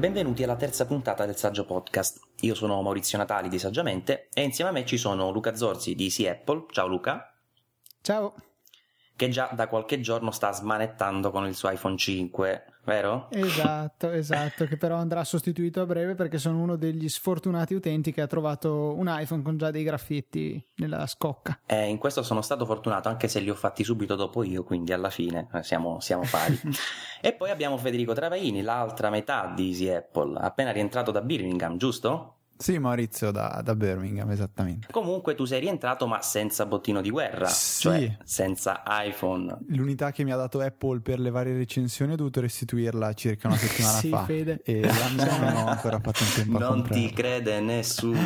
Benvenuti alla terza puntata del Saggio Podcast. Io sono Maurizio Natali di Saggiamente e insieme a me ci sono Luca Zorzi di Easy Apple. Ciao Luca. Ciao. Che già da qualche giorno sta smanettando con il suo iPhone 5, vero? Esatto, esatto, che però andrà sostituito a breve perché sono uno degli sfortunati utenti che ha trovato un iPhone con già dei graffiti nella scocca. Eh, in questo sono stato fortunato anche se li ho fatti subito dopo io, quindi alla fine eh, siamo, siamo pari. e poi abbiamo Federico Travaini, l'altra metà di Easy Apple, appena rientrato da Birmingham, giusto? Sì, Maurizio, da, da, Birmingham, esattamente. Comunque tu sei rientrato ma senza bottino di guerra, sì. cioè senza iPhone. L'unità che mi ha dato Apple per le varie recensioni ho dovuto restituirla circa una settimana sì, fa. Fede. E non ho ancora fatto un tempo Non ti crede nessuno.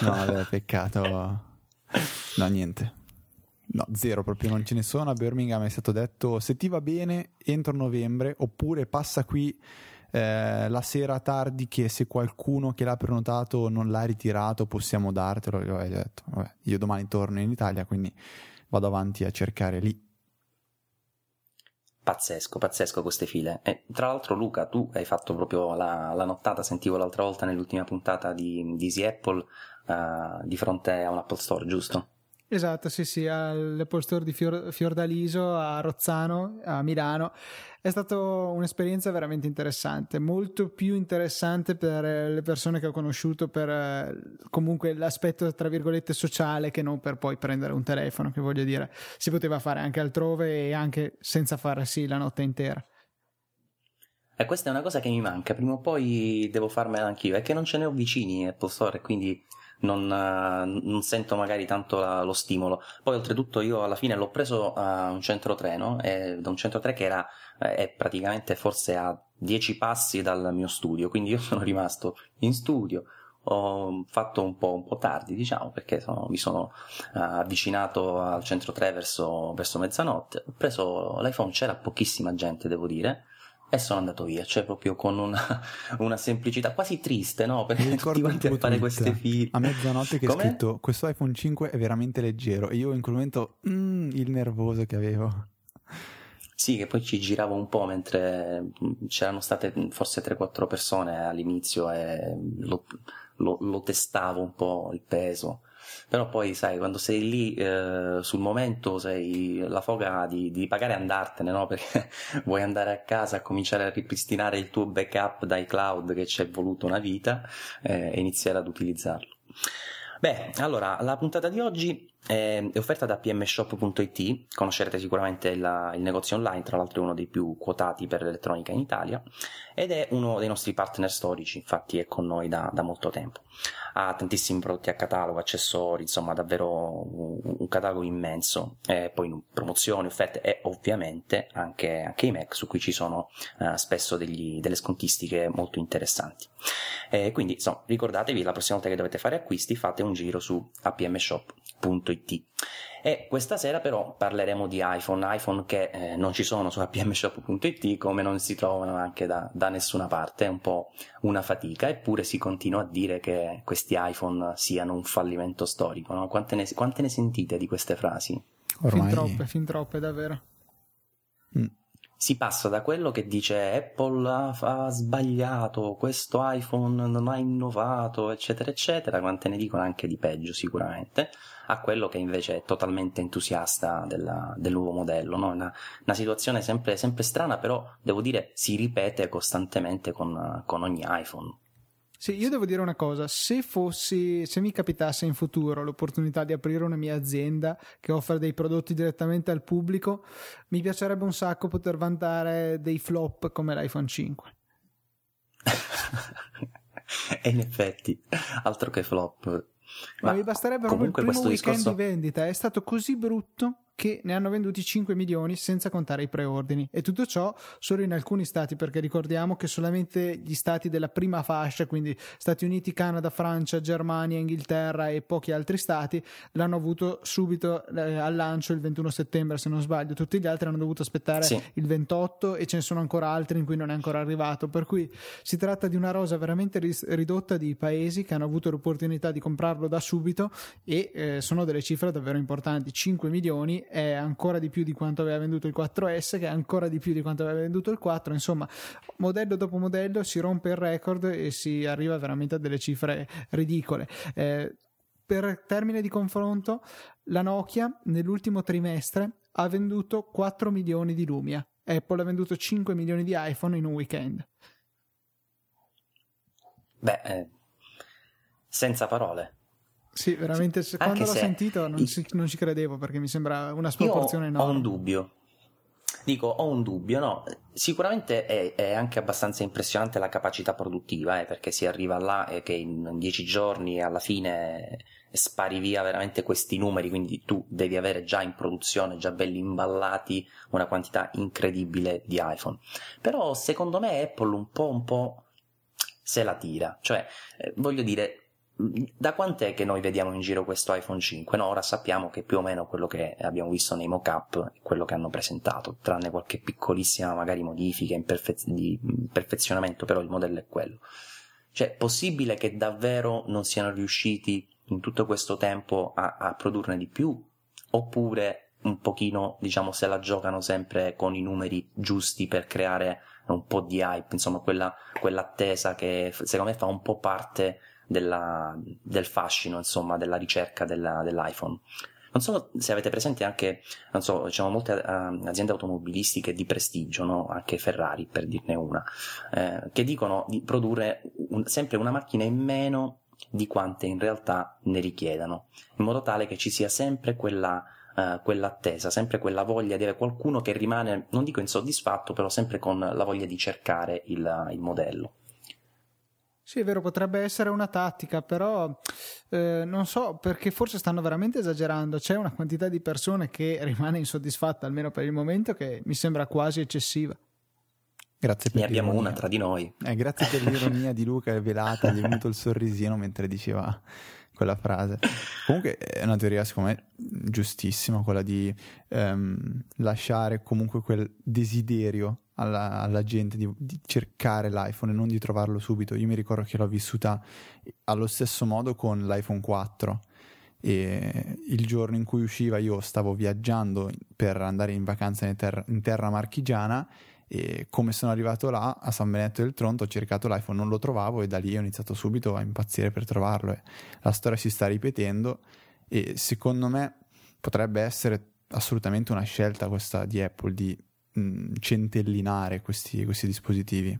no, vabbè, peccato. No, niente. No, zero, proprio non ce ne sono. A Birmingham è stato detto se ti va bene entro novembre oppure passa qui eh, la sera tardi che se qualcuno che l'ha prenotato non l'ha ritirato possiamo dartelo. Io ho detto, vabbè, io domani torno in Italia, quindi vado avanti a cercare lì. Pazzesco, pazzesco queste file. E tra l'altro, Luca, tu hai fatto proprio la, la nottata, sentivo l'altra volta nell'ultima puntata di, di Apple uh, di fronte a un Apple Store, giusto? Esatto, sì, sì, all'Apple Store di Fior- Fiordaliso a Rozzano, a Milano. È stata un'esperienza veramente interessante, molto più interessante per le persone che ho conosciuto per eh, comunque l'aspetto tra virgolette sociale che non per poi prendere un telefono, che voglio dire, si poteva fare anche altrove e anche senza farsi la notte intera. E questa è una cosa che mi manca, prima o poi devo farmela anch'io, è che non ce ne ho vicini Apple Store, quindi non, non sento magari tanto la, lo stimolo. Poi oltretutto io alla fine l'ho preso a un centro treno, eh, da un centro treno che era, eh, praticamente forse a 10 passi dal mio studio, quindi io sono rimasto in studio, ho fatto un po', un po tardi, diciamo, perché sono, mi sono uh, avvicinato al centro 3 verso, verso mezzanotte. Ho preso l'iPhone, c'era pochissima gente, devo dire e sono andato via, cioè proprio con una, una semplicità quasi triste, no? Perché tutti quanti a fare queste file. A mezzanotte che Com'è? è scritto questo iPhone 5 è veramente leggero e io in quel momento mm, il nervoso che avevo. Sì, che poi ci giravo un po' mentre mm, c'erano state forse 3-4 persone all'inizio e lo, lo, lo testavo un po' il peso però poi sai quando sei lì eh, sul momento sei la foga di, di pagare e andartene no? perché vuoi andare a casa a cominciare a ripristinare il tuo backup dai cloud che ci è voluto una vita eh, e iniziare ad utilizzarlo Beh, allora, la puntata di oggi è offerta da pmshop.it, conoscerete sicuramente il, il, negozio online, tra l'altro è uno dei più quotati per l'elettronica in Italia, ed è uno dei nostri partner storici, infatti è con noi da, da molto tempo. Ha tantissimi prodotti a catalogo, accessori, insomma davvero un, un catalogo immenso, e poi promozioni, offerte e ovviamente anche, anche i Mac su cui ci sono uh, spesso degli, delle scontistiche molto interessanti. E quindi insomma ricordatevi la prossima volta che dovete fare acquisti fate un giro su apmshop.it e questa sera però parleremo di iPhone, iPhone che eh, non ci sono su apmshop.it come non si trovano anche da, da, nessuna parte, è un po' una fatica, eppure si continua a dire che questi iPhone siano un fallimento storico, no? quante, ne, quante, ne, sentite di queste frasi? Ormai... Fin troppe, fin troppe davvero. Si passa da quello che dice Apple ha, ha, sbagliato, questo iPhone non ha innovato, eccetera, eccetera, quante ne dicono anche di peggio sicuramente, a quello che invece è totalmente entusiasta della, del nuovo modello. No? Una, una situazione sempre, sempre, strana, però devo dire si ripete costantemente con, con ogni iPhone. Sì, io devo dire una cosa, se fossi, se mi capitasse in futuro l'opportunità di aprire una mia azienda che offre dei prodotti direttamente al pubblico, mi piacerebbe un sacco poter vantare dei flop come l'iPhone 5. e in effetti, altro che flop. Ma, Ma mi basterebbe proprio il primo weekend discorso... di vendita, è stato così brutto che ne hanno venduti 5 milioni senza contare i preordini. E tutto ciò solo in alcuni stati perché ricordiamo che solamente gli stati della prima fascia quindi Stati Uniti, Canada, Francia, Germania, Inghilterra e pochi altri stati l'hanno avuto subito eh, al lancio il 21 settembre se non sbaglio. Tutti gli altri hanno dovuto aspettare sì. il 28 e ce ne sono ancora altri in cui non è ancora arrivato. Per cui si tratta di una rosa veramente ridotta di paesi che hanno avuto l'opportunità di comprarlo da subito e eh, sono delle cifre davvero importanti. 5 milioni è ancora di più di quanto aveva venduto il 4S, che è ancora di più di quanto aveva venduto il 4. Insomma, modello dopo modello si rompe il record e si arriva veramente a delle cifre ridicole. Eh, per termine di confronto, la Nokia nell'ultimo trimestre ha venduto 4 milioni di Lumia. Apple ha venduto 5 milioni di iPhone in un weekend. Beh, eh, senza parole. Sì, veramente, quando l'ho sentito non, ci, non, ci credevo perché mi sembra una sproporzione enorme. Ho un dubbio. Dico, ho un dubbio, no? Sicuramente è, è anche abbastanza impressionante la capacità produttiva, eh, perché si arriva là e che in dieci giorni alla fine spari via veramente questi numeri, quindi tu devi avere già in produzione, già belli imballati, una quantità incredibile di iPhone. Però secondo me Apple un po' un po' se la tira, cioè eh, voglio dire da quant'è che noi vediamo in giro questo iPhone 5? No, ora sappiamo che più o meno quello che abbiamo visto nei mock-up è quello che hanno presentato, tranne qualche piccolissima magari modifica imperfez- di perfezionamento, però il modello è quello. Cioè, è possibile che davvero non siano riusciti in tutto questo tempo a, a produrne di più? Oppure un pochino, diciamo, se la giocano sempre con i numeri giusti per creare un po' di hype, insomma, quella, quell'attesa che secondo me fa un po' parte della, del fascino, insomma, della ricerca della, dell'iPhone. Non so se avete presente anche, non so, ci sono molte uh, aziende automobilistiche di prestigio, no? anche Ferrari per dirne una, eh, che dicono di produrre un, sempre una macchina in meno di quante in realtà ne richiedano, in modo tale che ci sia sempre quella, uh, quell'attesa, sempre quella voglia di avere qualcuno che rimane, non dico insoddisfatto, però sempre con la voglia di cercare il, il modello. Sì, è vero, potrebbe essere una tattica, però eh, non so perché forse stanno veramente esagerando. C'è una quantità di persone che rimane insoddisfatta, almeno per il momento, che mi sembra quasi eccessiva. Grazie per ne abbiamo una tra di noi. Eh, grazie per l'ironia di Luca, è velata, gli è venuto il sorrisino mentre diceva quella frase. Comunque è una teoria, secondo me, giustissima, quella di um, lasciare comunque quel desiderio alla, alla gente di, di, cercare l'iPhone e non di trovarlo subito. Io mi ricordo che l'ho vissuta allo stesso modo con l'iPhone 4 e il giorno in cui usciva io stavo viaggiando per andare in vacanza in, ter- in terra marchigiana e come sono arrivato là a San Benedetto del Tronto ho cercato l'iPhone, non lo trovavo e da lì ho iniziato subito a impazzire per trovarlo e la storia si sta ripetendo e secondo me potrebbe essere assolutamente una scelta questa di Apple di mh, centellinare questi, questi dispositivi.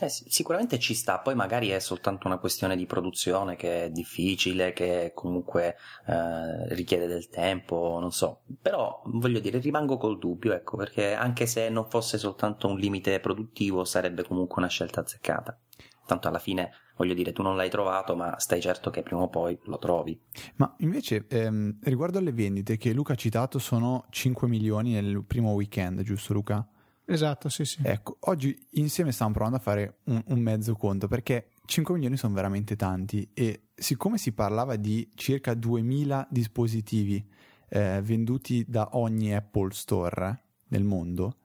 Eh, sicuramente ci sta, poi magari è soltanto una questione di produzione che è difficile, che comunque eh, richiede del tempo, non so, però voglio dire, rimango col dubbio, ecco, perché anche se non fosse soltanto un limite produttivo sarebbe comunque una scelta azzeccata. Tanto alla fine, voglio dire, tu non l'hai trovato, ma stai certo che prima o poi lo trovi. Ma invece, ehm, riguardo alle vendite che Luca ha citato, sono 5 milioni nel primo weekend, giusto Luca? Esatto, sì, sì. Ecco, oggi insieme stiamo provando a fare un, un mezzo conto perché 5 milioni sono veramente tanti e siccome si parlava di circa 2000 dispositivi eh, venduti da ogni Apple Store nel mondo,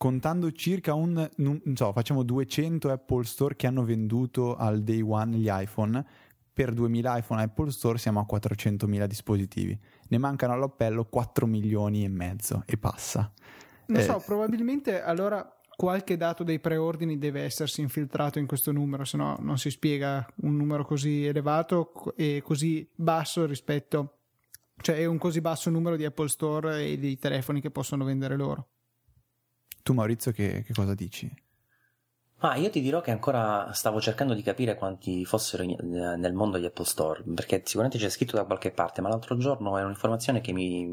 contando circa un, non so, facciamo 200 Apple Store che hanno venduto al day one gli iPhone, per 2000 iPhone Apple Store siamo a 400.000 dispositivi. Ne mancano all'appello 4 milioni e mezzo e passa. Non eh, so, probabilmente allora qualche dato dei preordini deve essersi infiltrato in questo numero, se no non si spiega un numero così elevato e così basso rispetto, cioè un così basso numero di Apple Store e di telefoni che possono vendere loro. Tu Maurizio che, che cosa dici? Ah, io ti dirò che ancora stavo cercando di capire quanti fossero in, eh, nel mondo di Apple Store, perché sicuramente c'è scritto da qualche parte, ma l'altro giorno era un'informazione che mi,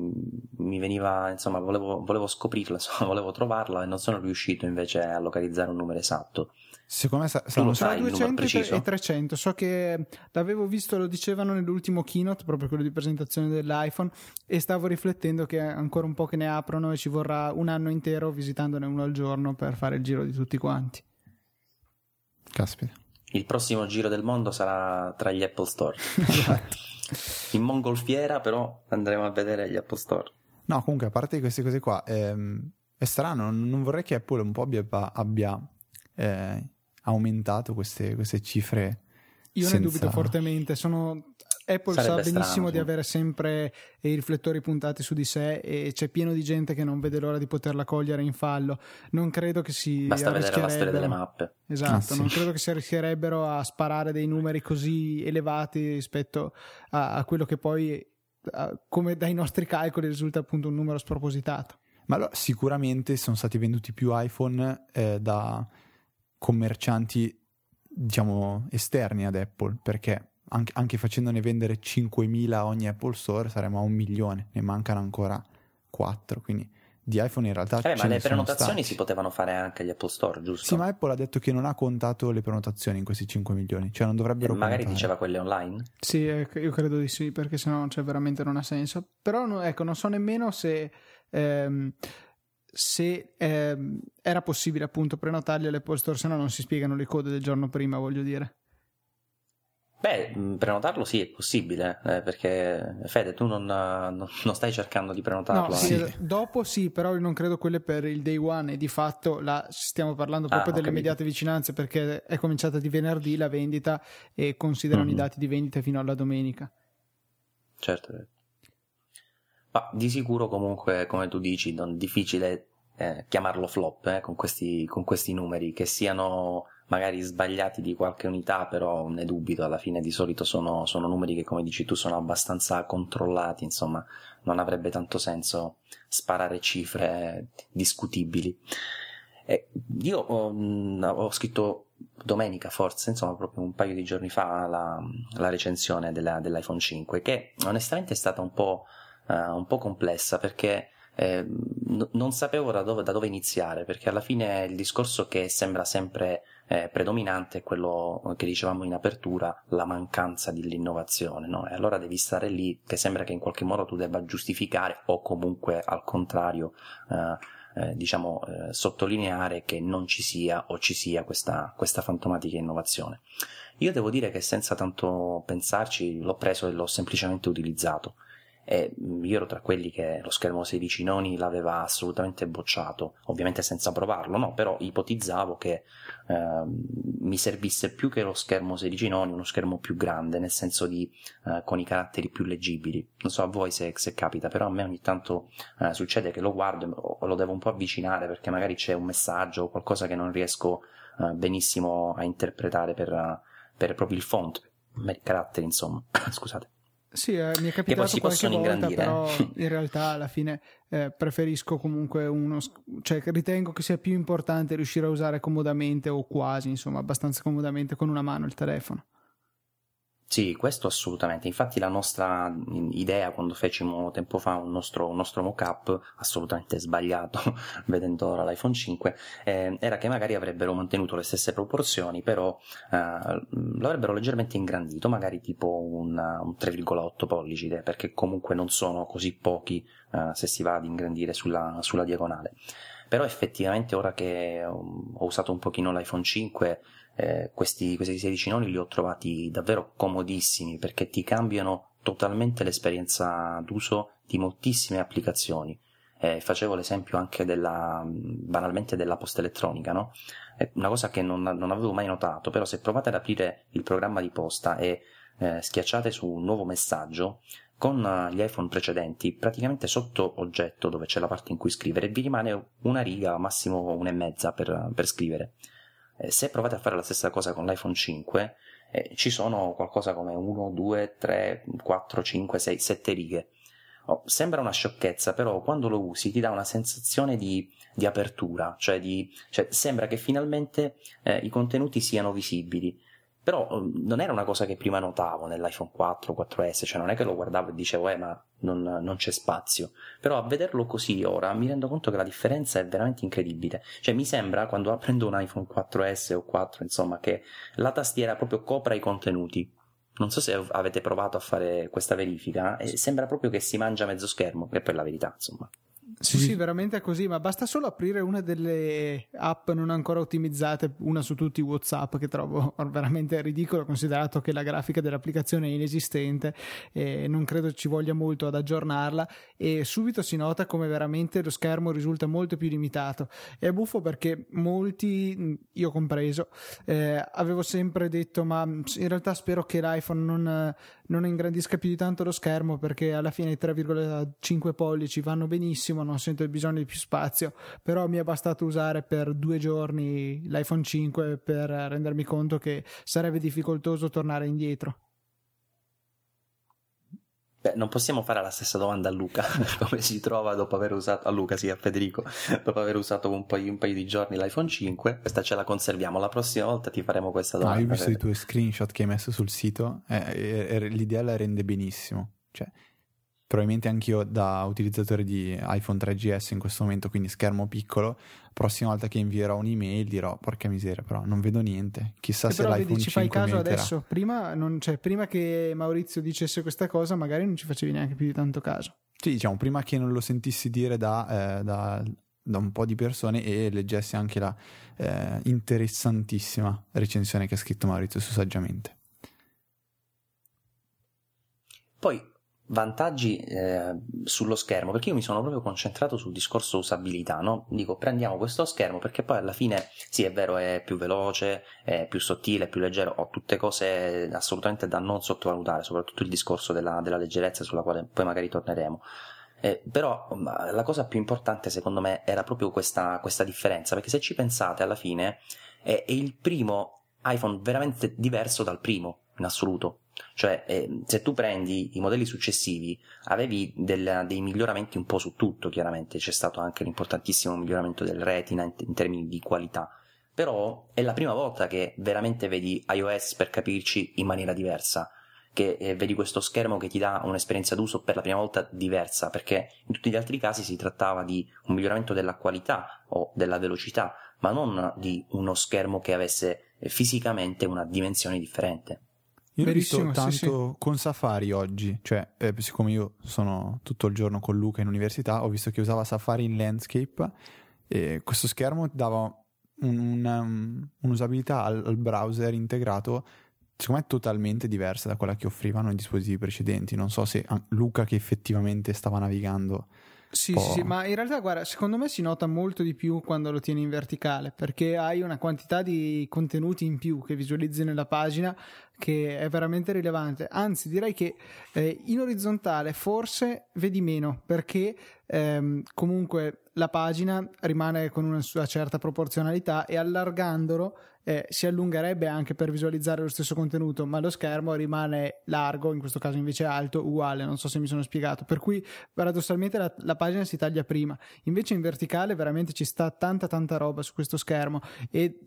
mi veniva, insomma, volevo, volevo scoprirla, insomma, volevo trovarla e non sono riuscito invece a localizzare un numero esatto. Secondo me saranno tra 200 e 300. So che l'avevo visto, lo dicevano nell'ultimo keynote, proprio quello di presentazione dell'iPhone, e stavo riflettendo che ancora un po' che ne aprono e ci vorrà un anno intero visitandone uno al giorno per fare il giro di tutti quanti. Caspita. Il prossimo giro del mondo sarà tra gli Apple Store. esatto. In mongolfiera però andremo a vedere gli Apple Store. No, comunque a parte queste cose qua, ehm, è strano, non vorrei che Apple un po' abbia, abbia eh, aumentato queste, queste cifre. Io senza... ne dubito fortemente, sono Apple Sarebbe sa benissimo strano, di avere sempre i riflettori puntati su di sé e c'è pieno di gente che non vede l'ora di poterla cogliere in fallo. Non credo che si Basta vedere la storia delle mappe. Esatto, ah, sì. non credo che si rischierebbero a sparare dei numeri così elevati rispetto a, a quello che poi, a, come dai nostri calcoli, risulta appunto un numero spropositato. Ma allora, sicuramente sono stati venduti più iPhone eh, da commercianti, diciamo, esterni ad Apple, perché anche, anche, facendone vendere 5.000 ogni Apple Store saremo a un milione, ne mancano ancora 4, quindi di iPhone in realtà eh, ma le prenotazioni si potevano fare anche agli Apple Store, giusto? Sì, ma Apple ha detto che non ha contato le prenotazioni in questi 5 milioni, cioè non dovrebbero e magari contare. diceva quelle online? Sì, eh, io credo di sì, perché sennò cioè, veramente non ha senso. Però ecco, non so nemmeno se ehm, se ehm, era possibile appunto prenotarli all'Apple Store, se no non si spiegano le code del giorno prima, voglio dire. Beh, mm, prenotarlo sì, è possibile, eh, perché Fede, tu non, non, non, stai cercando di prenotarlo. No, sì, eh. dopo sì, però non credo quelle per il day one e di fatto là stiamo parlando proprio ah, delle capito. immediate vicinanze perché è cominciata di venerdì la vendita e considerano mm-hmm. i dati di vendita fino alla domenica. Certo, certo. Ma di sicuro comunque, come tu dici, non difficile eh, chiamarlo flop eh, con, questi, con questi numeri, che siano magari sbagliati di qualche unità, però ne dubito, alla fine di solito sono, sono, numeri che come dici tu sono abbastanza controllati, insomma non avrebbe tanto senso sparare cifre discutibili. E io ho, mm, ho, scritto domenica forse, insomma proprio un paio di giorni fa la, la recensione della, dell'iPhone 5 che onestamente è stata un po', uh, un po complessa perché eh, n- non sapevo da dove, da dove, iniziare perché alla fine il discorso che sembra sempre eh, predominante è quello che dicevamo in apertura, la mancanza dell'innovazione, no? E allora devi stare lì che sembra che in qualche modo tu debba giustificare o comunque al contrario eh, eh, diciamo eh, sottolineare che non ci sia o ci sia questa, questa fantomatica innovazione. Io devo dire che senza tanto pensarci l'ho preso e l'ho semplicemente utilizzato e mm, io ero tra quelli che lo schermo 16 noni l'aveva assolutamente bocciato, ovviamente senza provarlo, no, però ipotizzavo che eh, mi servisse più che lo schermo 16 noni, uno schermo più grande, nel senso di eh, con i caratteri più leggibili. Non so a voi se, se capita, però a me ogni tanto eh, succede che lo guardo o lo devo un po' avvicinare perché magari c'è un messaggio o qualcosa che non riesco eh, benissimo a interpretare per, per proprio il font, per i caratteri, insomma. Scusate. Sì, eh, mi è capitato qualche volta, però in realtà alla fine eh, preferisco comunque uno, cioè ritengo che sia più importante riuscire a usare comodamente o quasi, insomma, abbastanza comodamente con una mano il telefono. Sì, questo assolutamente. Infatti la nostra idea quando fecimo tempo fa un nostro, un nostro mock-up, assolutamente sbagliato, vedendo ora l'iPhone 5, eh, era che magari avrebbero mantenuto le stesse proporzioni, però eh, lo avrebbero leggermente ingrandito, magari tipo un, un 3,8 pollici, perché comunque non sono così pochi eh, se si va ad ingrandire sulla, sulla diagonale però effettivamente ora che ho usato un pochino l'iPhone 5 eh, questi, questi 16 noni li ho trovati davvero comodissimi perché ti cambiano totalmente l'esperienza d'uso di moltissime applicazioni. Eh, facevo l'esempio anche della, banalmente della posta elettronica, no? È una cosa che non, non, avevo mai notato, però se provate ad aprire il programma di posta e eh, schiacciate su un nuovo messaggio, con gli iPhone precedenti, praticamente sotto oggetto dove c'è la parte in cui scrivere, vi rimane una riga, massimo una e mezza per, per scrivere. Eh, se provate a fare la stessa cosa con l'iPhone 5, eh, ci sono qualcosa come 1, 2, 3, 4, 5, 6, 7 righe. Oh, sembra una sciocchezza, però quando lo usi ti dà una sensazione di, di apertura, cioè, di, cioè, sembra che finalmente eh, i contenuti siano visibili. Però um, non era una cosa che prima notavo nell'iPhone 4, 4S, cioè non è che lo guardavo e dicevo, eh, ma non, non, c'è spazio. Però a vederlo così ora mi rendo conto che la differenza è veramente incredibile. Cioè mi sembra, quando prendo un iPhone 4S o 4, insomma, che la tastiera proprio copra i contenuti. Non so se avete provato a fare questa verifica, e sembra proprio che si mangia mezzo schermo, che per la verità, insomma. Sì, sì, veramente è così, ma basta solo aprire una delle app non ancora ottimizzate, una su tutti WhatsApp, che trovo veramente ridicolo considerato che la grafica dell'applicazione è inesistente e non credo ci voglia molto ad aggiornarla e subito si nota come veramente lo schermo risulta molto più limitato. È buffo perché molti, io compreso, eh, avevo sempre detto ma in realtà spero che l'iPhone non, non ingrandisca più di tanto lo schermo perché alla fine i 3,5 pollici vanno benissimo non sento il bisogno di più spazio, però mi è bastato usare per due giorni l'iPhone 5 per rendermi conto che sarebbe difficoltoso tornare indietro. Beh, non possiamo fare la stessa domanda a Luca, come si trova dopo aver usato, a Luca, sì, a Federico, dopo aver usato un paio, un paio di giorni l'iPhone 5, questa ce la conserviamo, la prossima volta ti faremo questa domanda. Ah, io ho visto i tuoi screenshot che hai messo sul sito, eh, eh, l'idea la rende benissimo, cioè probabilmente anch'io da utilizzatore di iPhone 3GS in questo momento, quindi schermo piccolo, prossima volta che invierò un'email dirò porca miseria, però non vedo niente. Chissà e se l'iPhone vedi, ci fai caso adesso, prima, non, cioè, prima che Maurizio dicesse questa cosa, magari non ci facevi neanche più di tanto caso. Sì, diciamo, prima che non lo sentissi dire da, eh, da, da un po' di persone e leggessi anche la eh, interessantissima recensione che ha scritto Maurizio su Saggiamente. Poi vantaggi eh, sullo schermo perché io mi sono proprio concentrato sul discorso usabilità no? dico prendiamo questo schermo perché poi alla fine sì è vero è più veloce è più sottile è più leggero ho tutte cose assolutamente da non sottovalutare soprattutto il discorso della, della leggerezza sulla quale poi magari torneremo eh, però la cosa più importante secondo me era proprio questa, questa differenza perché se ci pensate alla fine è, è il primo iPhone veramente diverso dal primo in assoluto cioè, eh, se tu prendi i modelli successivi, avevi del, dei miglioramenti un po' su tutto, chiaramente c'è stato anche l'importantissimo miglioramento del retina in, in termini di qualità. Però è la prima volta che veramente vedi iOS per capirci in maniera diversa, che eh, vedi questo schermo che ti dà un'esperienza d'uso per la prima volta diversa, perché in tutti gli altri casi si trattava di un miglioramento della qualità o della velocità, ma non di uno schermo che avesse fisicamente una dimensione differente. Io l'ho visto tanto sì, sì. con Safari oggi, cioè eh, siccome io sono tutto il giorno con Luca in università, ho visto che usava Safari in landscape e questo schermo dava un, una, un'usabilità al, al, browser integrato secondo me totalmente diversa da quella che offrivano i dispositivi precedenti. Non so se Luca che effettivamente stava navigando sì, sì, sì, ma in realtà, guarda, secondo me si nota molto di più quando lo tieni in verticale perché hai una quantità di contenuti in più che visualizzi nella pagina che è veramente rilevante. Anzi, direi che eh, in orizzontale forse vedi meno perché ehm, comunque la pagina rimane con una sua certa proporzionalità e allargandolo eh, si allungherebbe anche per visualizzare lo stesso contenuto, ma lo schermo rimane largo, in questo caso invece alto, uguale, non so se mi sono spiegato. Per cui paradossalmente la, la pagina si taglia prima, invece in verticale veramente ci sta tanta tanta roba su questo schermo e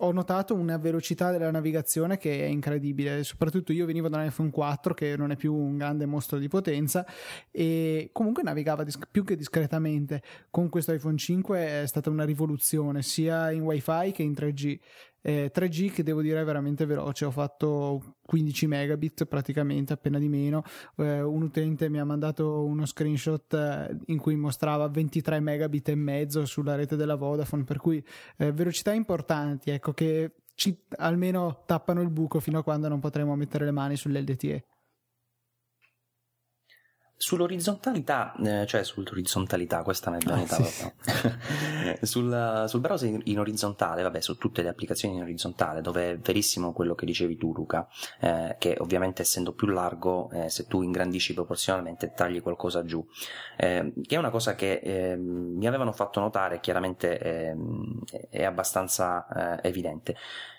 ho notato una velocità della navigazione che è incredibile. Soprattutto io venivo da un iPhone 4 che non è più un grande mostro di potenza e comunque navigava dis- più che discretamente. Con questo iPhone 5 è stata una rivoluzione sia in WiFi che in 3G. Eh, 3G che devo dire è veramente veloce, ho fatto 15 megabit praticamente, appena di meno. Eh, un utente mi ha mandato uno screenshot eh, in cui mostrava 23 megabit e mezzo sulla rete della Vodafone, per cui eh, velocità importanti, ecco che ci almeno tappano il buco fino a quando non potremo mettere le mani sull'LTE. Sull'orizzontalità, eh, cioè sull'orizzontalità, questa è ah, sì. sul, sul, browser in, orizzontale, vabbè, su tutte le applicazioni in orizzontale, dove è verissimo quello che dicevi tu, Luca, eh, che ovviamente essendo più largo, eh, se tu ingrandisci proporzionalmente, tagli qualcosa giù, eh, che è una cosa che ehm, mi avevano fatto notare, chiaramente ehm, è abbastanza eh, evidente.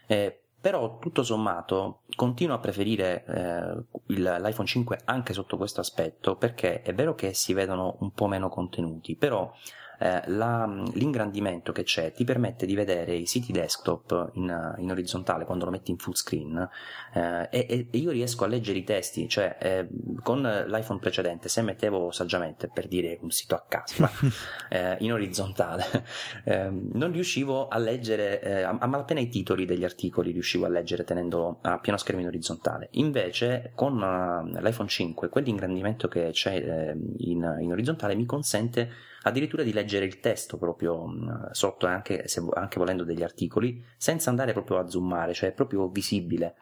Eh, però tutto sommato continuo a preferire eh, il, l'iPhone 5 anche sotto questo aspetto perché è vero che si vedono un po' meno contenuti però eh, la, l'ingrandimento che c'è ti permette di vedere i siti desktop in, in orizzontale quando lo metti in full screen eh, e, e, io riesco a leggere i testi, cioè eh, con l'iPhone precedente se mettevo saggiamente per dire un sito a caso eh, in orizzontale ehm, non riuscivo a leggere eh, a, a malapena i titoli degli articoli riuscivo a leggere tenendolo a pieno schermo in orizzontale. Invece con l'iPhone 5 quell'ingrandimento che c'è in, in orizzontale mi consente addirittura di leggere il testo proprio mh, sotto, anche, se, anche volendo degli articoli, senza andare proprio a zoomare, cioè è proprio visibile.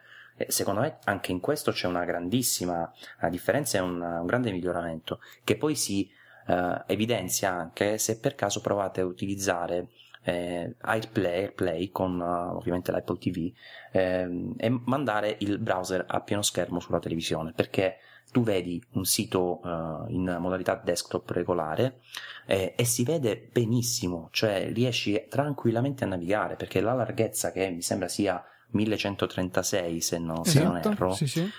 Secondo me anche in questo c'è una grandissima differenza e un, un grande miglioramento, che poi si eh, evidenzia anche se per caso provate a utilizzare eh, AirPlay, AirPlay con uh, ovviamente l'Apple TV eh, e mandare il browser a pieno schermo sulla televisione perché tu vedi un sito uh, in modalità desktop regolare eh, e si vede benissimo, cioè riesci tranquillamente a navigare perché la larghezza che mi sembra sia 1136 se, no, esatto, se non esatto, erro sì, sì.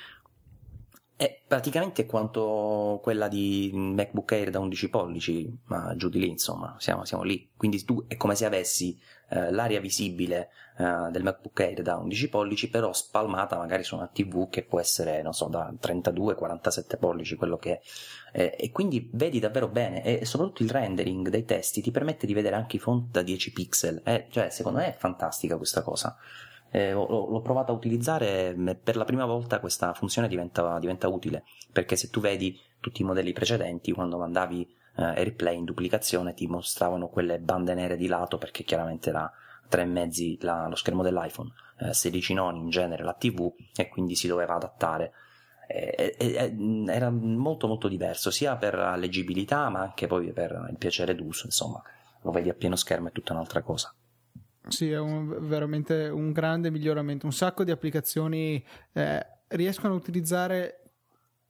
È praticamente quanto quella di MacBook Air da 11 pollici, ma giù di lì, insomma, siamo, siamo lì. Quindi tu è come se avessi eh, l'area visibile eh, del MacBook Air da 11 pollici, però spalmata magari su una TV che può essere, non so, da 32-47 pollici, quello che è. Eh, e quindi vedi davvero bene e soprattutto il rendering dei testi ti permette di vedere anche i font da 10 pixel. Eh, cioè, secondo me è fantastica questa cosa eh, l'ho provato a utilizzare e per la prima volta questa funzione diventa, diventa, utile perché se tu vedi tutti i modelli precedenti quando mandavi eh, AirPlay in duplicazione ti mostravano quelle bande nere di lato perché chiaramente era tre mezzi la, lo schermo dell'iPhone, eh, 16 noni in genere la TV e quindi si doveva adattare. E, e, era molto molto diverso sia per la leggibilità ma anche poi per il piacere d'uso, insomma, lo vedi a pieno schermo è tutta un'altra cosa. Sì, è un, veramente un grande miglioramento. Un sacco di applicazioni eh, riescono a utilizzare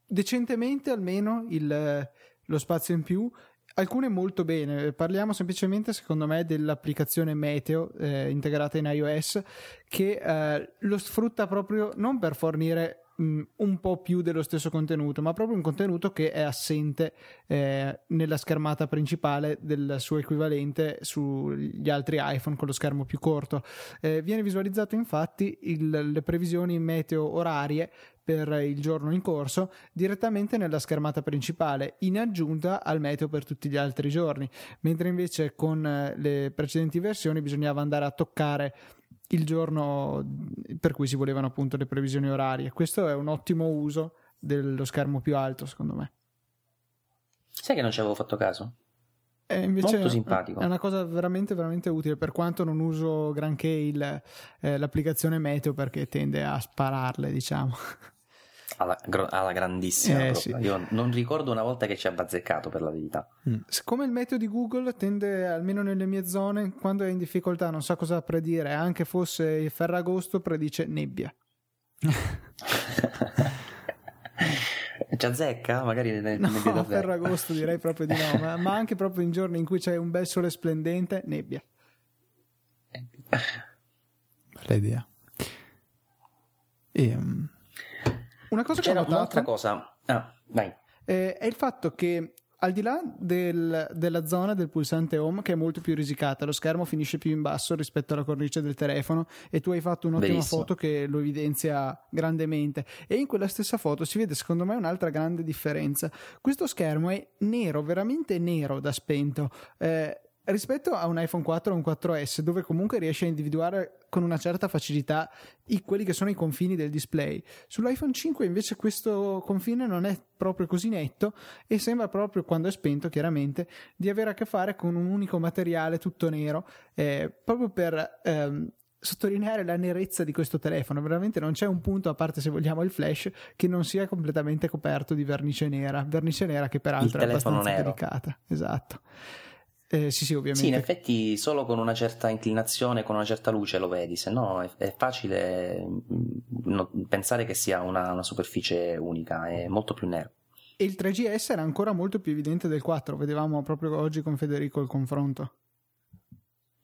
decentemente almeno il, lo spazio in più. Alcune molto bene, parliamo semplicemente secondo me dell'applicazione Meteo eh, integrata in iOS che eh, lo sfrutta proprio non per fornire mh, un po' più dello stesso contenuto, ma proprio un contenuto che è assente eh, nella schermata principale del suo equivalente sugli altri iPhone con lo schermo più corto. Eh, viene visualizzato infatti il, le previsioni meteo orarie per il giorno in corso direttamente nella schermata principale in aggiunta al meteo per tutti gli altri giorni mentre invece con eh, le precedenti versioni bisognava andare a toccare il giorno per cui si volevano appunto le previsioni orarie. Questo è un ottimo uso dello schermo più alto, secondo me. Sai che non ci avevo fatto caso? È invece Molto simpatico. È una cosa veramente, veramente utile, per quanto non uso granché il, eh, l'applicazione Meteo perché tende a spararle, diciamo. alla, alla grandissima. Eh, sì. Io non ricordo una volta che ci ha bazzeccato per la verità. Mm. Siccome il meteo di Google tende, almeno nelle mie zone, quando è in difficoltà, non sa cosa predire, anche fosse Ferragosto, predice nebbia. ci azzecca? Magari ne, no, ne Ferragosto direi proprio di no, ma, ma, anche proprio in giorni in cui c'è un bel sole splendente, nebbia. Bella idea. E, um, una cosa C'era che notato, un'altra cosa. Ah. Eh, è il fatto che al di là del, della zona del pulsante home che è molto più risicata, lo schermo finisce più in basso rispetto alla cornice del telefono e tu hai fatto un'ottima Benissimo. foto che lo evidenzia grandemente e in quella stessa foto si vede secondo me un'altra grande differenza. Questo schermo è nero, veramente nero da spento. Eh, rispetto a un iPhone 4 o un 4S dove comunque riesci a individuare con una certa facilità i, quelli che sono i confini del display sull'iPhone 5 invece questo confine non è proprio così netto e sembra proprio quando è spento chiaramente di avere a che fare con un unico materiale tutto nero eh, proprio per ehm, sottolineare la nerezza di questo telefono. Veramente non c'è un punto, a parte se vogliamo il flash, che non sia completamente coperto di vernice nera. Vernice nera che peraltro è abbastanza nero. delicata. Esatto. Eh, sì, sì, ovviamente. Sì, in effetti solo con una certa inclinazione, con una certa luce lo vedi, se no è, è facile mm, no, pensare che sia una, una, superficie unica, è molto più nero. E il 3GS era ancora molto più evidente del 4, vedevamo proprio oggi con Federico il confronto.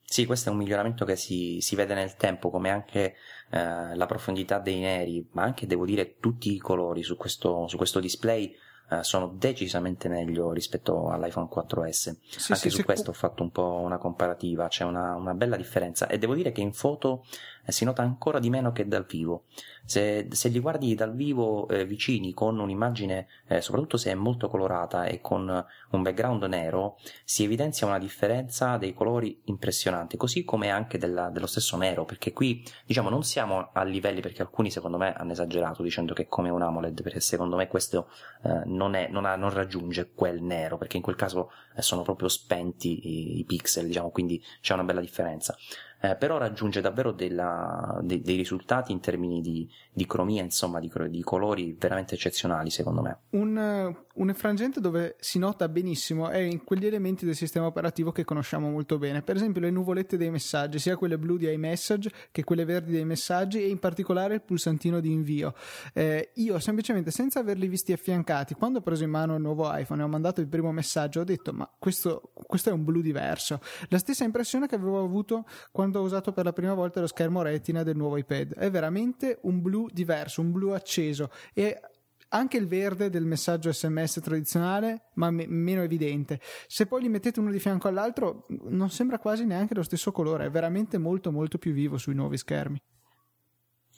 Sì, questo è un miglioramento che si, si vede nel tempo, come anche eh, la profondità dei neri, ma anche devo dire tutti i colori su questo, su questo display eh, sono decisamente meglio rispetto all'iPhone 4S. Sì, Anche sì, su questo ho fatto un po' una comparativa, c'è una, una, bella differenza e devo dire che in foto si nota ancora di meno che dal vivo. Se, se li guardi dal vivo eh, vicini con un'immagine, eh, soprattutto se è molto colorata e con un background nero, si evidenzia una differenza dei colori impressionante, così come anche della, dello stesso nero, perché qui diciamo non siamo a livelli, perché alcuni secondo me hanno esagerato dicendo che è come un AMOLED, perché secondo me questo eh, non, è, non, ha, non, raggiunge quel nero, perché in quel caso eh, sono proprio spenti i, i pixel, diciamo, quindi c'è una bella differenza eh, però raggiunge davvero della, de, dei risultati in termini di, di cromia, insomma, di, di, colori veramente eccezionali, secondo me. Un, un frangente dove si nota benissimo è in quegli elementi del sistema operativo che conosciamo molto bene, per esempio le nuvolette dei messaggi, sia quelle blu di iMessage che quelle verdi dei messaggi e in particolare il pulsantino di invio. Eh, io semplicemente senza averli visti affiancati, quando ho preso in mano il nuovo iPhone e ho mandato il primo messaggio, ho detto ma questo, questo è un blu diverso. La stessa impressione che avevo avuto quando quando ho usato per la prima volta lo schermo retina del nuovo iPad. È veramente un blu diverso, un blu acceso e anche il verde del messaggio sms tradizionale, ma me- meno evidente. Se poi li mettete uno di fianco all'altro, non sembra quasi neanche lo stesso colore, è veramente molto molto più vivo sui nuovi schermi.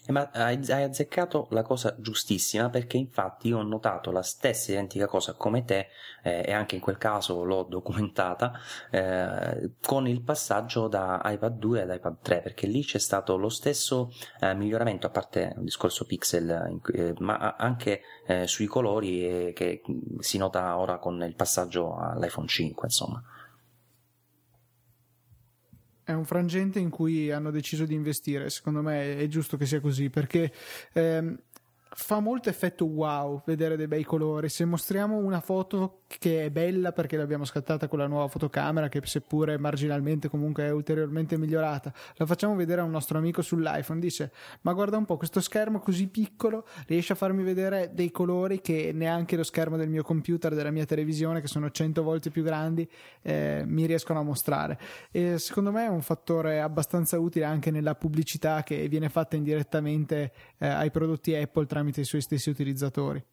Eh, ma hai, azzeccato la cosa giustissima perché infatti io ho notato la stessa identica cosa come te eh, e anche in quel caso l'ho documentata eh, con il passaggio da iPad 2 ad iPad 3 perché lì c'è stato lo stesso eh, miglioramento a parte il discorso pixel eh, ma anche eh, sui colori che si nota ora con il passaggio all'iPhone 5 insomma è un frangente in cui hanno deciso di investire. Secondo me è giusto che sia così perché ehm, fa molto effetto wow vedere dei bei colori. Se mostriamo una foto che è bella perché l'abbiamo scattata con la nuova fotocamera, che seppure marginalmente comunque è ulteriormente migliorata, la facciamo vedere a un nostro amico sull'iPhone, dice: Ma guarda un po', questo schermo così piccolo riesce a farmi vedere dei colori che neanche lo schermo del mio computer, della mia televisione, che sono 100 volte più grandi, eh, mi riescono a mostrare. E secondo me è un fattore abbastanza utile anche nella pubblicità che viene fatta indirettamente eh, ai prodotti Apple tramite i suoi stessi utilizzatori.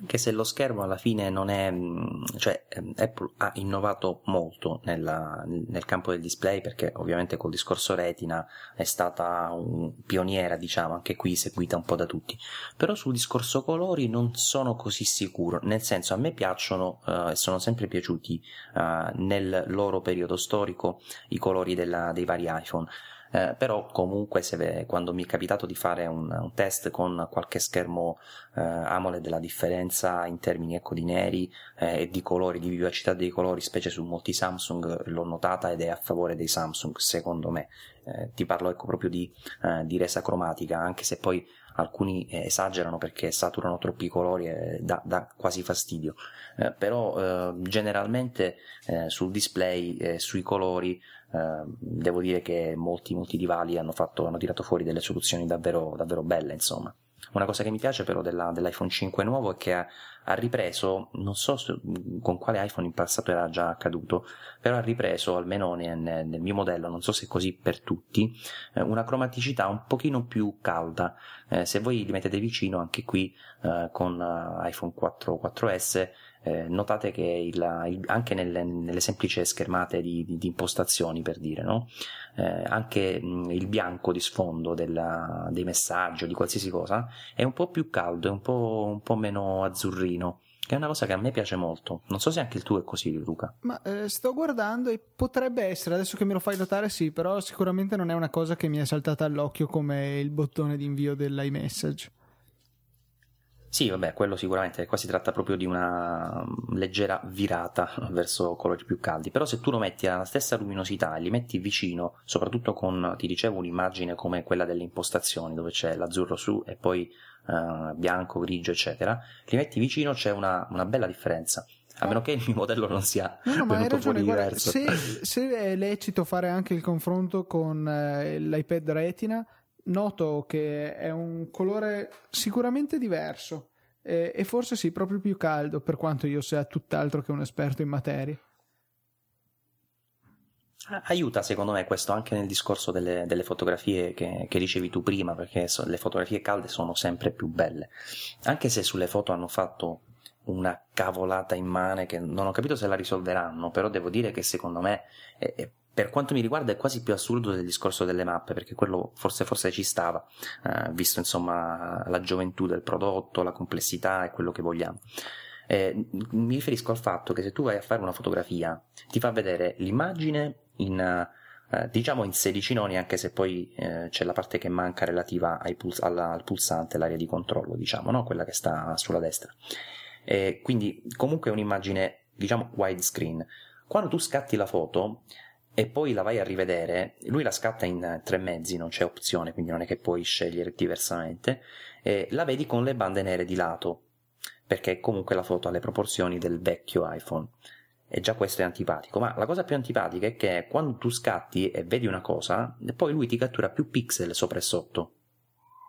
Anche se lo schermo alla fine non è, mm, cioè ehm, Apple ha innovato molto nella, nel campo del display perché ovviamente col discorso retina è stata pioniera, diciamo, anche qui seguita un po' da tutti. Però sul discorso colori non sono così sicuro, nel senso a me piacciono eh, e uh, sono sempre piaciuti uh, nel loro periodo storico i colori della, dei vari iPhone eh, però comunque se, quando mi è capitato di fare un, un test con qualche schermo eh, AMOLED la differenza in termini ecco, di neri eh, e di colori, di vivacità dei colori, specie su molti Samsung, l'ho notata ed è a favore dei Samsung secondo me. Eh, ti parlo ecco proprio di, eh, di resa cromatica, anche se poi alcuni eh, esagerano perché saturano troppi colori e dà, dà quasi fastidio, eh, però eh, generalmente eh, sul display, sui colori, Ehm, devo dire che molti, molti divali hanno, fatto, hanno tirato fuori delle soluzioni davvero, davvero belle, insomma. Una cosa che mi piace però della, dell'iPhone 5 nuovo è che ha, ha ripreso, non so se, con quale iPhone in passato era già accaduto, però ha ripreso, almeno nel, nel mio modello, non so se è così per tutti, eh, una cromaticità un pochino più calda. Eh, se voi li mettete vicino, anche qui eh, con uh, iPhone 4 4S, eh, notate che il, il, anche nelle, nelle, semplici schermate di, di, di, impostazioni, per dire, no? eh, anche mh, il bianco di sfondo della, dei messaggi o di qualsiasi cosa è un po' più caldo, è un po', un po' meno azzurrino che è una cosa che a me piace molto. Non so se anche il tuo è così, Luca. Ma eh, sto guardando e potrebbe essere, adesso che me lo fai notare, sì, però sicuramente non è una cosa che mi è saltata all'occhio come il bottone di invio dell'iMessage. Sì, vabbè, quello sicuramente, qua si tratta proprio di una leggera virata verso colori più caldi, però se tu lo metti alla stessa luminosità e li metti vicino, soprattutto con, ti dicevo, un'immagine come quella delle impostazioni, dove c'è l'azzurro su e poi uh, bianco, grigio, eccetera, li metti vicino c'è una, una bella differenza. A meno che il mio modello non sia no, no, venuto ragione, fuori guarda, diverso. Se, se, è lecito fare anche il confronto con eh, l'iPad Retina, noto che è un colore sicuramente diverso e, e forse sì, proprio più caldo, per quanto io sia tutt'altro che un esperto in materia. Aiuta secondo me questo anche nel discorso delle, delle fotografie che, che, dicevi tu prima, perché so, le fotografie calde sono sempre più belle. Anche se sulle foto hanno fatto una cavolata immane che non ho capito se la risolveranno, però devo dire che secondo me è, è per quanto mi riguarda è quasi più assurdo del discorso delle mappe, perché quello forse, forse ci stava, eh, visto insomma la gioventù del prodotto, la complessità e quello che vogliamo. Eh, mi riferisco al fatto che se tu vai a fare una fotografia, ti fa vedere l'immagine in, eh, diciamo in 16 noni, anche se poi eh, c'è la parte che manca relativa puls- alla, al pulsante, l'area di controllo, diciamo, no? quella che sta sulla destra. quindi comunque è un'immagine, diciamo, widescreen. Quando tu scatti la foto, e poi la vai a rivedere, lui la scatta in tre mezzi, non c'è opzione, quindi non è che puoi scegliere diversamente, e la vedi con le bande nere di lato, perché comunque la foto ha le proporzioni del vecchio iPhone. E già questo è antipatico, ma la cosa più antipatica è che quando tu scatti e vedi una cosa, poi lui ti cattura più pixel sopra e sotto.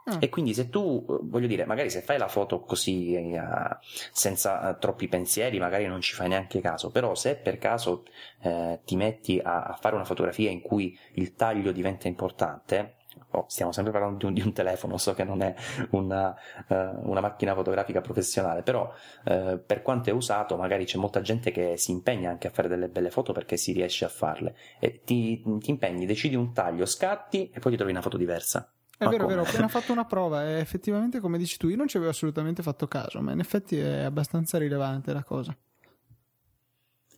Mm. E quindi se tu, voglio dire, magari se fai la foto così uh, senza uh, troppi pensieri, magari non ci fai neanche caso, però se per caso uh, ti metti a, a, fare una fotografia in cui il taglio diventa importante, oh, stiamo sempre parlando di un, di un, telefono, so che non è una, una macchina fotografica professionale, però per quanto è usato magari c'è molta gente che si impegna anche a fare delle belle foto perché si riesce a farle e ti, ti impegni, decidi un taglio, scatti e poi ti trovi una foto diversa. È vero, vero, ho appena fatto una prova e effettivamente, come dici tu, io non ci avevo assolutamente fatto caso, ma in effetti è abbastanza rilevante la cosa.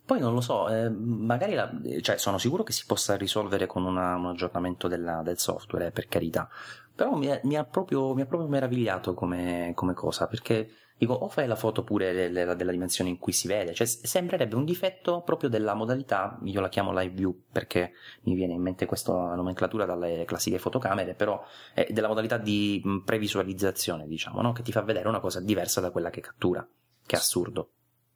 Poi non lo so, eh, magari la, cioè, sono sicuro che si possa risolvere con una, un aggiornamento della, del software, eh, per carità. Però mi, è, mi, ha proprio, mi, ha proprio, meravigliato come, come cosa, perché Dico, o fai la foto pure della, della, dimensione in cui si vede, cioè sembrerebbe un difetto proprio della modalità, io la chiamo live view perché mi viene in mente questa nomenclatura dalle classiche fotocamere, però è della modalità di previsualizzazione, diciamo, no? che ti fa vedere una cosa diversa da quella che cattura, che è assurdo.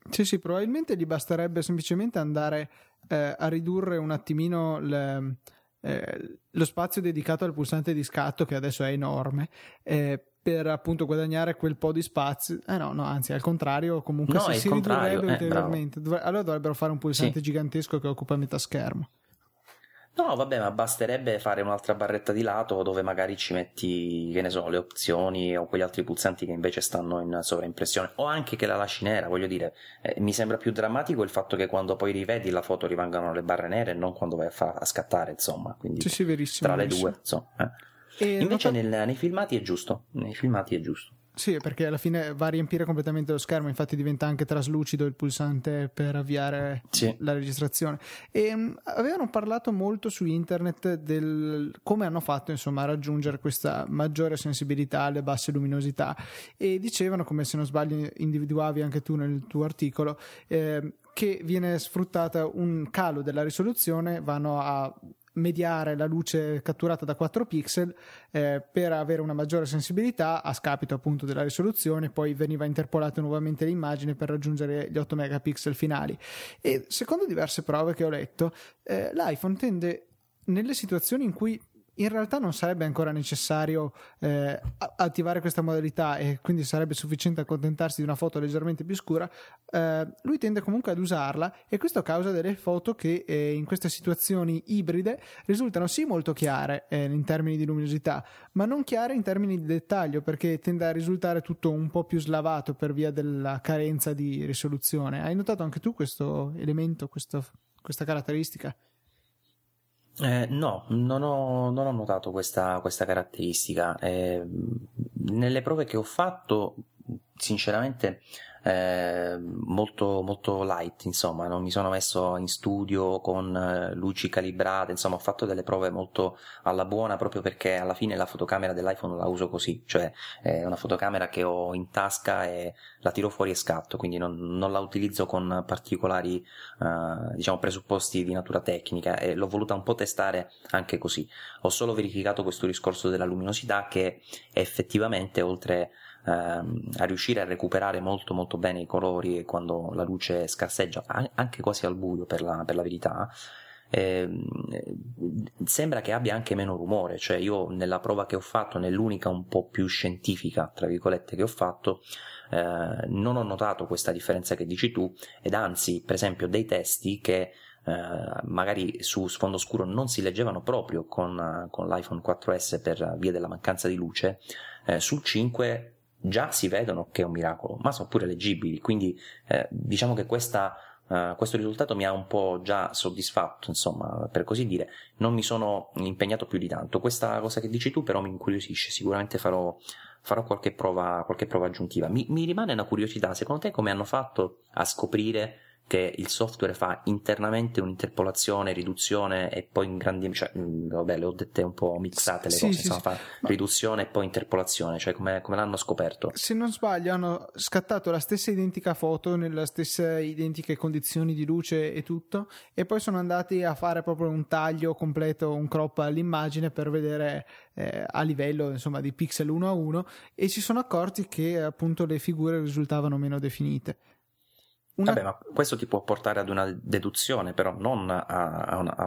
Sì, sì, probabilmente gli basterebbe semplicemente andare eh, a ridurre un attimino le, eh, lo spazio dedicato al pulsante di scatto che adesso è enorme eh, per appunto guadagnare quel po' di spazio. Eh no, no, anzi, al contrario, comunque no, se si ridurrebbe eh, ulteriormente, dov- allora dovrebbero fare un pulsante sì. gigantesco che occupa metà schermo. No, vabbè, ma basterebbe fare un'altra barretta di lato dove magari ci metti, che ne so, le opzioni o quegli altri pulsanti che invece stanno in sovraimpressione, o anche che la lasci nera, voglio dire, eh, mi sembra più drammatico il fatto che quando poi rivedi la foto rimangano le barre nere e non quando vai a, fa- a scattare, insomma, quindi sì, sì, verissimo, tra verissimo. le due, insomma. Eh. Invece notato... nel, nei filmati è giusto, nei filmati è giusto. Sì, perché alla fine va a riempire completamente lo schermo, infatti diventa anche traslucido il pulsante per avviare sì. la registrazione. E um, avevano parlato molto su internet del come hanno fatto insomma, a raggiungere questa maggiore sensibilità alle basse luminosità e dicevano, come se non sbagli individuavi anche tu nel tuo articolo, eh, che viene sfruttata un calo della risoluzione, vanno a mediare la luce catturata da 4 pixel eh, per avere una maggiore sensibilità a scapito appunto della risoluzione poi veniva interpolata nuovamente l'immagine per raggiungere gli 8 megapixel finali. E secondo diverse prove che ho letto eh, l'iPhone tende nelle situazioni in cui in realtà non sarebbe ancora necessario eh, attivare questa modalità e quindi sarebbe sufficiente accontentarsi di una foto leggermente più scura, eh, lui tende comunque ad usarla e questo causa delle foto che eh, in queste situazioni ibride risultano sì molto chiare eh, in termini di luminosità, ma non chiare in termini di dettaglio perché tende a risultare tutto un po' più slavato per via della carenza di risoluzione. Hai notato anche tu questo elemento, questo, questa caratteristica? Eh, no, non ho, non ho, notato questa, questa caratteristica. Eh, nelle prove che ho fatto, sinceramente, eh, molto, molto light, insomma, non mi sono messo in studio con eh, luci calibrate, insomma, ho fatto delle prove molto alla buona proprio perché alla fine la fotocamera dell'iPhone la uso così, cioè è una fotocamera che ho in tasca e la tiro fuori e scatto, quindi non, non la utilizzo con particolari, eh, diciamo, presupposti di natura tecnica e l'ho voluta un po' testare anche così. Ho solo verificato questo discorso della luminosità che effettivamente oltre ehm, a riuscire a recuperare molto molto bene i colori quando la luce scarseggia, anche quasi al buio per la, per la verità, eh, sembra che abbia anche meno rumore, cioè io nella prova che ho fatto, nell'unica un po' più scientifica, tra virgolette, che ho fatto, eh, non ho notato questa differenza che dici tu, ed anzi, per esempio, dei testi che eh, magari su sfondo scuro non si leggevano proprio con, con l'iPhone 4S per via della mancanza di luce, eh, sul 5 già si vedono che è un miracolo, ma sono pure leggibili, quindi eh, diciamo che questa Uh, questo risultato mi ha un po' già soddisfatto, insomma, per così dire. Non mi sono impegnato più di tanto. Questa cosa che dici tu, però, mi incuriosisce. Sicuramente farò, farò qualche, prova, qualche prova aggiuntiva. Mi, mi rimane una curiosità. Secondo te, come hanno fatto a scoprire che il software fa internamente un'interpolazione, riduzione e poi in grandi cioè, vabbè, le ho dette un po' mixate le sì, cose, sì, insomma, sì. fa Ma... riduzione e poi interpolazione, cioè come, come, l'hanno scoperto? Se non sbaglio hanno scattato la stessa identica foto nelle stesse identiche condizioni di luce e tutto e poi sono andati a fare proprio un taglio completo, un crop all'immagine per vedere eh, a livello insomma di pixel uno a uno e si sono accorti che appunto le figure risultavano meno definite una... Vabbè, ma questo ti può portare ad una deduzione, però non a, a, una, a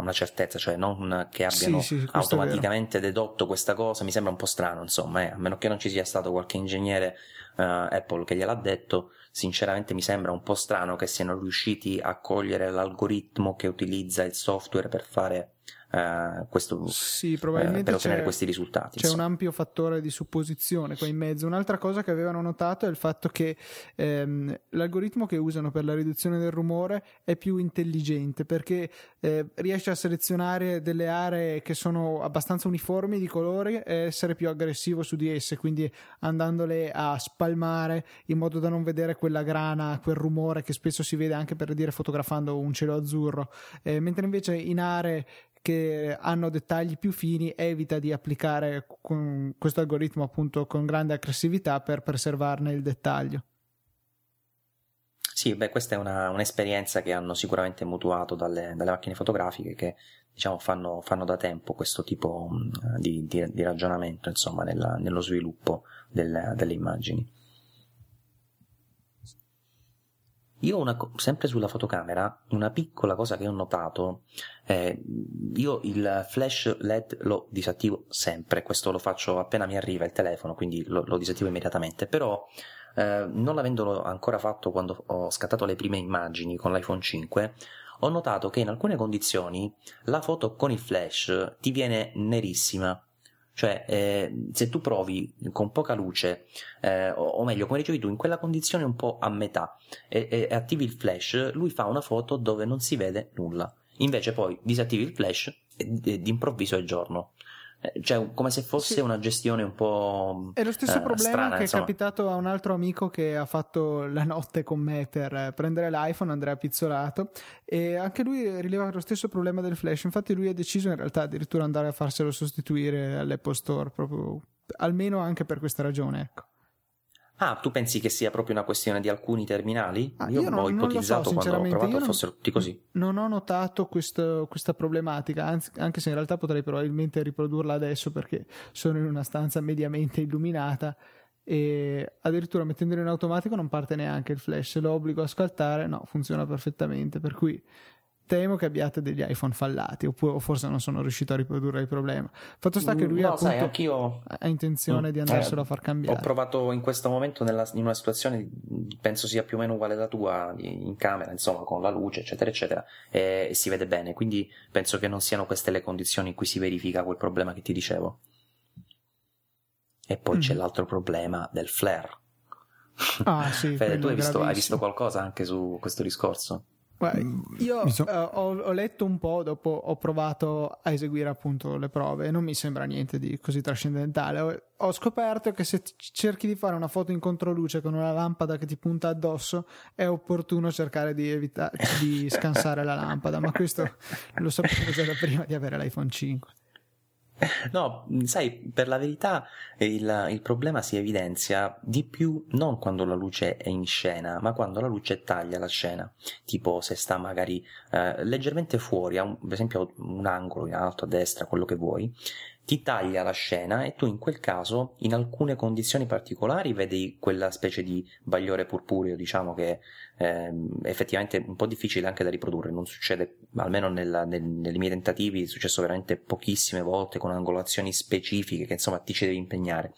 una, certezza, cioè non che abbiano sì, sì, automaticamente dedotto questa cosa. Mi sembra un po' strano, insomma, eh, a meno che non ci sia stato qualche ingegnere uh, Apple che gliel'ha detto. Sinceramente mi sembra un po' strano che siano riusciti a cogliere l'algoritmo che utilizza il software per fare eh, questo, sì, probabilmente eh, per ottenere questi risultati. C'è insomma. un ampio fattore di supposizione qua in mezzo. Un'altra cosa che avevano notato è il fatto che ehm, l'algoritmo che usano per la riduzione del rumore è più intelligente perché eh, riesce a selezionare delle aree che sono abbastanza uniformi di colore e essere più aggressivo su di esse, quindi andandole a spalmare in modo da non vedere quella grana, quel rumore che spesso si vede anche per dire fotografando un cielo azzurro, eh, mentre invece in aree che hanno dettagli più fini evita di applicare questo algoritmo appunto con grande aggressività per preservarne il dettaglio. Sì, beh, questa è una, un'esperienza che hanno sicuramente mutuato dalle, dalle macchine fotografiche che diciamo, fanno, fanno, da tempo questo tipo di, di, di ragionamento insomma, nella, nello sviluppo del, delle immagini. Io una, sempre sulla fotocamera, una piccola cosa che ho notato, eh, io il flash LED lo disattivo sempre, questo lo faccio appena mi arriva il telefono, quindi lo, lo disattivo immediatamente, però eh, non l'avendolo ancora fatto quando ho scattato le prime immagini con l'iPhone 5, ho notato che in alcune condizioni la foto con il flash ti viene nerissima cioè, eh, se tu provi con poca luce, eh, o, o, meglio, come dicevi tu, in quella condizione un po' a metà, e, e, e attivi il flash, lui fa una foto dove non si vede nulla. Invece poi disattivi il flash e, d'improvviso è giorno. Eh, cioè come se fosse sì. una gestione un po' è lo stesso eh, problema strana, che insomma. è capitato a un altro amico che ha fatto la notte con me per prendere l'iPhone Andrea Pizzolato e anche lui rileva lo stesso problema del flash infatti lui ha deciso in realtà addirittura andare a farselo sostituire all'Apple Store proprio almeno anche per questa ragione ecco Ah, tu pensi che sia proprio una questione di alcuni terminali? Ah, io, io non, ho ipotizzato so, quando ho provato non, fossero tutti così. Non ho notato questo, questa problematica, anzi, anche se in realtà potrei probabilmente riprodurla adesso perché sono in una stanza mediamente illuminata e addirittura mettendolo in automatico non parte neanche il flash, se lo obbligo a scattare no, funziona perfettamente, per cui temo che abbiate degli iPhone fallati, oppure, forse non sono riuscito a riprodurre il problema. Fatto sta che lui no, appunto, sai, anch'io... ha intenzione mm, di andarselo eh, a far cambiare. Ho provato in questo momento nella, in una situazione, penso sia più o meno uguale alla tua, in camera, insomma, con la luce, eccetera, eccetera, e, e si vede bene. Quindi penso che non siano queste le condizioni in cui si verifica quel problema che ti dicevo. E poi mm. c'è l'altro problema del flare. Ah, sì, Fede, tu hai visto, hai visto qualcosa anche su questo discorso? Guarda, mm, io so... uh, ho, ho, letto un po', dopo ho provato a eseguire appunto le prove e non mi sembra niente di così trascendentale. Ho, ho scoperto che se cerchi di fare una foto in controluce con una lampada che ti punta addosso è opportuno cercare di, evitare di scansare la lampada, ma questo lo sapevo già da prima di avere l'iPhone 5. No, sai, per la verità il, il, problema si evidenzia di più non quando la luce è in scena, ma quando la luce taglia la scena. Tipo se sta magari eh, leggermente fuori, un, per esempio un angolo in alto a destra, quello che vuoi, ti taglia la scena e tu in quel caso, in alcune condizioni particolari, vedi quella specie di bagliore purpureo, diciamo che eh, effettivamente è un po' difficile anche da riprodurre, non succede, almeno nella, nel, nei miei tentativi, è successo veramente pochissime volte con angolazioni specifiche che insomma ti ci devi impegnare.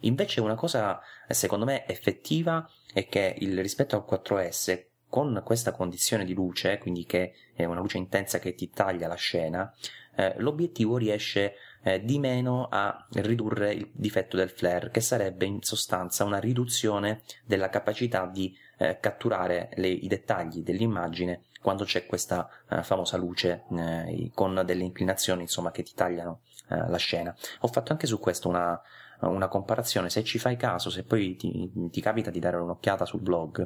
Invece una cosa secondo me effettiva è che il, rispetto al 4S con questa condizione di luce, quindi che è una luce intensa che ti taglia la scena, eh, l'obiettivo riesce eh, di meno a ridurre il difetto del flare, che sarebbe in sostanza una riduzione della capacità di eh, catturare le, i dettagli dell'immagine quando c'è questa eh, famosa luce eh, con delle inclinazioni insomma che ti tagliano eh, la scena. Ho fatto anche su questo una, una comparazione, se ci fai caso, se poi ti, ti capita di dare un'occhiata sul blog,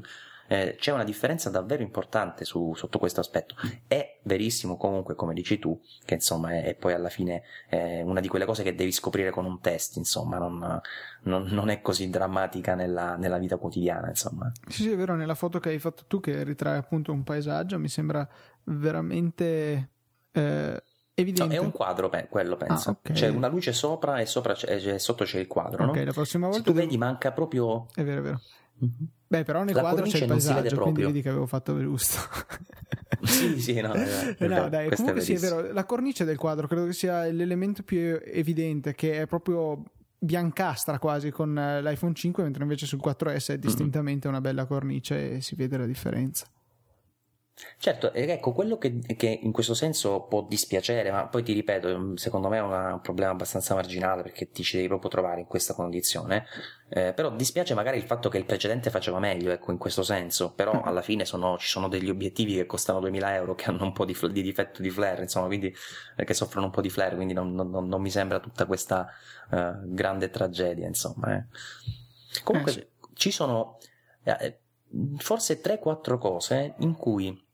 eh, c'è una differenza davvero importante su, sotto questo aspetto. È verissimo comunque, come dici tu, che insomma è, è poi alla fine eh, una di quelle cose che devi scoprire con un test, insomma, non, non, non è così drammatica nella, nella, vita quotidiana, insomma. Sì, sì, è vero, nella foto che hai fatto tu che ritrae appunto un paesaggio, mi sembra veramente... Eh... Evidente. No, è un quadro, beh, quello penso. Ah, okay. C'è una luce sopra e sopra c'è, sotto c'è il quadro. Ok, no? la prossima volta. Se tu devo... vedi, manca proprio. È vero, è vero. Mm-hmm. Beh, però nel la quadro c'è il paesaggio, quindi vedi che avevo fatto giusto. sì, sì, no, eh, no dai, comunque è sì, è vero, la cornice del quadro credo che sia l'elemento più evidente, che è proprio biancastra quasi con l'iPhone 5, mentre invece sul 4S è distintamente una bella cornice e si vede la differenza. Certo, ecco, quello che, che, in questo senso può dispiacere, ma poi ti ripeto, secondo me è una, un problema abbastanza marginale perché ti ci devi proprio trovare in questa condizione, eh, però dispiace magari il fatto che il precedente faceva meglio, ecco, in questo senso, però alla fine sono, ci sono degli obiettivi che costano 2000 euro, che hanno un po' di, di difetto di flare, insomma, quindi, eh, che soffrono un po' di flare, quindi non, non, non mi sembra tutta questa eh, grande tragedia, insomma. Eh. Comunque, sì. ci sono eh, forse 3-4 cose in cui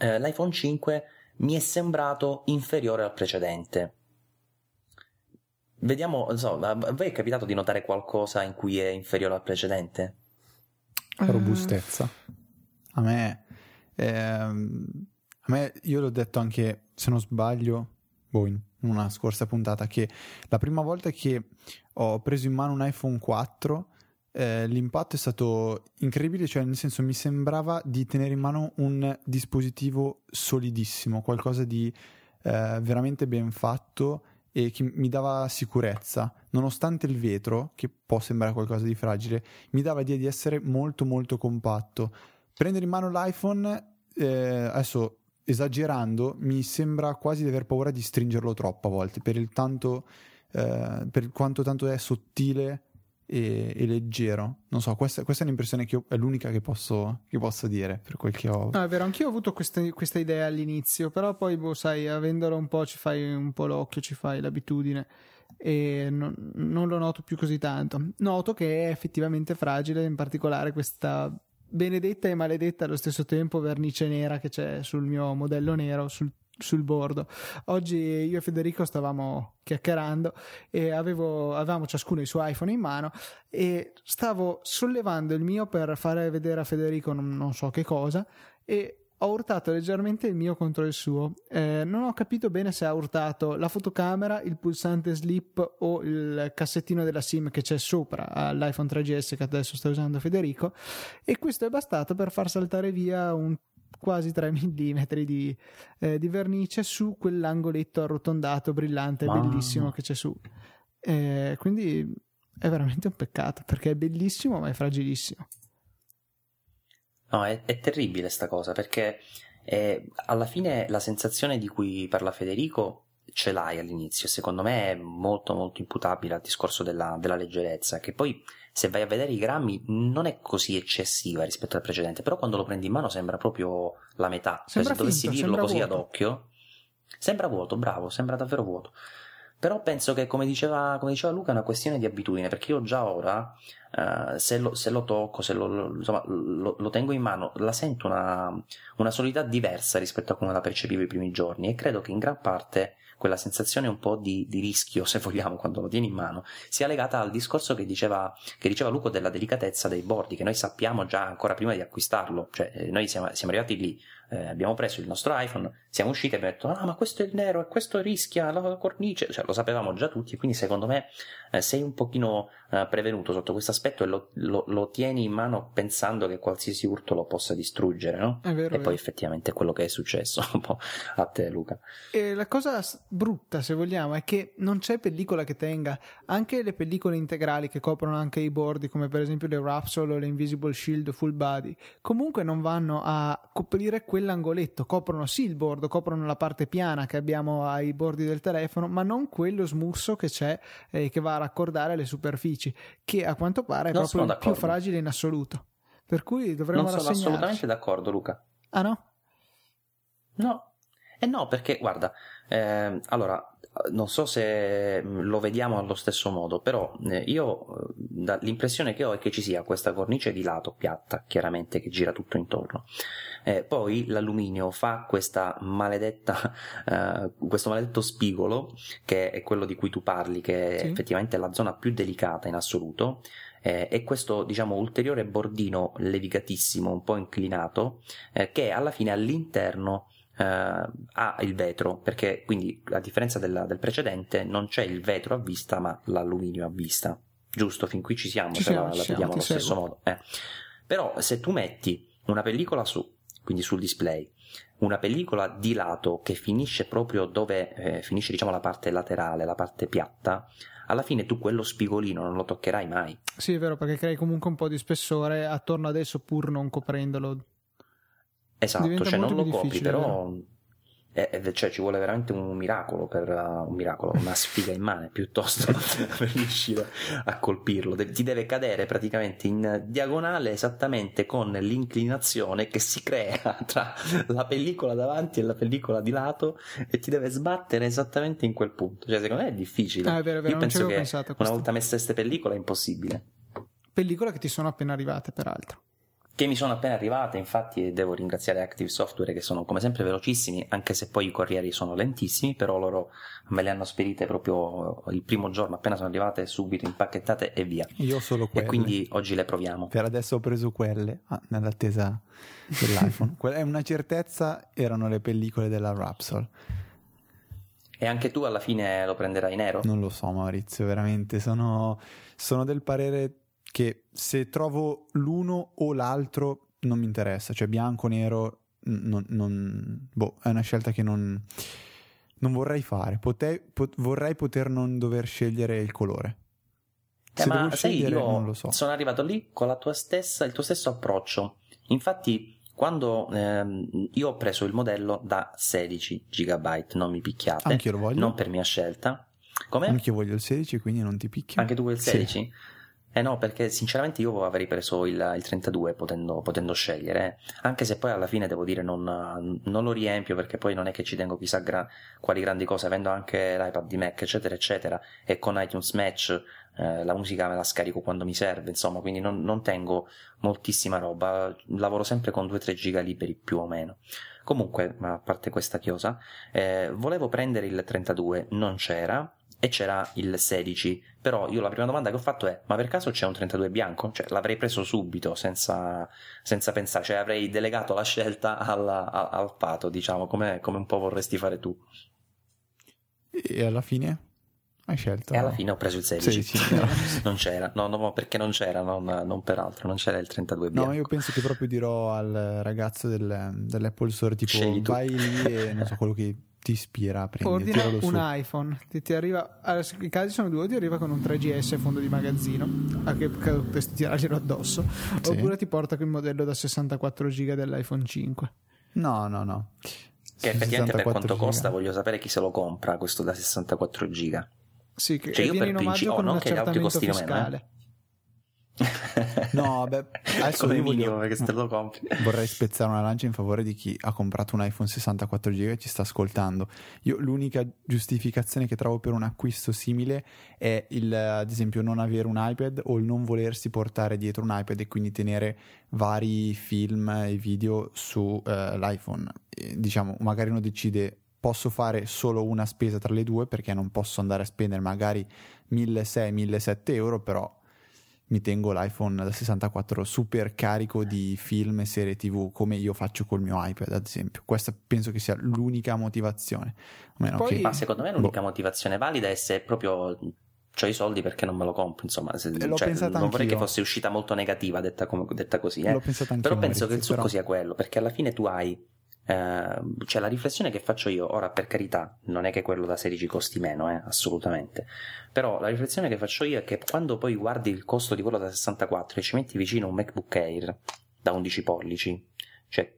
eh, l'iPhone 5 mi è sembrato inferiore al precedente. Vediamo, so, a voi è capitato di notare qualcosa in cui è inferiore al precedente? Robustezza. A me, ehm, a me, io l'ho detto anche, se non sbaglio, boh, in una scorsa puntata, che la prima volta che ho preso in mano un iPhone 4 eh, l'impatto è stato incredibile, cioè nel senso mi sembrava di tenere in mano un dispositivo solidissimo, qualcosa di eh, veramente ben fatto e che mi dava sicurezza, nonostante il vetro, che può sembrare qualcosa di fragile, mi dava l'idea di essere molto molto compatto. Prendere in mano l'iPhone, eh, adesso esagerando, mi sembra quasi di aver paura di stringerlo troppo a volte, per il tanto, eh, per quanto tanto è sottile e, e leggero. Non so, questa, questa, è un'impressione che io, è l'unica che posso, che posso, dire per quel che ho. No, è vero, anch'io ho avuto questa, questa idea all'inizio, però poi, boh, sai, avendolo un po' ci fai un po' l'occhio, ci fai l'abitudine e non, non lo noto più così tanto. Noto che è effettivamente fragile, in particolare questa benedetta e maledetta allo stesso tempo vernice nera che c'è sul mio modello nero, sul sul bordo. Oggi io e Federico stavamo chiacchierando e avevo, avevamo ciascuno il suo iPhone in mano e stavo sollevando il mio per fare vedere a Federico non, non so che cosa e ho urtato leggermente il mio contro il suo. Eh, non ho capito bene se ha urtato la fotocamera, il pulsante slip o il cassettino della SIM che c'è sopra all'iPhone 3GS che adesso sta usando Federico. E questo è bastato per far saltare via un quasi 3 mm di, eh, di vernice su quell'angoletto arrotondato, brillante, Mamma. bellissimo che c'è su. Eh, quindi è veramente un peccato perché è bellissimo ma è fragilissimo. No, è, è terribile sta cosa perché eh, alla fine la sensazione di cui parla Federico ce l'hai all'inizio, secondo me è molto molto imputabile al discorso della, della leggerezza, che poi se vai a vedere i grammi non è così eccessiva rispetto al precedente, però quando lo prendi in mano sembra proprio la metà. Cioè, se dovessi dirlo così vuoto. ad occhio, sembra vuoto, bravo, sembra davvero vuoto. Però penso che, come diceva, come diceva Luca, è una questione di abitudine, perché io già ora, uh, se, lo, se, lo, tocco, se lo, insomma, lo, lo, tengo in mano, la sento una, una solidità diversa rispetto a come la percepivo i primi giorni e credo che in gran parte quella sensazione un po' di, di, rischio, se vogliamo, quando lo tieni in mano, sia legata al discorso che diceva, che diceva Luco della delicatezza dei bordi, che noi sappiamo già ancora prima di acquistarlo, cioè eh, noi siamo, siamo arrivati lì, eh, abbiamo preso il nostro iPhone, siamo usciti e abbiamo detto, ah ma questo è il nero e questo rischia la cornice, cioè lo sapevamo già tutti, quindi secondo me eh, sei un pochino eh, prevenuto sotto questo aspetto e lo, lo, lo, tieni in mano pensando che qualsiasi urto lo possa distruggere, no? È vero, e poi effettivamente è quello che è successo un po' a te Luca. E la cosa brutta, se vogliamo, è che non c'è pellicola che tenga, anche le pellicole integrali che coprono anche i bordi, come per esempio le Rapsol o le Invisible Shield Full Body, comunque non vanno a coprire quell'angoletto, coprono sì il bordo, coprono la parte piana che abbiamo ai bordi del telefono, ma non quello smurso che c'è eh, che va a raccordare le superfici, che a quanto pare è Non proprio il più d'accordo. fragile in assoluto. Per cui dovremmo Non sono rassegnarci. assolutamente d'accordo, Luca. Ah no? No, eh no, perché guarda, ehm, allora non so se mh, lo vediamo allo stesso modo, però eh, io eh, l'impressione che ho è che ci sia questa cornice di lato piatta, chiaramente che gira tutto intorno. Eh, poi l'alluminio fa questa maledetta, eh, questo maledetto spigolo, che è quello di cui tu parli, che Sì. è effettivamente la zona più delicata in assoluto, eh, e questo diciamo ulteriore bordino levigatissimo, un po' inclinato, eh, che alla fine all'interno ha il vetro, perché quindi a differenza della- del precedente non c'è il vetro a vista ma l'alluminio a vista. Giusto, fin qui ci siamo, Ci se siamo, la, la vediamo allo stesso modo. eh. Però se tu metti una pellicola su, quindi sul display, una pellicola di lato che finisce proprio dove eh, finisce diciamo la parte laterale, la parte piatta, alla fine tu quello spigolino non lo toccherai mai. Sì, è vero, perché crei comunque un po' di spessore attorno ad esso pur non coprendolo. Esatto, cioè non lo copri, però eh, cioè, ci vuole veramente un miracolo per un miracolo, una sfiga immane piuttosto per riuscire a colpirlo. De- ti deve cadere praticamente in diagonale esattamente con l'inclinazione che si crea tra la pellicola davanti e la pellicola di lato e ti deve sbattere esattamente in quel punto. Cioè, secondo me è difficile. Ah, è vero, è vero, Io penso che una volta messe queste pellicole è impossibile. Pellicola che ti sono appena arrivate, peraltro. Che mi sono appena arrivate, infatti e devo ringraziare Active Software che sono come sempre velocissimi, anche se poi i corrieri sono lentissimi, però loro me le hanno spedite proprio il primo giorno, appena sono arrivate, subito impacchettate e via. Io solo E quelle. quindi oggi le proviamo. Per adesso ho preso quelle ah, nell'attesa dell'iPhone. È una certezza, erano le pellicole della Rapsol. E anche tu alla fine lo prenderai nero? Non lo so, Maurizio, veramente sono, sono del parere che se trovo l'uno o l'altro non mi interessa, cioè bianco, nero, non, non- boh, è una scelta che non, non vorrei fare. Pote- pot- vorrei poter non dover sgliere il colore. Eh, Se ma sai, scegliere, io non lo so. sono arrivato lì con la tua stessa, il tuo stesso approccio. Infatti, quando ehm, io ho preso il modello da 16 GB, non mi picchiate, Anch'io lo voglio. non per mia scelta. Come? Anch'io voglio il 16, quindi non ti picchio. Anche tu quel Sì. 16? Eh no, perché sinceramente io avrei preso il, il 32 potendo, potendo scegliere, eh. anche se poi alla fine devo dire non, non lo riempio perché poi non è che ci tengo chissà gra- quali grandi cose, avendo anche l'iPad di Mac eccetera eccetera e con iTunes Match eh, la musica me la scarico quando mi serve, insomma, quindi non, non tengo moltissima roba, lavoro sempre con 2-3 giga liberi più o meno. Comunque, a parte questa chiosa, eh, volevo prendere il 32, non c'era e c'era il 16, però io la prima domanda che ho fatto è ma per caso c'è un 32 bianco? Cioè l'avrei preso subito senza, senza pensare, cioè avrei delegato la scelta alla- a- al pato, diciamo, come, come un po' vorresti fare tu. E alla fine hai scelto. E alla fine ho preso il 16. 16, no. non c'era, no, no, perché non c'era, non, non per altro, non c'era il 32 bianco. No, io penso che proprio dirò al ragazzo del- dell'Apple Store tipo Scegli tu. vai lì e non so quello che ti ispira, prendi, Ordina tiralo su. un iPhone, ti, ti arriva, allora, i casi sono due, o ti arriva con un 3GS fondo di magazzino, a che potresti tirarglielo addosso, Sì. oppure ti porta con il modello da 64 giga dell'iPhone 5. No, no, no. Che effettivamente per 64 quanto giga. costa voglio sapere chi se lo compra questo da 64 giga. Sì, che Cioè, io viene per in omaggio principio- con oh, un non che gli altri accertamento costino meno, eh. No, beh, adesso come io voglio- minimo perché se lo compri. Vorrei spezzare una lancia in favore di chi ha comprato un iPhone 64 giga e ci sta ascoltando. Io l'unica giustificazione che trovo per un acquisto simile è il, ad esempio, non avere un iPad o il non volersi portare dietro un iPad e quindi tenere vari film e video sull'iPhone. diciamo, magari uno decide posso fare solo una spesa tra le due perché non posso andare a spendere magari 1600-1700 euro, però mi tengo l'iPhone da 64 super carico di film e serie tv come io faccio col mio iPad ad esempio questa penso che sia l'unica motivazione Poi- che Ma secondo me l'unica Boh. motivazione valida è se proprio ho i soldi perché non me lo compro, insomma, se- Eh, l'ho cioè, non vorrei che anch'io. fosse uscita molto negativa detta, come- detta così, eh. l'ho pensato anche però penso che il succo però... sia quello, perché alla fine tu hai eh, cioè la riflessione che faccio io, ora per carità, non è che quello da 16 costi meno, eh, assolutamente. Però la riflessione che faccio io è che quando poi guardi il costo di quello da 64 e ci metti vicino un MacBook Air da 11 pollici, cioè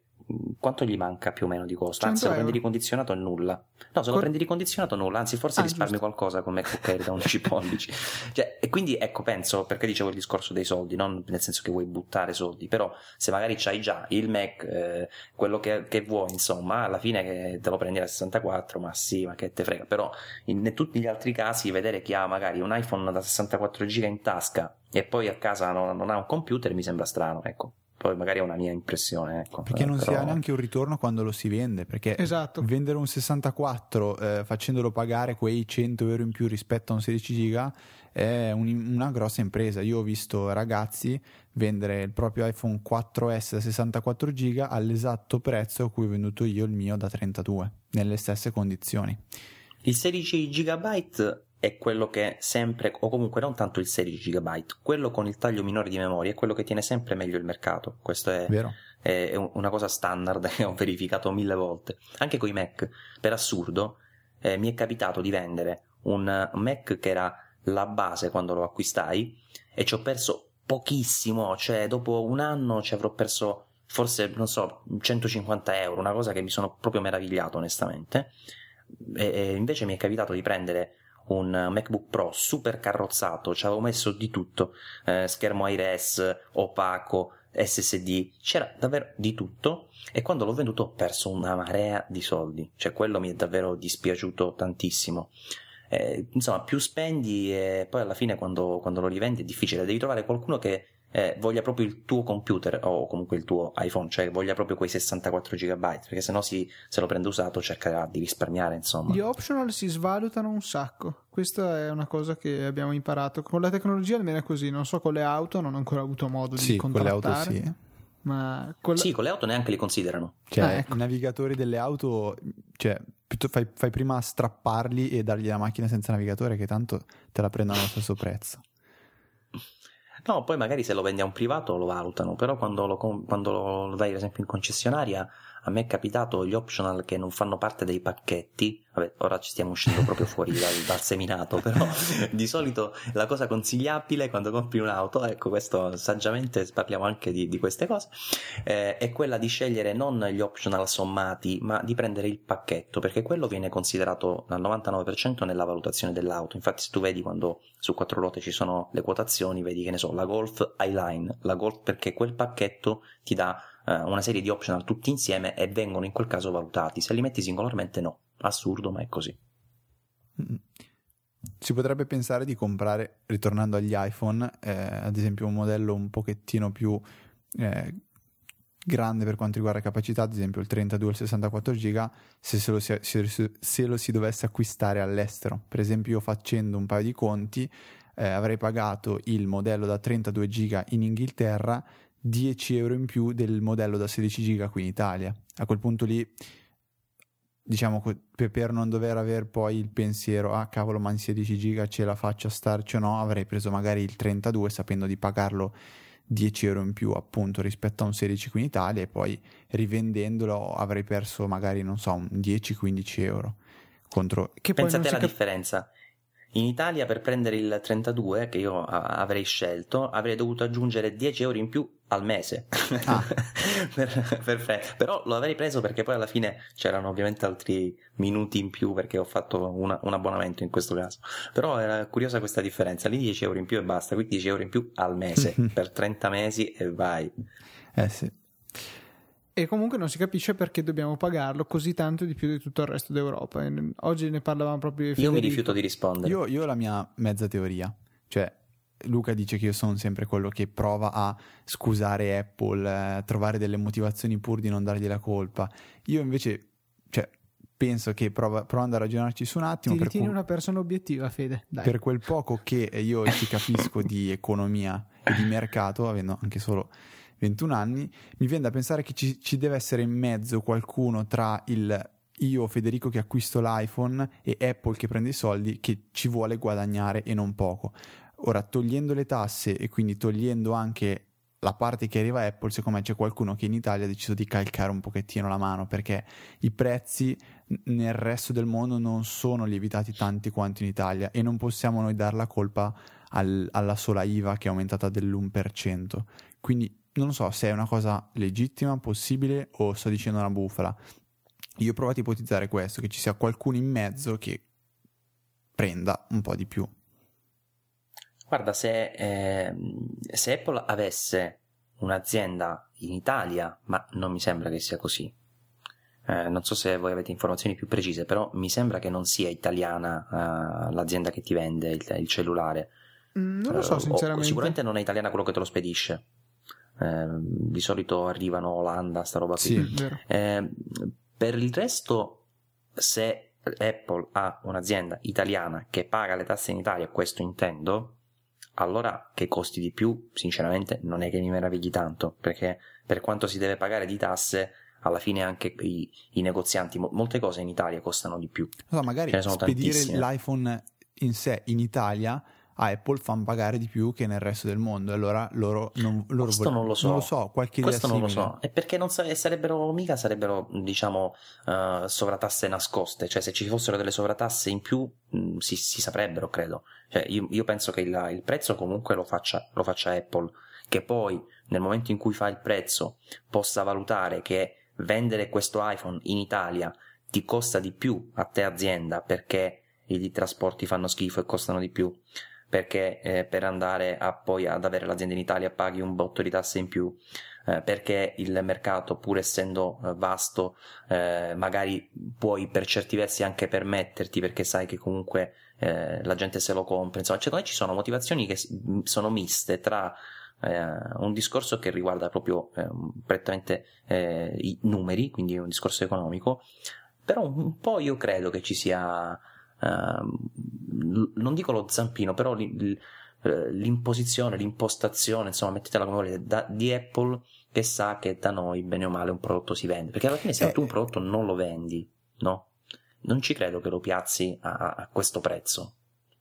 quanto gli manca più o meno di costo? Anzi, se 100 lo prendi ricondizionato nulla. No, se lo Cor- prendi ricondizionato nulla, anzi forse Ah, risparmi giusto. qualcosa con MacBook Air da 11 pollici. Cioè, e quindi ecco, penso, perché dicevo il discorso dei soldi, non nel senso che vuoi buttare soldi, però se magari c'hai già il Mac, eh, quello che, che vuoi, insomma, alla fine te lo prendi da 64, ma sì, ma che te frega. Però in, in tutti gli altri casi, vedere chi ha magari un iPhone da 64 giga in tasca e poi a casa non, non ha un computer mi sembra strano, ecco. Poi magari è una mia impressione, ecco. Perché non però- si ha neanche un ritorno quando lo si vende, perché Esatto. vendere un 64 eh, facendolo pagare quei 100 euro in più rispetto a un 16 giga è un- una grossa impresa. Io ho visto ragazzi vendere il proprio iPhone 4S da 64 giga all'esatto prezzo a cui ho venduto io il mio da 32, nelle stesse condizioni. Il 16 GB è quello che sempre, o comunque non tanto il 16 GB, quello con il taglio minore di memoria è quello che tiene sempre meglio il mercato. Questo è, è- è un- una cosa standard che ho verificato mille volte. Anche con i Mac, per assurdo, eh, mi è capitato di vendere un Mac che era la base quando lo acquistai e ci ho perso pochissimo, cioè dopo un anno ci avrò perso forse, non so, 150 euro, una cosa che mi sono proprio meravigliato onestamente. E, e invece mi è capitato di prendere un MacBook Pro super carrozzato, ci avevo messo di tutto, eh, schermo IRS, opaco, SSD, c'era davvero di tutto e quando l'ho venduto ho perso una marea di soldi, cioè quello mi è davvero dispiaciuto tantissimo. Eh, insomma, più spendi e poi alla fine quando, quando lo rivendi è difficile, devi trovare qualcuno che eh, voglia proprio il tuo computer o comunque il tuo iPhone, cioè voglia proprio quei 64 GB, perché sennò si, se lo prende usato cercherà di risparmiare, insomma. Gli optional si svalutano un sacco. Questa è una cosa che abbiamo imparato. Con la tecnologia almeno è così. Non so con le auto, non ho ancora avuto modo di Sì, con le auto contrattare. sì. Ma con la- Sì, con le auto neanche li considerano. Cioè, Ah, ecco. i navigatori delle auto, cioè, piuttosto fai, fai prima strapparli e dargli la macchina senza navigatore, che tanto te la prendono allo stesso prezzo. No, poi magari se lo vendi a un privato lo valutano, però quando lo, quando lo dai ad esempio in concessionaria, a me è capitato gli optional che non fanno parte dei pacchetti, vabbè, ora ci stiamo uscendo proprio fuori dal, dal seminato, però di solito la cosa consigliabile quando compri un'auto, ecco questo saggiamente parliamo anche di, di queste cose, eh, è quella di scegliere non gli optional sommati, ma di prendere il pacchetto, perché quello viene considerato al 99% nella valutazione dell'auto. Infatti, se tu vedi quando su quattro ruote ci sono le quotazioni, vedi che ne so, la Golf Highline, la Golf perché quel pacchetto ti dà eh, una serie di optional tutti insieme e vengono in quel caso valutati. Se li metti singolarmente, no. Assurdo, ma è così. Si potrebbe pensare di comprare, ritornando agli iPhone, eh, ad esempio un modello un pochettino più eh, grande per quanto riguarda capacità, ad esempio il 32 o il 64 giga, se, se lo si, se- se lo si dovesse acquistare all'estero. Per esempio io facendo un paio di conti eh, avrei pagato il modello da 32 giga in Inghilterra 10 euro in più del modello da 16 giga qui in Italia. A quel punto lì diciamo per, non dover avere poi il pensiero ah cavolo ma in 16 giga ce la faccio a starci o no avrei preso magari il 32 sapendo di pagarlo 10 euro in più appunto rispetto a un 16 qui in Italia e poi rivendendolo avrei perso magari non so un 10-15 euro contro che Pensate alla cap- differenza. In Italia per prendere il 32 che io avrei scelto avrei dovuto aggiungere 10 euro in più al mese. Ah. Per- perfetto però lo avrei preso perché poi alla fine c'erano ovviamente altri minuti in più perché ho fatto una- un abbonamento in questo caso. Però era curiosa questa differenza lì 10 euro in più e basta qui 10 euro in più al mese per 30 mesi e vai. Eh sì. E comunque non si capisce perché dobbiamo pagarlo così tanto di più di tutto il resto d'Europa. Oggi ne parlavamo proprio di io mi rifiuto di rispondere. Io, io ho la mia mezza teoria, cioè Luca dice che io sono sempre quello che prova a scusare Apple, eh, trovare delle motivazioni pur di non dargli la colpa. Io invece, cioè, penso che prova, provando a ragionarci su un attimo, Ti ritieni cu- una persona obiettiva, Fede? Dai. per quel poco che io ci capisco di economia e di mercato, avendo anche solo 21 anni, mi viene da pensare che ci, ci deve essere in mezzo qualcuno tra il io, Federico, che acquisto l'iPhone e Apple che prende i soldi, che ci vuole guadagnare e non poco. Ora, togliendo le tasse e quindi togliendo anche la parte che arriva a Apple, secondo me c'è qualcuno che in Italia ha deciso di calcare un pochettino la mano perché i prezzi nel resto del mondo non sono lievitati tanti quanto in Italia e non possiamo noi dar la colpa al, alla sola IVA che è aumentata dell'1%. Quindi non so se è una cosa legittima, possibile o sto dicendo una bufala. Io ho provato a ipotizzare questo, che ci sia qualcuno in mezzo che prenda un po' di più. Guarda, se, eh, se Apple avesse un'azienda in Italia, ma non mi sembra che sia così, eh, non so se voi avete informazioni più precise, però mi sembra che non sia italiana uh, l'azienda che ti vende il, il cellulare. Mm, non lo so, uh, sinceramente. sicuramente non è italiana quello che te lo spedisce. Eh, di solito arrivano Olanda, sta roba qui. Sì, eh, per il resto, se Apple ha un'azienda italiana che paga le tasse in Italia, questo intendo, allora che costi di più, sinceramente, non è che mi meravigli tanto, perché per quanto si deve pagare di tasse, alla fine anche i, i negozianti, mo- molte cose in Italia costano di più. No, magari spedire l'iPhone in sé in Italia a Apple fanno pagare di più che nel resto del mondo. Allora loro non, loro Questo non lo so. Non lo so, qualche idea Questo non simile. lo so. E perché non sarebbero mica sarebbero, diciamo, uh, sovratasse nascoste. Cioè, se ci fossero delle sovratasse in più, mh, mm, si, si, saprebbero, credo. Cioè, io, io penso che il, il, prezzo comunque lo faccia, lo faccia Apple. Che poi, nel momento in cui fa il prezzo, possa valutare che vendere questo iPhone in Italia ti costa di più a te azienda perché i trasporti fanno schifo e costano di più perché eh, per andare a poi ad avere l'azienda in Italia paghi un botto di tasse in più, eh, perché il mercato, pur essendo eh, vasto, eh, magari puoi per certi versi anche permetterti, perché sai che comunque eh, la gente se lo compra, insomma, cioè, ci sono motivazioni che sono miste tra eh, un discorso che riguarda proprio prettamente i numeri, quindi un discorso economico, però un po' io credo che ci sia non dico lo zampino, però eh, l'imposizione, l'impostazione, insomma, mettetela come volete, da, di Apple che sa che da noi, bene o male, un prodotto si vende. Perché alla fine se eh. tu un prodotto non lo vendi, no? Non ci credo che lo piazzi a, a questo prezzo.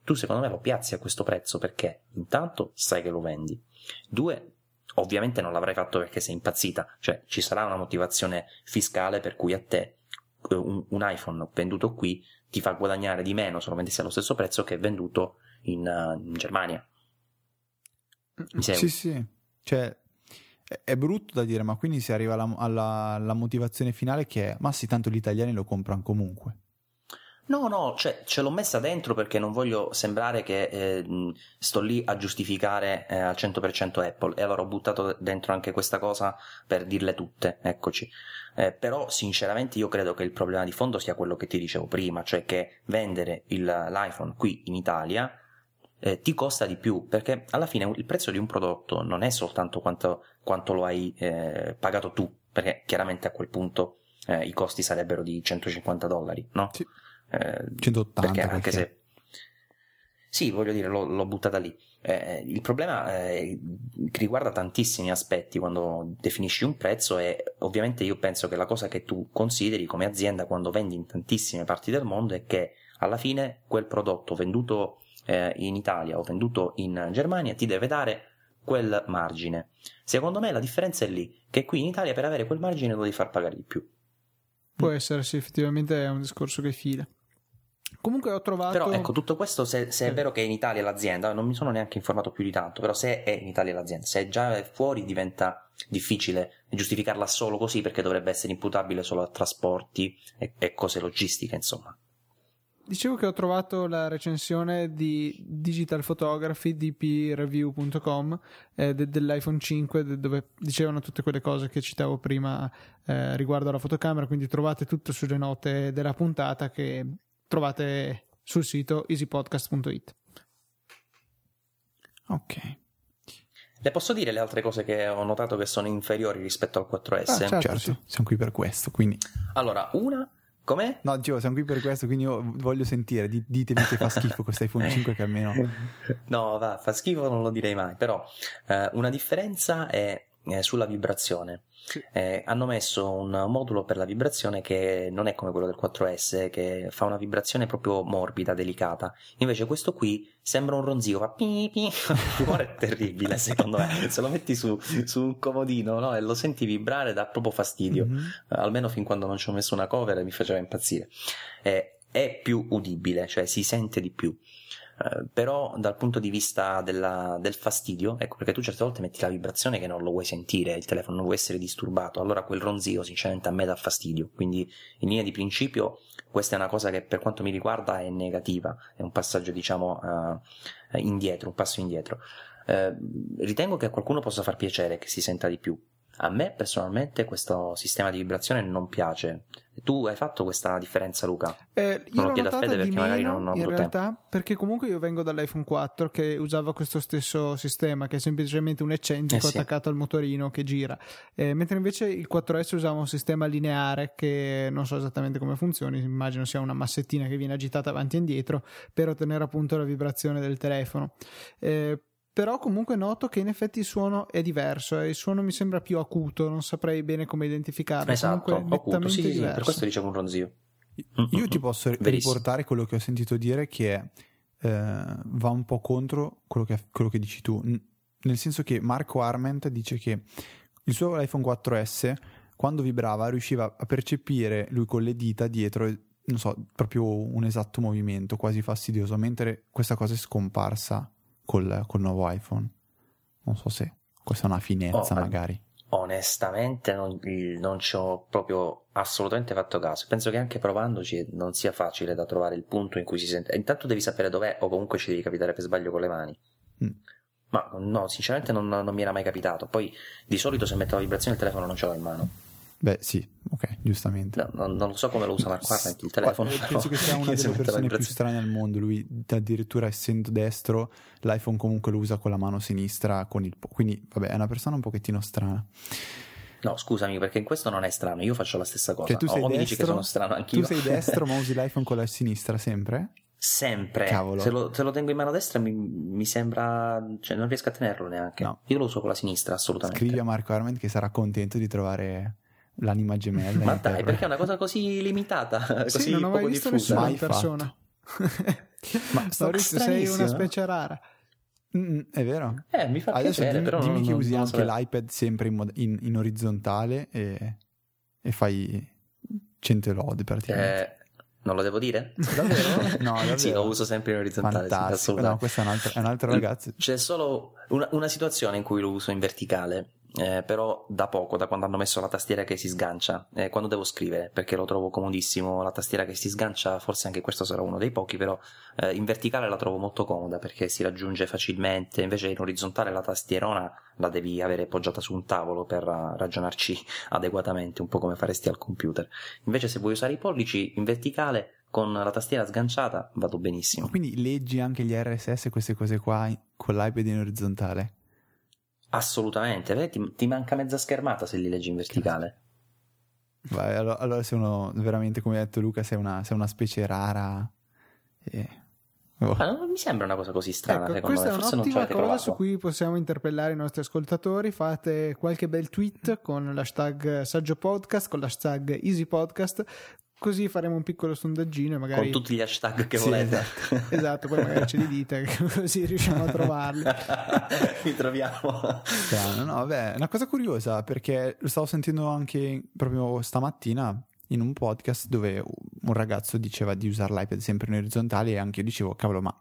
Tu secondo me lo piazzi a questo prezzo perché intanto sai che lo vendi. Due, ovviamente non l'avrai fatto perché sei impazzita, cioè ci sarà una motivazione fiscale per cui a te eh, un, un iPhone venduto qui ti fa guadagnare di meno solamente se è allo stesso prezzo che è venduto in, uh, in Germania. Mi Sì, sì. Cioè, è brutto da dire, ma quindi si arriva alla, alla, alla motivazione finale che è, ma sì, tanto gli italiani lo comprano comunque. No, no, cioè, ce l'ho messa dentro perché non voglio sembrare che eh, sto lì a giustificare eh, al 100% Apple e allora ho buttato dentro anche questa cosa per dirle tutte, eccoci. Eh, però sinceramente io credo che il problema di fondo sia quello che ti dicevo prima, cioè che vendere il, l'iPhone qui in Italia eh, ti costa di più, perché alla fine il prezzo di un prodotto non è soltanto quanto, quanto lo hai eh, pagato tu, perché chiaramente a quel punto eh, i costi sarebbero di 150 dollari, no? Sì. 180 perché anche se sì, voglio dire, l'ho, l'ho buttata lì. Eh, il problema eh, riguarda tantissimi aspetti quando definisci un prezzo e ovviamente io penso che la cosa che tu consideri come azienda quando vendi in tantissime parti del mondo è che alla fine quel prodotto venduto eh, in Italia o venduto in Germania ti deve dare quel margine. Secondo me la differenza è lì, che qui in Italia per avere quel margine lo devi far pagare di più. Può essere, sì, effettivamente è un discorso che fila. Comunque ho trovato. Però ecco, tutto questo, se, se, è vero che è in Italia l'azienda, non mi sono neanche informato più di tanto, però se è in Italia l'azienda, se è già fuori diventa difficile giustificarla solo così perché dovrebbe essere imputabile solo a trasporti e, e cose logistiche, insomma. Dicevo che ho trovato la recensione di Digital Photography dpreview.com eh, de- dell'iPhone 5 de- dove dicevano tutte quelle cose che citavo prima eh, riguardo alla fotocamera, quindi trovate tutto sulle note della puntata che trovate sul sito easypodcast.it. Ok. Le posso dire le altre cose che ho notato che sono inferiori rispetto al 4S? Ah, certo, certo. Sì. siamo qui per questo, quindi... Allora, una... Com'è? No, dicevo, siamo qui per questo, quindi io voglio sentire, ditemi che fa schifo questo iPhone 5 che almeno... no, va, fa schifo non lo direi mai, però eh, una differenza è eh, sulla vibrazione. Eh, hanno messo un modulo per la vibrazione che non è come quello del 4S, che fa una vibrazione proprio morbida, delicata. Invece questo qui sembra un ronzio, fa pi pi. Il rumore è terribile, secondo me. Se lo metti su, su un comodino no, e lo senti vibrare, dà proprio fastidio. Mm-hmm. almeno fin quando non ci ho messo una cover e mi faceva impazzire. Eh, è più udibile, cioè si sente di più. Eh, però dal punto di vista della, del fastidio, ecco perché tu certe volte metti la vibrazione che non lo vuoi sentire, il telefono non vuoi essere disturbato, allora quel ronzio sinceramente a me dà fastidio, quindi in linea di principio questa è una cosa che per quanto mi riguarda è negativa, è un passaggio diciamo uh, indietro, un passo indietro. Uh, ritengo che a qualcuno possa far piacere che si senta di più, a me personalmente questo sistema di vibrazione non piace. Tu hai fatto questa differenza, Luca? Eh, io non lo chiedo a Fede perché magari non ho in realtà, tempo. perché comunque io vengo dall'iPhone 4 che usava questo stesso sistema, che è semplicemente un eccentrico eh sì. attaccato al motorino che gira. Eh, mentre invece il 4S usava un sistema lineare che non so esattamente come funzioni, immagino sia una massettina che viene agitata avanti e indietro per ottenere appunto la vibrazione del telefono. Eh, però comunque noto che in effetti il suono è diverso e il suono mi sembra più acuto, non saprei bene come identificarlo. Esatto, comunque acuto, sì, sì, per questo dicevo un ronzio. Io ti posso Verissimo. riportare quello che ho sentito dire che eh, va un po' contro quello che, quello che, dici tu, nel senso che Marco Arment dice che il suo iPhone 4S quando vibrava riusciva a percepire lui con le dita dietro non so, proprio un esatto movimento quasi fastidioso, mentre questa cosa è scomparsa col, col nuovo iPhone. Non so se questa è una finezza, oh, magari. Onestamente, non, non, ci ho proprio assolutamente fatto caso. Penso che anche provandoci non sia facile da trovare il punto in cui si sente. Intanto devi sapere dov'è, o comunque ci devi capitare per sbaglio con le mani. Mm. Ma no, sinceramente non, non, mi era mai capitato. Poi di solito se metto la vibrazione il telefono non ce l'ho in mano. Beh, sì, ok, giustamente. No, non, non, lo so come lo usa Mark Arment il telefono. Penso però, che sia una delle persone più strane al mondo. Lui, addirittura essendo destro, l'iPhone comunque lo usa con la mano sinistra. Con il, quindi, vabbè, è una persona un pochettino strana. No, scusami, perché in questo non è strano. Io faccio la stessa cosa. Cioè, tu sei o destro, mi dici che sono strano anch'io. Tu sei destro, ma usi l'iPhone con la sinistra sempre? Sempre. Cavolo. Se lo, se lo tengo in mano destra mi, mi, sembra. cioè, non riesco a tenerlo neanche. No. Io lo uso con la sinistra, assolutamente. Scrivi a Marco Arment che sarà contento di trovare l'anima gemella. Ma dai, per... perché è una cosa così limitata, sì, così non ho mai visto diffusa. Mai persona. Ma Maurizio, sei una specie rara. Mm, è vero. Eh, mi fa Adesso piacere, dimmi, però dimmi non, che usi anche so l'iPad sempre in, mod- in, in orizzontale e, e, fai 100 lode praticamente. Eh, non lo devo dire? Davvero? No, davvero. sì, lo uso sempre in orizzontale. Fantastico. Sì, no, questo è un altro, è un altro ragazzo. C'è solo una, una situazione in cui lo uso in verticale eh, però da poco, da quando hanno messo la tastiera che si sgancia, eh, quando devo scrivere, perché lo trovo comodissimo, la tastiera che si sgancia, forse anche questo sarà uno dei pochi, però eh, in verticale la trovo molto comoda perché si raggiunge facilmente, invece in orizzontale la tastierona la devi avere poggiata su un tavolo per uh, ragionarci adeguatamente, un po' come faresti al computer. Invece se vuoi usare i pollici in verticale con la tastiera sganciata vado benissimo. Quindi leggi anche gli RSS queste cose qua con l'iPad in orizzontale? Assolutamente, ti, ti, manca mezza schermata se li leggi in verticale. Vai, allora, allora sei uno, veramente come ha detto Luca, sei una, sei una specie rara. E... Oh. Ma non mi sembra una cosa così strana. Ecco, questa me. è Forse un'ottima cosa provato. su cui possiamo interpellare i nostri ascoltatori. Fate qualche bel tweet con l'hashtag Saggio Podcast, con l'hashtag Easy Podcast, Così faremo un piccolo sondaggino e magari... Con tutti gli hashtag che sì, volete. Esatto. esatto, poi magari ce li dite così riusciamo a trovarli. Li troviamo. Strano, no, vabbè, è una cosa curiosa perché lo stavo sentendo anche proprio stamattina in un podcast dove un ragazzo diceva di usare l'iPad sempre in orizzontale e anche io dicevo, cavolo, ma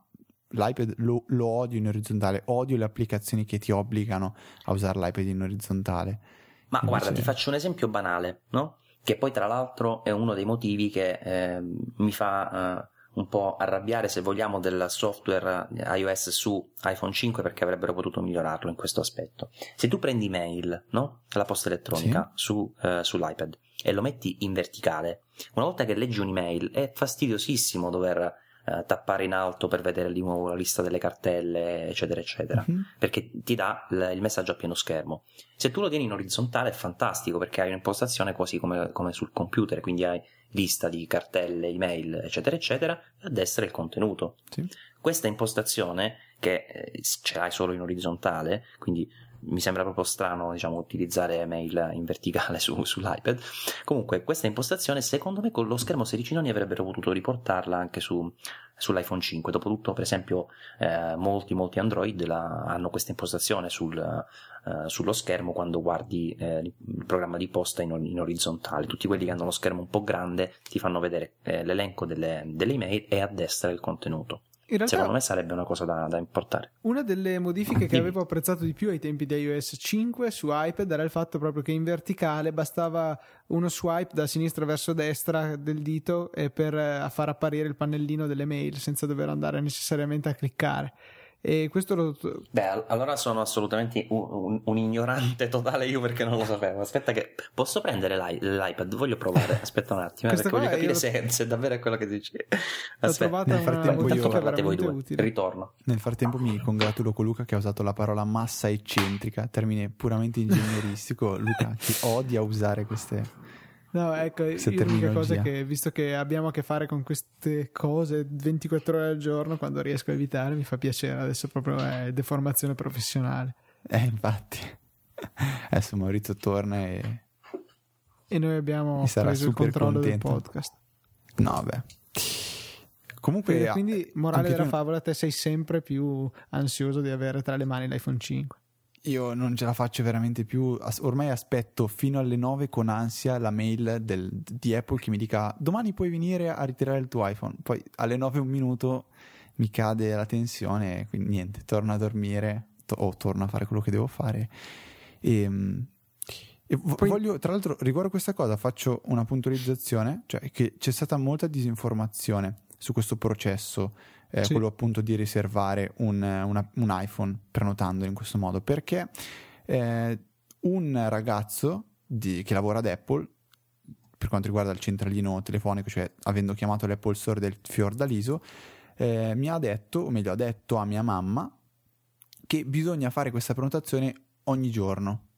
l'iPad lo, lo odio in orizzontale, odio le applicazioni che ti obbligano a usare l'iPad in orizzontale. Ma Invece... guarda, ti faccio un esempio banale, no? Che poi tra l'altro è uno dei motivi che eh, mi fa eh, un po' arrabbiare se vogliamo del software iOS su iPhone 5 perché avrebbero potuto migliorarlo in questo aspetto. Se tu prendi mail, no? la posta elettronica sì. su, eh, sull'iPad e lo metti in verticale, una volta che leggi un'email è fastidiosissimo dover eh, tappare in alto per vedere di nuovo la lista delle cartelle, eccetera, eccetera, uh-huh. perché ti dà l- il messaggio a pieno schermo. Se tu lo tieni in orizzontale è fantastico perché hai un'impostazione quasi come, come sul computer, quindi hai lista di cartelle, email, eccetera, eccetera, e a destra il contenuto. Sì. Questa impostazione, che eh, ce l'hai solo in orizzontale, quindi mi sembra proprio strano diciamo, utilizzare mail in verticale su, sull'iPad. Comunque, questa impostazione, secondo me, con lo schermo 16 noni avrebbero potuto riportarla anche su, sull'iPhone 5. Dopotutto, per esempio, eh, molti, molti Android la, hanno questa impostazione sul, eh, sullo schermo quando guardi eh, il programma di posta in, in, orizzontale. Tutti quelli che hanno lo schermo un po' grande ti fanno vedere eh, l'elenco delle, delle email e a destra il contenuto. Realtà, Secondo me sarebbe una cosa da, da, importare. Una delle modifiche che avevo apprezzato di più ai tempi di iOS 5 su iPad era il fatto proprio che in verticale bastava uno swipe da sinistra verso destra del dito per eh, far apparire il pannellino delle mail senza dover andare necessariamente a cliccare. E questo lo... Beh, allora sono assolutamente un, un, un, ignorante totale io perché non lo sapevo. Aspetta che posso prendere l'i- l'iPad, voglio provare. Aspetta un attimo, eh, perché voglio capire se, se, davvero è quello che dici. Aspetta, nel frattempo io parlate voi due. Utile. Ritorno. Nel frattempo mi congratulo con Luca che ha usato la parola massa eccentrica, termine puramente ingegneristico. Luca, ti odia usare queste No, ecco, l'unica cosa che visto che abbiamo a che fare con queste cose 24 ore al giorno, quando riesco a evitare, mi fa piacere. Adesso proprio è deformazione professionale. Eh, infatti. Adesso Maurizio torna e... E noi abbiamo preso il controllo contento. del podcast. No, beh. Comunque... E quindi, morale della tu... favola, te sei sempre più ansioso di avere tra le mani l'iPhone 5. Io non ce la faccio veramente più. Ormai aspetto fino alle 9 con ansia la mail del, di Apple che mi dica domani puoi venire a ritirare il tuo iPhone. Poi alle 9 un minuto mi cade la tensione, quindi niente, torno a dormire to- o torno a fare quello che devo fare. E, ehm, e Poi... voglio, tra l'altro, riguardo a questa cosa, faccio una puntualizzazione, cioè che c'è stata molta disinformazione su questo processo eh, sì. quello appunto di riservare un, una, un, iPhone prenotandolo in questo modo, perché eh, un ragazzo di, che lavora ad Apple, per quanto riguarda il centralino telefonico, cioè avendo chiamato l'Apple Store del Fiordaliso, eh, mi ha detto, o meglio ha detto a mia mamma, che bisogna fare questa prenotazione ogni giorno.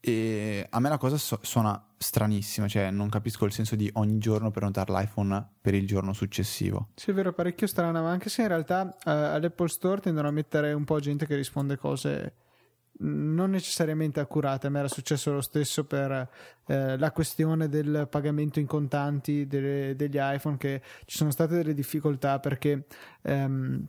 E a me la cosa so- suona stranissima, cioè non capisco il senso di ogni giorno prenotare l'iPhone per il giorno successivo. Sì, è vero, parecchio strana, ma anche se in realtà eh, all'Apple Store tendono a mettere un po' gente che risponde cose non necessariamente accurate. A me era successo lo stesso per eh, la questione del pagamento in contanti delle, degli iPhone, che ci sono state delle difficoltà perché. Ehm,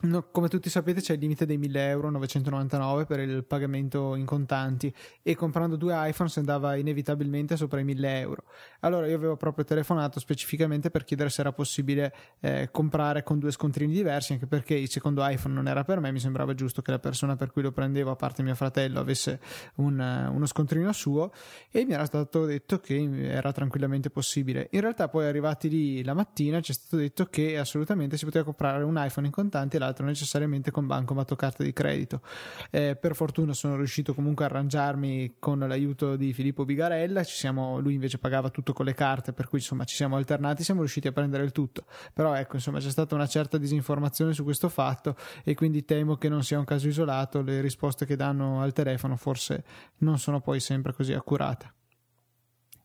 No, come tutti sapete c'è il limite dei 1000 euro 999 per il pagamento in contanti e comprando due iPhone si andava inevitabilmente sopra i 1000 euro allora io avevo proprio telefonato specificamente per chiedere se era possibile eh, comprare con due scontrini diversi anche perché il secondo iPhone non era per me mi sembrava giusto che la persona per cui lo prendevo a parte mio fratello avesse un, uno scontrino suo e mi era stato detto che era tranquillamente possibile. In realtà poi arrivati lì la mattina ci è stato detto che assolutamente si poteva comprare un iPhone in contanti e l'altro necessariamente con bancomat o carta di credito. Eh, per fortuna sono riuscito comunque a arrangiarmi con l'aiuto di Filippo Bigarella, siamo, lui invece pagava tutto con le carte, per cui insomma ci siamo alternati, siamo riusciti a prendere il tutto. Però ecco, insomma c'è stata una certa disinformazione su questo fatto e quindi temo che non sia un caso isolato, le risposte che danno al telefono forse non sono poi sempre così accurate.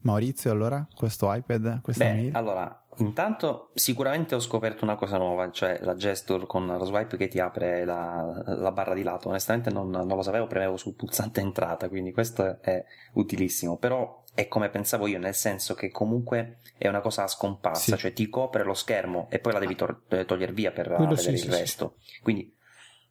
Maurizio, allora, questo iPad, questa Beh, mail? Allora, Intanto sicuramente ho scoperto una cosa nuova, cioè la gesture con lo swipe che ti apre la, la barra di lato. Onestamente non, non, lo sapevo, premevo sul pulsante entrata, quindi questo è utilissimo. Però è come pensavo io, nel senso che comunque è una cosa scomparsa, sì. cioè ti copre lo schermo e poi la devi to- togliere via per Quello vedere sì, il sì, resto. Quindi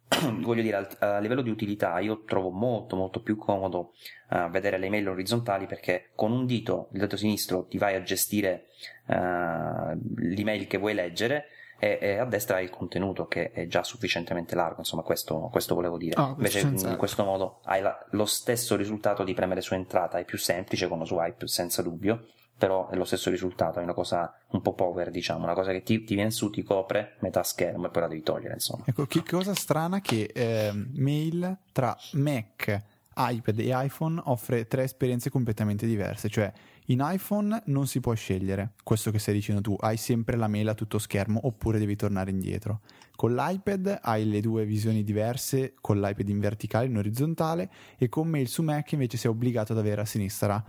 voglio dire, a livello di utilità io trovo molto molto più comodo uh, vedere le email orizzontali perché con un dito, il dito sinistro, ti vai a gestire uh, l'email che vuoi leggere e, e, a destra hai il contenuto che è già sufficientemente largo, insomma questo, questo volevo dire. Oh, Invece in questo modo hai la, lo stesso risultato di premere su entrata, è più semplice con lo swipe senza dubbio però è lo stesso risultato, è una cosa un po' power, diciamo, una cosa che ti, ti viene su, ti copre metà schermo e poi la devi togliere, insomma. Ecco, che cosa strana che eh, Mail tra Mac, iPad e iPhone offre tre esperienze completamente diverse, cioè in iPhone non si può scegliere questo che stai dicendo tu, hai sempre la mail a tutto schermo oppure devi tornare indietro. Con l'iPad hai le due visioni diverse, con l'iPad in verticale e in orizzontale e con Mail su Mac invece sei obbligato ad avere a sinistra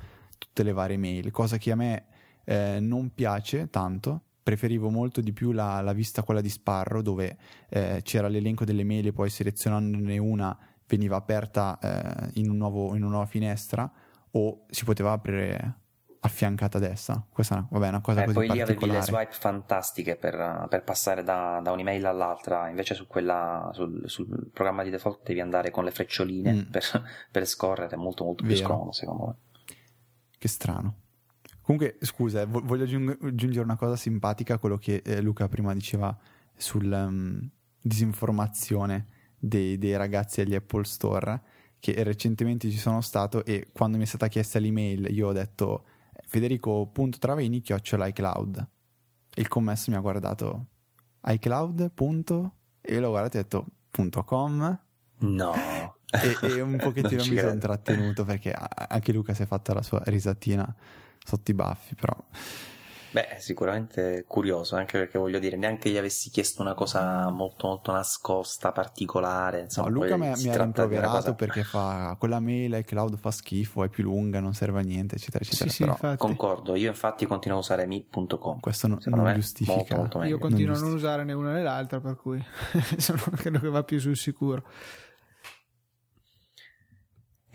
tutte le varie mail, cosa che a me eh, non piace tanto. Preferivo molto di più la, la vista quella di Sparrow, dove eh, c'era l'elenco delle mail e poi selezionandone una veniva aperta eh, in, un nuovo, in una nuova finestra o si poteva aprire affiancata a destra. Questa è una, vabbè, una cosa eh, così poi lì avevi le swipe fantastiche per, per passare da, da, un'email all'altra, invece su quella, sul, sul, programma di default devi andare con le freccioline mm. per, per, scorrere, è molto molto più scomodo secondo me. Che strano. Comunque, scusa, eh, voglio aggiungere una cosa simpatica a quello che eh, Luca prima diceva sulla um, mm, disinformazione dei, dei ragazzi agli Apple Store, che recentemente ci sono stato e quando mi è stata chiesta l'email io ho detto federico.travaini chiocciola iCloud. Il commesso mi ha guardato iCloud. e l'ho guardato e ho detto .com. No. E, e un pochettino mi sono intrattenuto perché anche Luca si è fatta la sua risatina sotto i baffi, però Beh, sicuramente curioso, anche perché voglio dire, neanche gli avessi chiesto una cosa molto molto nascosta, particolare. Insomma, no, Luca mi, mi ha rimproverato cosa... perché fa quella mail iCloud fa schifo, è più lunga, non serve a niente, eccetera, eccetera. Sì, Però... sì, Concordo, io infatti continuo a usare mi.com. Questo non, non giustifica. Molto, molto io continuo a non usare né una né l'altra, per cui sono quello che va più sul sicuro.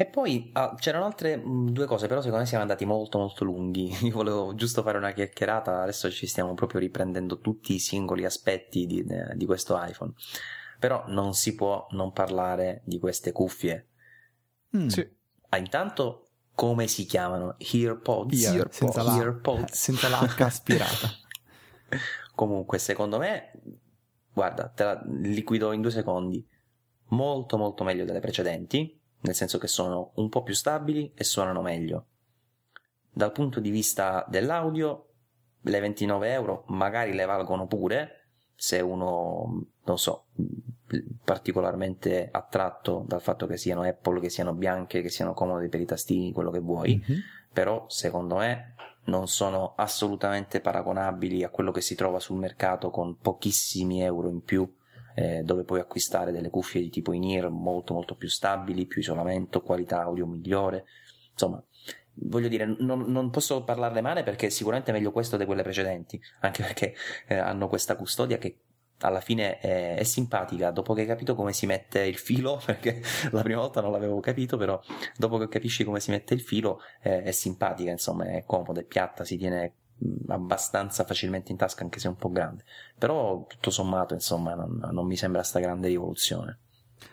E poi ah, c'erano altre mh, mm, due cose, però secondo me siamo andati molto molto lunghi. Io volevo giusto fare una chiacchierata, adesso ci stiamo proprio riprendendo tutti i singoli aspetti di, di questo iPhone. Però non si può non parlare di queste cuffie. Mm. Sì. Ah, intanto, come si chiamano? Earpods? Ear, Earpods. Senza, la, Earpods. senza la H aspirata. Comunque, secondo me, guarda, te la liquido in due secondi. Molto molto meglio delle precedenti nel senso che sono un po' più stabili e suonano meglio. Dal punto di vista dell'audio, le 29 euro magari le valgono pure, se uno, non so, particolarmente attratto dal fatto che siano Apple, che siano bianche, che siano comode per i tastini, quello che vuoi, mm-hmm. però secondo me non sono assolutamente paragonabili a quello che si trova sul mercato con pochissimi euro in più eh, dove puoi acquistare delle cuffie di tipo in-ear molto molto più stabili, più isolamento, qualità audio migliore, insomma voglio dire, non, non, posso parlarne male perché sicuramente è meglio questo di quelle precedenti, anche perché eh, hanno questa custodia che alla fine è, è, simpatica. Dopo che hai capito come si mette il filo, perché la prima volta non l'avevo capito, però dopo che capisci come si mette il filo eh, è simpatica, insomma, è comoda, è piatta, si tiene abbastanza facilmente in tasca anche se un po' grande. Però tutto sommato insomma non, non mi sembra sta grande rivoluzione.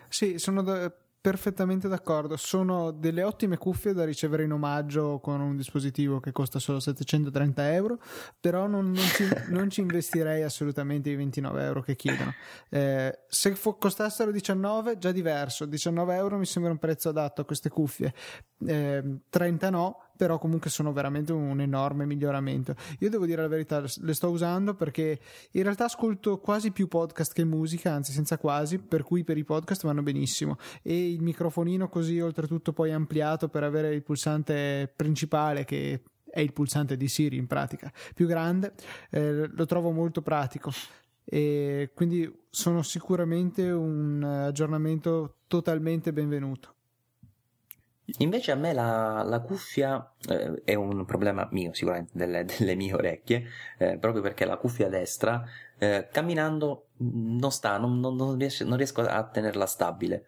Sì sono da, perfettamente d'accordo. Sono delle ottime cuffie da ricevere in omaggio con un dispositivo che costa solo 730 euro però non, non, ci, non ci, investirei assolutamente i 29 euro che chiedono. Eh, se fo- costassero 19 già diverso. 19 euro mi sembra un prezzo adatto a queste cuffie. Eh, 30 no però comunque sono veramente un enorme miglioramento. Io devo dire la verità, le sto usando perché in realtà ascolto quasi più podcast che musica, anzi senza quasi, per cui per i podcast vanno benissimo e il microfonino così oltretutto poi ampliato per avere il pulsante principale che è il pulsante di Siri in pratica, più grande, eh, lo trovo molto pratico e quindi sono sicuramente un aggiornamento totalmente benvenuto. Invece a me la, la cuffia eh, è un problema mio, sicuramente, delle, delle mie orecchie, eh, proprio perché la cuffia destra, eh, camminando, non sta, non, non, riesco, non riesco a tenerla stabile.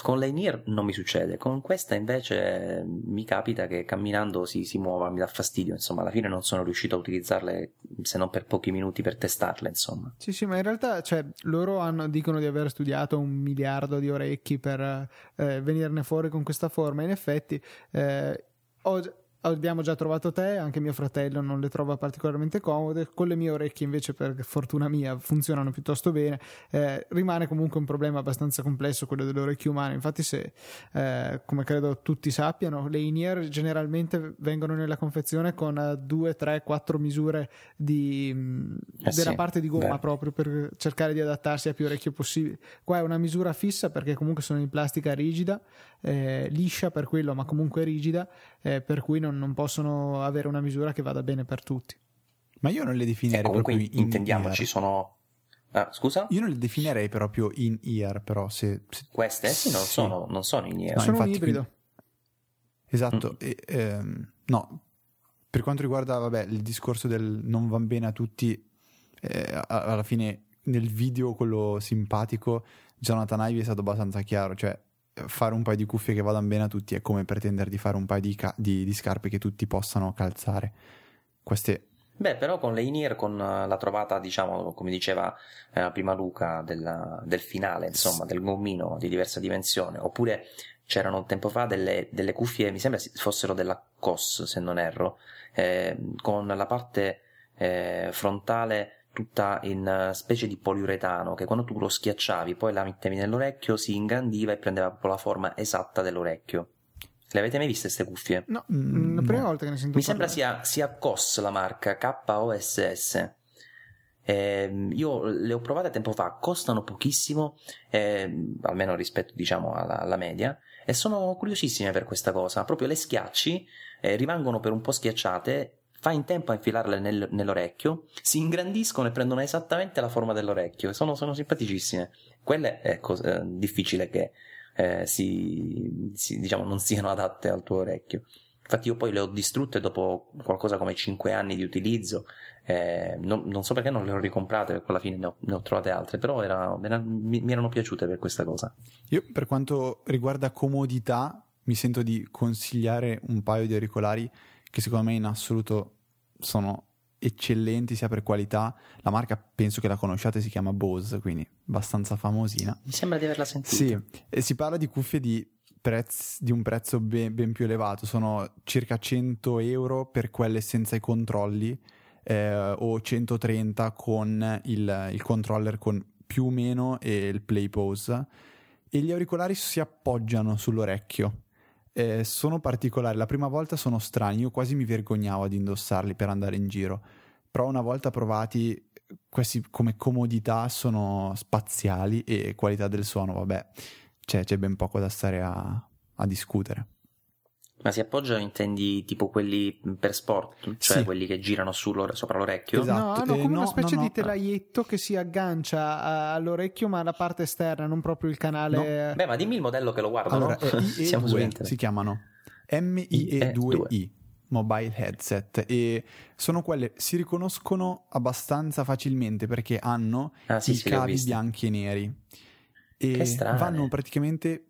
Con l'Ainir non mi succede, con questa invece mi capita che camminando si, si muova, mi dà fastidio, insomma, alla fine non sono riuscito a utilizzarle se non per pochi minuti per testarle, insomma. Sì, sì, ma in realtà, cioè, loro hanno, dicono di aver studiato un miliardo di orecchi per eh, venirne fuori con questa forma, in effetti eh, ho abbiamo già trovato te, anche mio fratello non le trova particolarmente comode, con le mie orecchie invece per fortuna mia funzionano piuttosto bene, eh, rimane comunque un problema abbastanza complesso quello delle orecchie umane, infatti se eh, come credo tutti sappiano le in-ear generalmente vengono nella confezione con 2, 3, 4 misure di, mm, eh della sì, parte di gomma beh. proprio per cercare di adattarsi a più orecchie possibile, qua è una misura fissa perché comunque sono in plastica rigida, eh, liscia per quello ma comunque rigida, eh, per cui non, non, possono avere una misura che vada bene per tutti. Ma io non le definirei comunque proprio intendiamoci, sono Ah, scusa? Io non le definirei proprio in ear, però se, se... queste sì, non, sì. Sono, non, Sono, in ear. No, sono un ibrido. Qui... Esatto, mm. e, ehm, no, per quanto riguarda vabbè, il discorso del non va bene a tutti, eh, alla fine nel video quello simpatico Jonathan Ivy è stato abbastanza chiaro, cioè fare un paio di cuffie che vadano bene a tutti è come pretendere di fare un paio di, ca- di, di scarpe che tutti possano calzare. Queste Beh, però con le in-ear, con la trovata, diciamo, come diceva eh, prima Luca, del, del, finale, insomma, del gommino di diversa dimensione, oppure c'erano un tempo fa delle, delle cuffie, mi sembra fossero della COS, se non erro, eh, con la parte eh, frontale tutta in specie di poliuretano, che quando tu lo schiacciavi, poi la mettevi nell'orecchio, si ingrandiva e prendeva proprio la forma esatta dell'orecchio. Le avete mai viste queste cuffie? No, mm, la prima volta che ne sento Mi parlare. sembra sia, sia COS la marca, K-O-S-S. Eh, io le ho provate tempo fa, costano pochissimo, eh, almeno rispetto diciamo alla, alla, media, e sono curiosissime per questa cosa. Proprio le schiacci, eh, rimangono per un po' schiacciate, fai in tempo a infilarle nel, nell'orecchio, si ingrandiscono e prendono esattamente la forma dell'orecchio, sono, sono simpaticissime. Quelle è cosa, difficile che eh, si, si, diciamo, non siano adatte al tuo orecchio. Infatti io poi le ho distrutte dopo qualcosa come 5 anni di utilizzo, eh, non, non, so perché non le ho ricomprate, perché alla fine ne ho, ne ho trovate altre, però era, mi, mi erano piaciute per questa cosa. Io per quanto riguarda comodità mi sento di consigliare un paio di auricolari che secondo me in assoluto sono eccellenti sia per qualità. La marca penso che la conosciate, si chiama Bose, quindi abbastanza famosina. Mi sembra di averla sentita. Sì, e si parla di cuffie di, prezzi, di un prezzo ben, ben, più elevato, sono circa 100 euro per quelle senza i controlli eh, o 130 con il, il controller con più o meno e il play pose e gli auricolari si appoggiano sull'orecchio. Eh, sono particolari, la prima volta sono strani, io quasi mi vergognavo ad indossarli per andare in giro, però una volta provati questi come comodità sono spaziali e qualità del suono, vabbè, c'è, c'è ben poco da stare a, a discutere. Ma si appoggiano, intendi tipo quelli per sport, cioè sì. quelli che girano sopra l'orecchio? Esatto. No, hanno come eh, una specie no, no, di telaietto che si aggancia all'orecchio, ma alla parte esterna, non proprio il canale. Beh, ma dimmi il modello che lo guardo. Allora, no? Siamo su internet. Si chiamano MIE2i mobile headset e sono quelle si riconoscono abbastanza facilmente perché hanno ah, sì, i sì, cavi bianchi e neri e vanno praticamente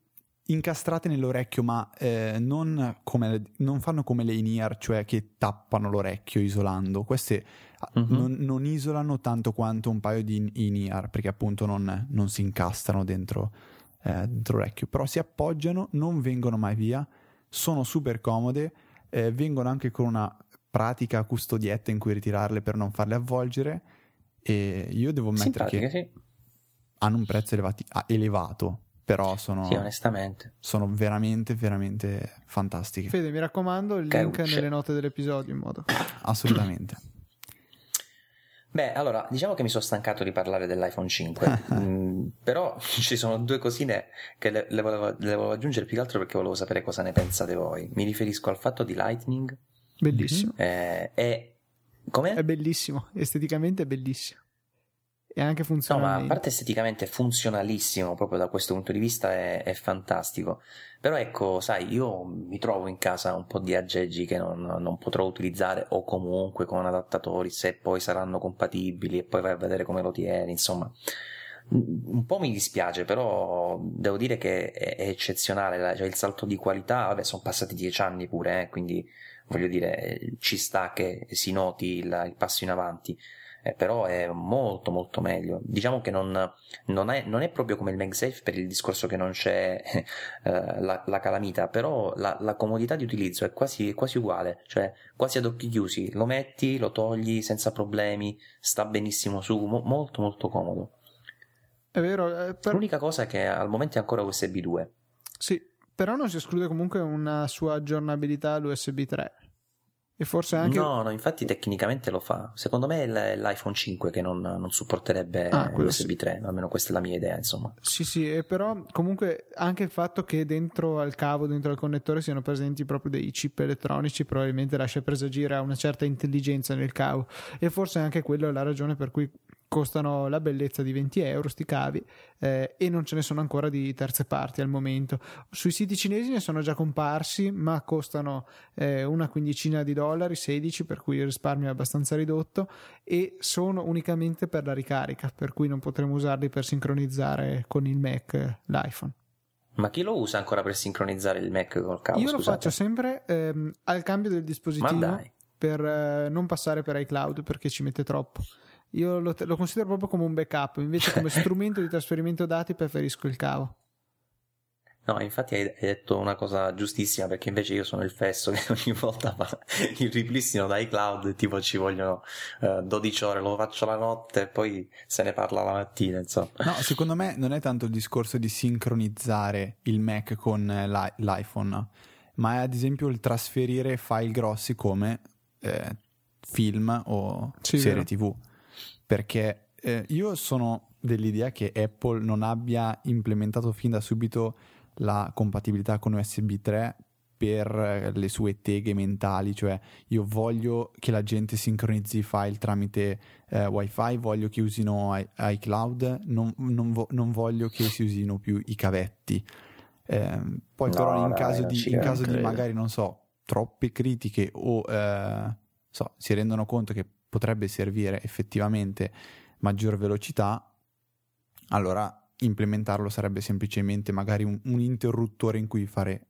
incastrate nell'orecchio ma eh, non, come, non, fanno come le in-ear cioè che tappano l'orecchio isolando queste uh-huh. non, non, isolano tanto quanto un paio di in-ear perché appunto non, non si incastrano dentro, eh, dentro l'orecchio però si appoggiano non vengono mai via sono super comode eh, vengono anche con una pratica custodietta in cui ritirarle per non farle avvolgere e io devo ammettere che sì. hanno un prezzo elevati, ah, elevato però sono, sì, onestamente. sono veramente veramente fantastiche Fede mi raccomando il link Carucce. nelle note dell'episodio in modo assolutamente Beh, allora, diciamo che mi sono stancato di parlare dell'iPhone 5, mm, però ci sono due cosine che le, le, volevo, le, volevo, aggiungere più che altro perché volevo sapere cosa ne pensate voi. Mi riferisco al fatto di Lightning. Bellissimo. Eh, è... Com'è? È bellissimo, esteticamente è bellissimo e anche funzionale. No, ma a parte esteticamente funzionalissimo, proprio da questo punto di vista è, è, fantastico. Però ecco, sai, io mi trovo in casa un po' di aggeggi che non, non, potrò utilizzare o comunque con adattatori, se poi saranno compatibili e poi vai a vedere come lo tieni, insomma. Un po' mi dispiace, però devo dire che è, è eccezionale, cioè il salto di qualità, vabbè, sono passati dieci anni pure, eh, quindi voglio dire, ci sta che si noti il, il passo in avanti eh, però è molto molto meglio. Diciamo che non, non, è, non, è, proprio come il MagSafe per il discorso che non c'è eh, la, la, calamita, però la, la, comodità di utilizzo è quasi, quasi uguale, cioè quasi ad occhi chiusi, lo metti, lo togli senza problemi, sta benissimo su, mo, molto molto comodo. È vero. Eh, per... L'unica cosa è che al momento è ancora USB 2. Sì, però non si esclude comunque una sua aggiornabilità all'USB 3. E forse anche. No, no, infatti tecnicamente lo fa. Secondo me è l'iPhone 5 che non, non supporterebbe ah, l'USB 3, almeno questa è la mia idea, insomma. Sì, sì, però comunque anche il fatto che dentro al cavo, dentro al connettore siano presenti proprio dei chip elettronici, probabilmente lascia presagire a una certa intelligenza nel cavo. E forse anche quello è la ragione per cui costano la bellezza di 20 euro sti cavi eh, e non ce ne sono ancora di terze parti al momento sui siti cinesi ne sono già comparsi ma costano eh, una quindicina di dollari 16 per cui il risparmio è abbastanza ridotto e sono unicamente per la ricarica per cui non potremo usarli per sincronizzare con il Mac l'iPhone Ma chi lo usa ancora per sincronizzare il Mac col cavo? Io scusate? lo faccio sempre ehm, al cambio del dispositivo per eh, non passare per iCloud perché ci mette troppo. Io lo, lo considero proprio come un backup, invece come strumento di trasferimento dati preferisco il cavo. No, infatti hai detto una cosa giustissima perché invece io sono il fesso che ogni volta fa il ripristino da iCloud, tipo ci vogliono uh, 12 ore, lo faccio la notte e poi se ne parla la mattina, insomma. No, secondo me non è tanto il discorso di sincronizzare il Mac con l'i- l'iPhone, ma è ad esempio il trasferire file grossi come eh, film o Sì, serie vero. TV. Perché eh, io sono dell'idea che Apple non abbia implementato fin da subito la compatibilità con USB 3 per eh, le sue teghe mentali, cioè io voglio che la gente sincronizzi i file tramite eh, wifi, voglio che usino i- iCloud, non, non vo- non voglio che si usino più i cavetti. Ehm, poi No, però in dai, caso di, in caso di magari, non so, troppe critiche o eh, so, si rendono conto che potrebbe servire effettivamente maggior velocità, allora implementarlo sarebbe semplicemente magari un, un interruttore in cui fare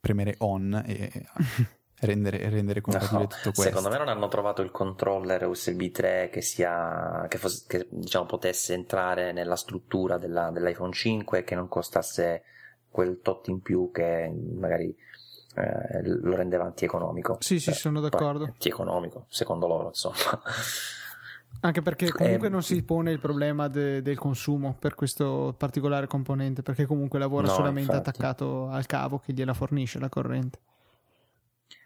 premere on e rendere, rendere compatibile No, tutto questo. Secondo me non hanno trovato il controller USB 3 che, sia, che, fosse, che diciamo, potesse entrare nella struttura della- dell'iPhone 5 e che non costasse quel tot in più che magari eh, lo rendeva antieconomico. Sì, sì, Eh, sono poi, d'accordo. Antieconomico, secondo loro, insomma. Anche perché comunque Eh, non si pone il problema de- del consumo per questo particolare componente, perché comunque lavora No, solamente infatti. attaccato al cavo che gliela fornisce la corrente.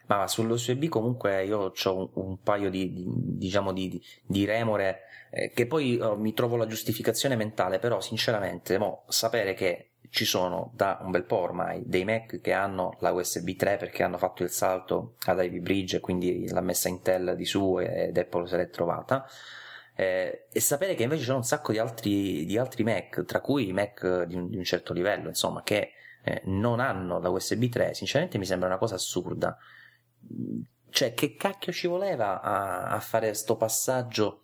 Ma sull'USB comunque io ho un, un paio di, di- diciamo di, di- remore eh, che poi eh, mi trovo la giustificazione mentale, però sinceramente mo, sapere che ci sono da un bel po' ormai dei Mac che hanno la USB 3 perché hanno fatto il salto ad Ivy Bridge e quindi l'ha messa Intel di su ed Apple se l'è trovata eh, e sapere che invece c'è un sacco di altri, di altri Mac, tra cui Mac di un, di un certo livello, insomma, che eh, non hanno la USB 3, sinceramente mi sembra una cosa assurda. Cioè, che cacchio ci voleva a, a fare sto passaggio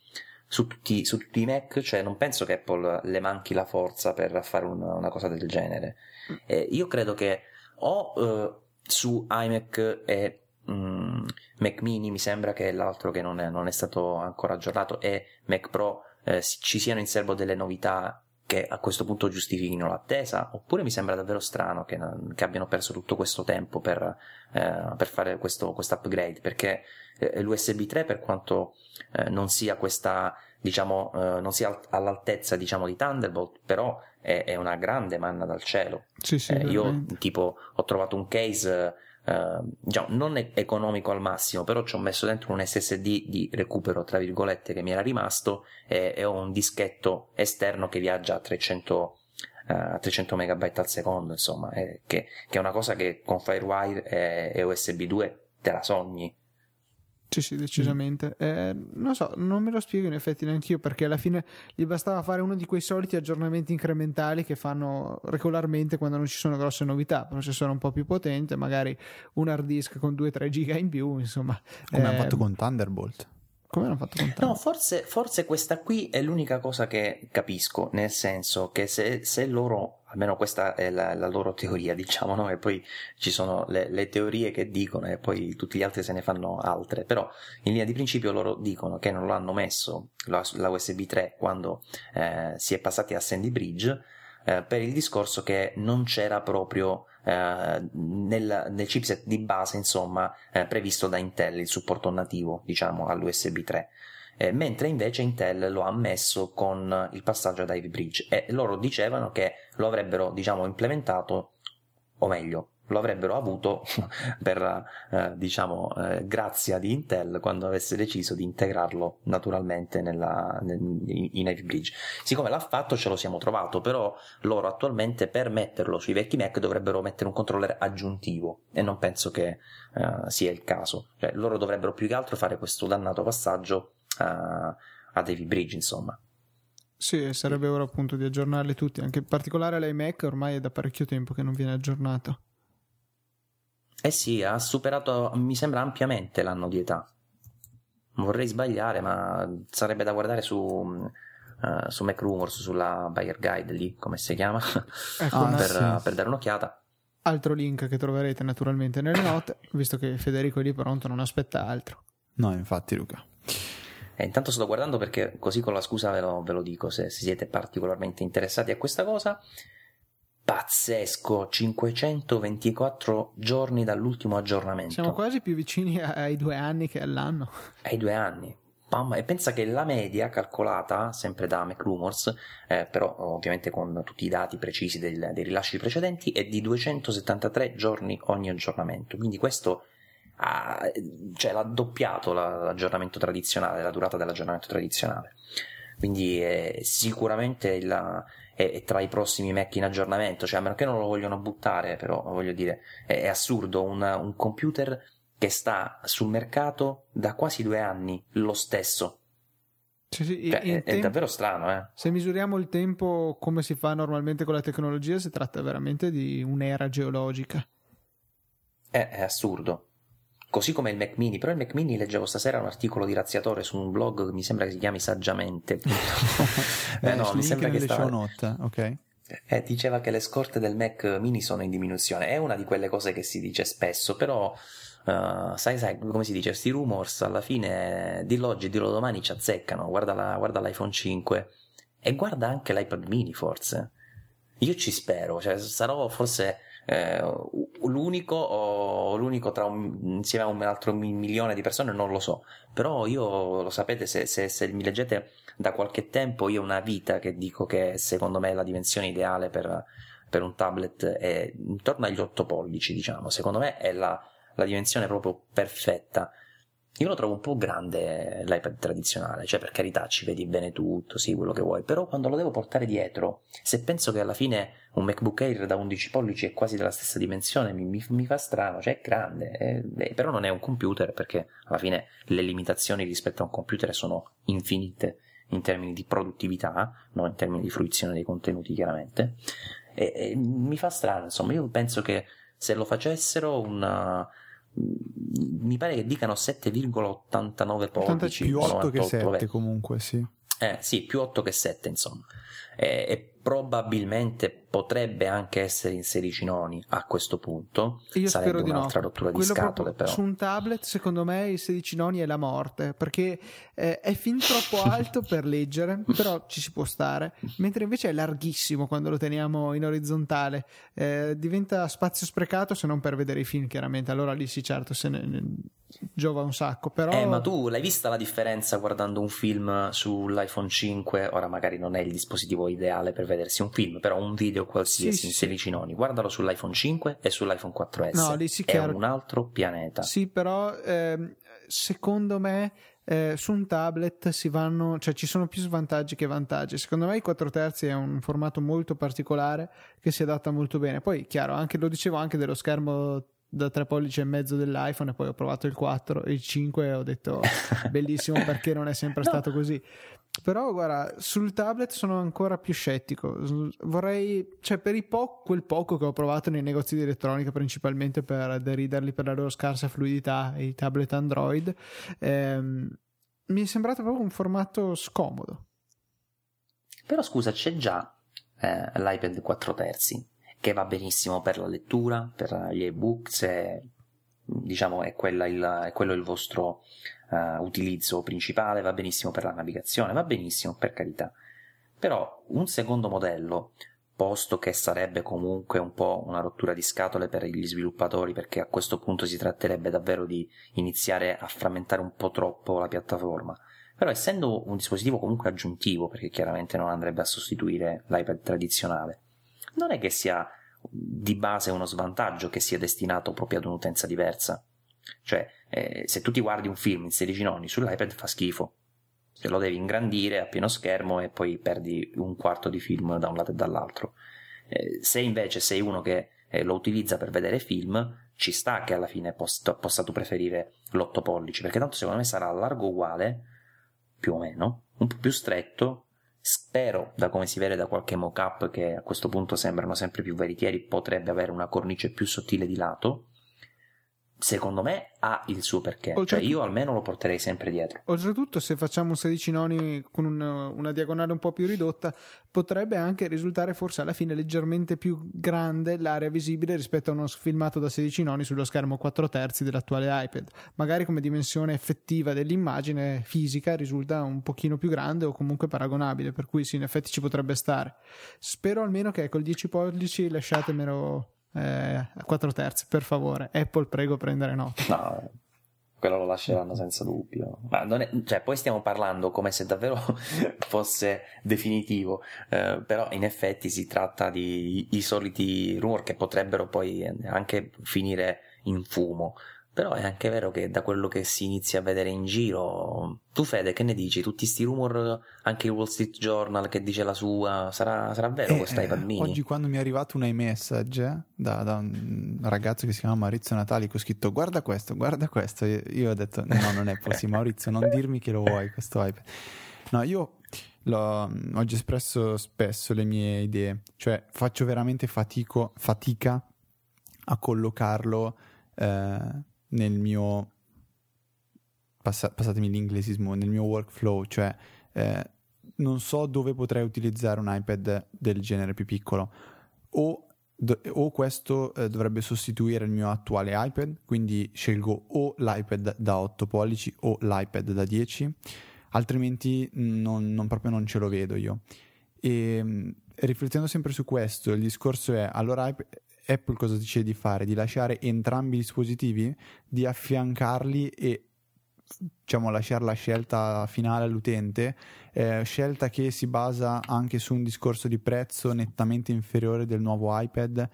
su tutti, su tutti i Mac? Cioè, non penso che Apple le manchi la forza per fare una, una cosa del genere. Eh, io credo che o eh, su iMac e mm, Mac Mini, mi sembra che l'altro che non è, non è stato ancora aggiornato, e Mac Pro eh, ci siano in serbo delle novità che a questo punto giustifichino l'attesa, oppure mi sembra davvero strano che, che abbiano perso tutto questo tempo per, eh, per fare questo upgrade, perché eh, l'USB 3 per quanto eh, non sia questa, diciamo, eh, non sia al- all'altezza diciamo di Thunderbolt, però è, è una grande manna dal cielo. Sì, sì, Eh, io tipo ho trovato un case diciamo, non e- economico al massimo, però ci ho messo dentro un SSD di recupero, tra virgolette, che mi era rimasto e, e ho un dischetto esterno che viaggia a 300, eh, 300 megabyte al secondo, insomma, eh, che, che è una cosa che con Firewire e, e USB 2 te la sogni. Sì, sì, decisamente. Eh, non so, non me lo spiego in effetti neanche io perché alla fine gli bastava fare uno di quei soliti aggiornamenti incrementali che fanno regolarmente quando non ci sono grosse novità. Processore un po' più potente, magari un hard disk con 2-3 giga in più, insomma. Come hanno Eh, fatto con Thunderbolt. Come hanno fatto con No, forse, forse questa qui è l'unica cosa che capisco, nel senso che se, se loro, almeno questa è la, la loro teoria, diciamo, no? E poi ci sono le, le teorie che dicono e poi tutti gli altri se ne fanno altre, però in linea di principio loro dicono che non lo hanno messo la, la USB 3 quando eh, si è passati a Sandy Bridge eh, per il discorso che non c'era proprio eh, nel, nel chipset di base, insomma, eh, previsto da Intel il supporto nativo, diciamo, all'USB 3. Eh, mentre invece Intel lo ha messo con il passaggio ad Ivy Bridge e loro dicevano che lo avrebbero, diciamo, implementato, o meglio, lo avrebbero avuto per, eh, diciamo, eh, grazia di Intel quando avesse deciso di integrarlo naturalmente nella, nel- in Ivy Bridge. Siccome l'ha fatto ce lo siamo trovato, però loro attualmente per metterlo sui vecchi Mac dovrebbero mettere un controller aggiuntivo e non penso che eh, sia il caso. Cioè, loro dovrebbero più che altro fare questo dannato passaggio eh, ad Ivy Bridge, insomma. Sì, sarebbe ora appunto di aggiornarli tutti, anche in particolare l'iMac ormai è da parecchio tempo che non viene aggiornato. Eh sì, ha superato, mi sembra, ampiamente l'anno di età. Vorrei sbagliare, ma sarebbe da guardare su, uh, su Mac Rumors, sulla Buyer Guide lì, come si chiama, Ecco, Ah, per, sì. per dare un'occhiata. altro link che troverete naturalmente nelle note, visto che Federico è lì pronto, non aspetta altro. No, infatti, Luca. E intanto sto guardando perché così con la scusa ve lo, ve lo dico se, se siete particolarmente interessati a questa cosa. Pazzesco, 524 giorni dall'ultimo aggiornamento. Siamo quasi più vicini ai due anni che all'anno. ai due anni. Mamma, e pensa che la media calcolata, sempre da McRumors, eh, però ovviamente con tutti i dati precisi del- dei rilasci precedenti, è di 273 giorni ogni aggiornamento. Quindi questo ha, cioè, l'ha doppiato la- l'aggiornamento tradizionale, la durata dell'aggiornamento tradizionale. Quindi è sicuramente il- è, è tra i prossimi Mac in aggiornamento, cioè a meno che non lo vogliono buttare, però voglio dire, è, è assurdo un, un computer che sta sul mercato da quasi due anni, lo stesso. Cioè, sì, Cioè, è, è tempo- davvero strano, eh? Se misuriamo il tempo come si fa normalmente con la tecnologia, si tratta veramente di un'era geologica. È, è assurdo. Così come il Mac Mini, però il Mac Mini leggevo stasera un articolo di Razziatore su un blog che mi sembra che si chiami Saggiamente. Eh, Eh, no, mi sembra che stava- note, ok? Eh, diceva che le scorte del Mac Mini sono in diminuzione. È una di quelle cose che si dice spesso, però eh, sai, sai, come si dice, sti rumors alla fine dillo oggi, dillo domani ci azzeccano. Guarda, la- guarda l'iPhone 5 e guarda anche l'iPad Mini forse. Io ci spero, cioè sarò forse eh, l'unico o l'unico tra un, insieme a un altro mi- milione di persone, non lo so. Però io lo sapete, se, se- se mi leggete da qualche tempo, io ho una vita che dico che secondo me la dimensione ideale per, per un tablet è intorno agli 8 pollici, diciamo. Secondo me è la, la dimensione proprio perfetta. Io lo trovo un po' grande l'iPad tradizionale, cioè per carità ci vedi bene tutto, sì, quello che vuoi, però quando lo devo portare dietro, se penso che alla fine un MacBook Air da 11 pollici è quasi della stessa dimensione, mi, mi- mi fa strano, cioè è grande, è- è- però non è un computer perché alla fine le limitazioni rispetto a un computer sono infinite in termini di produttività, non in termini di fruizione dei contenuti chiaramente, e, e mi fa strano, insomma, io penso che se lo facessero una mi pare che dicano 7,89 pollici più 8 che 98 7 vabbè. comunque, sì. Eh, sì, più 8 che 7, insomma. E, e probabilmente potrebbe anche essere in 16 noni a questo punto. Io Sarebbe spero di no. rottura di Quello scatole, proprio però. Su un tablet, secondo me, i 16 noni è la morte perché eh, è fin troppo alto per leggere, però ci si può stare. Mentre invece è larghissimo quando lo teniamo in orizzontale. Eh, diventa spazio sprecato se non per vedere i film, chiaramente. Allora lì sì, certo, se ne, ne giova un sacco. Però Eh, ma tu l'hai vista la differenza guardando un film sull'iPhone 5? Ora magari non è il dispositivo ideale per vedersi un film, però un video qualsiasi Sì, in sì, 16 noni. Guardalo sull'iPhone 5 e sull'iPhone 4S. No, lì sì, è chiaro. un altro pianeta. Sì, però ehm, secondo me eh, su un tablet si vanno, cioè ci sono più svantaggi che vantaggi. Secondo me i 4 terzi è un formato molto particolare che si adatta molto bene. Poi, chiaro, anche, lo dicevo anche dello schermo da 3 pollici e mezzo dell'iPhone e poi ho provato il 4 e il 5 e ho detto bellissimo perché non è sempre No. stato così. Però guarda, sul tablet sono ancora più scettico. Vorrei, cioè per i po- quel poco che ho provato nei negozi di elettronica, principalmente per deriderli per la loro scarsa fluidità, i tablet Android, ehm, mi è sembrato proprio un formato scomodo. Però scusa, c'è già eh, l'iPad 4 terzi che va benissimo per la lettura, per gli ebooks, e, diciamo è, il, è quello il vostro eh, utilizzo principale, va benissimo per la navigazione, va benissimo per carità. Però un secondo modello, posto che sarebbe comunque un po' una rottura di scatole per gli sviluppatori, perché a questo punto si tratterebbe davvero di iniziare a frammentare un po' troppo la piattaforma. Però essendo un dispositivo comunque aggiuntivo, perché chiaramente non andrebbe a sostituire l'iPad tradizionale, non è che sia di base uno svantaggio che sia destinato proprio ad un'utenza diversa. Cioè, eh, se tu ti guardi un film in 16 nonni sull'iPad fa schifo. Se lo devi ingrandire a pieno schermo e poi perdi un quarto di film da un lato e dall'altro. Eh, se invece sei uno che eh, lo utilizza per vedere film, ci sta che alla fine possa, possa tu preferire l'8 pollici, perché tanto secondo me sarà largo uguale, più o meno, un po' più stretto, spero da come si vede da qualche mock-up che a questo punto sembrano sempre più veritieri, potrebbe avere una cornice più sottile di lato, secondo me ha il suo perché. Cioè io almeno lo porterei sempre dietro. Oltretutto, se facciamo un 16 noni con un, una diagonale un po' più ridotta, potrebbe anche risultare forse alla fine leggermente più grande l'area visibile rispetto a uno filmato da 16 noni sullo schermo 4 terzi dell'attuale iPad. Magari come dimensione effettiva dell'immagine fisica risulta un pochino più grande o comunque paragonabile, per cui sì, in effetti ci potrebbe stare. Spero almeno che col 10 pollici lasciatemelo eh, a 4 terzi, per favore. Apple, prego, prendere nota. No, quello lo lasceranno senza dubbio. Ma è, cioè, poi stiamo parlando come se davvero fosse definitivo, eh, però in effetti si tratta di i soliti rumor che potrebbero poi anche finire in fumo. Però è anche vero che da quello che si inizia a vedere in giro, tu Fede, che ne dici? Tutti questi rumor, anche il Wall Street Journal che dice la sua, sarà, sarà vero eh, questo iPad mini? Oggi quando mi è arrivato un iMessage eh, da, da, un ragazzo che si chiama Maurizio Natali, che ho scritto guarda questo, guarda questo, io, io ho detto no, non è possibile Maurizio, non dirmi che lo vuoi questo iPad. No, io l'ho, ho già espresso spesso le mie idee, cioè faccio veramente fatico, fatica a collocarlo... Eh, nel mio passa, passatemi l'inglesismo nel mio workflow cioè eh, non so dove potrei utilizzare un iPad del genere più piccolo. O, do, o questo eh, dovrebbe sostituire il mio attuale iPad quindi scelgo o l'iPad da 8 pollici o l'iPad da 10 altrimenti non, non proprio non ce lo vedo io. E riflettendo sempre su questo il discorso è allora Apple cosa dice di fare? Di lasciare entrambi i dispositivi, di affiancarli e diciamo lasciare la scelta finale all'utente, eh, scelta che si basa anche su un discorso di prezzo nettamente inferiore del nuovo iPad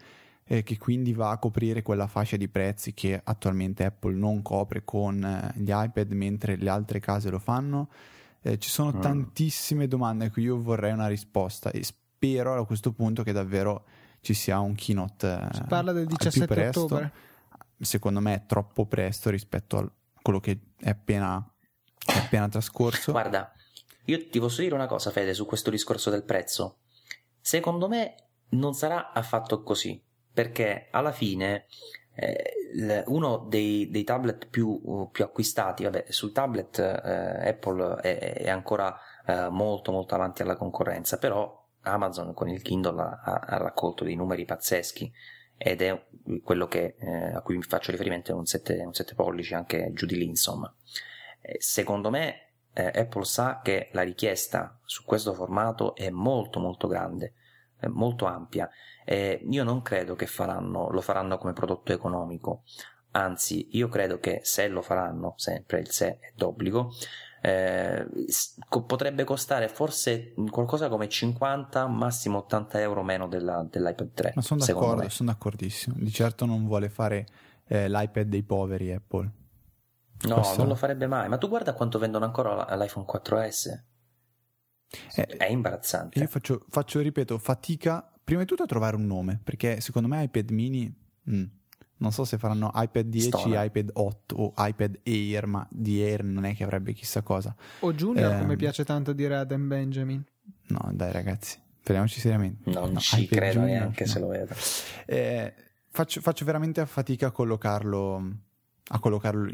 eh, che quindi va a coprire quella fascia di prezzi che attualmente Apple non copre con eh, gli iPad mentre le altre case lo fanno. Eh, ci sono mm. tantissime domande a cui io vorrei una risposta e spero a questo punto che davvero ci sia un keynote si parla del 17 presto, ottobre. Secondo me è troppo presto rispetto a quello che è appena, è appena trascorso. Guarda io ti posso dire una cosa Fede su questo discorso del prezzo. Secondo me non sarà affatto così perché alla fine eh, uno dei, dei tablet più, più, acquistati vabbè sul tablet eh, Apple è, è ancora eh, molto molto avanti alla concorrenza però Amazon con il Kindle ha, ha raccolto dei numeri pazzeschi ed è quello che, eh, a cui mi faccio riferimento è un 7, un 7 pollici anche giù di lì insomma. Eh, secondo me eh, Apple sa che la richiesta su questo formato è molto molto grande molto ampia io non credo che faranno, lo faranno come prodotto economico. Anzi io credo che se lo faranno sempre il se è d'obbligo eh, potrebbe costare forse qualcosa come 50, massimo 80 euro meno della, dell'iPad 3. Ma sono d'accordo, sono d'accordissimo. Di certo non vuole fare eh, l'iPad dei poveri Apple. No, Questo... non lo farebbe mai. Ma tu guarda quanto vendono ancora l'iPhone 4S. Eh, è imbarazzante. Io faccio, faccio, ripeto, fatica prima di tutto a trovare un nome, perché secondo me iPad mini... Mh non so se faranno iPad 10, Stona. iPad 8 o iPad Air, ma di Air non è che avrebbe chissà cosa. O Junior, eh, come piace tanto dire a Dan Benjamin. No, dai ragazzi, speriamoci seriamente. Non no, ci iPad credo Junior, neanche no. se lo vedo. Eh, faccio, faccio, veramente fatica a collocarlo, a collocarlo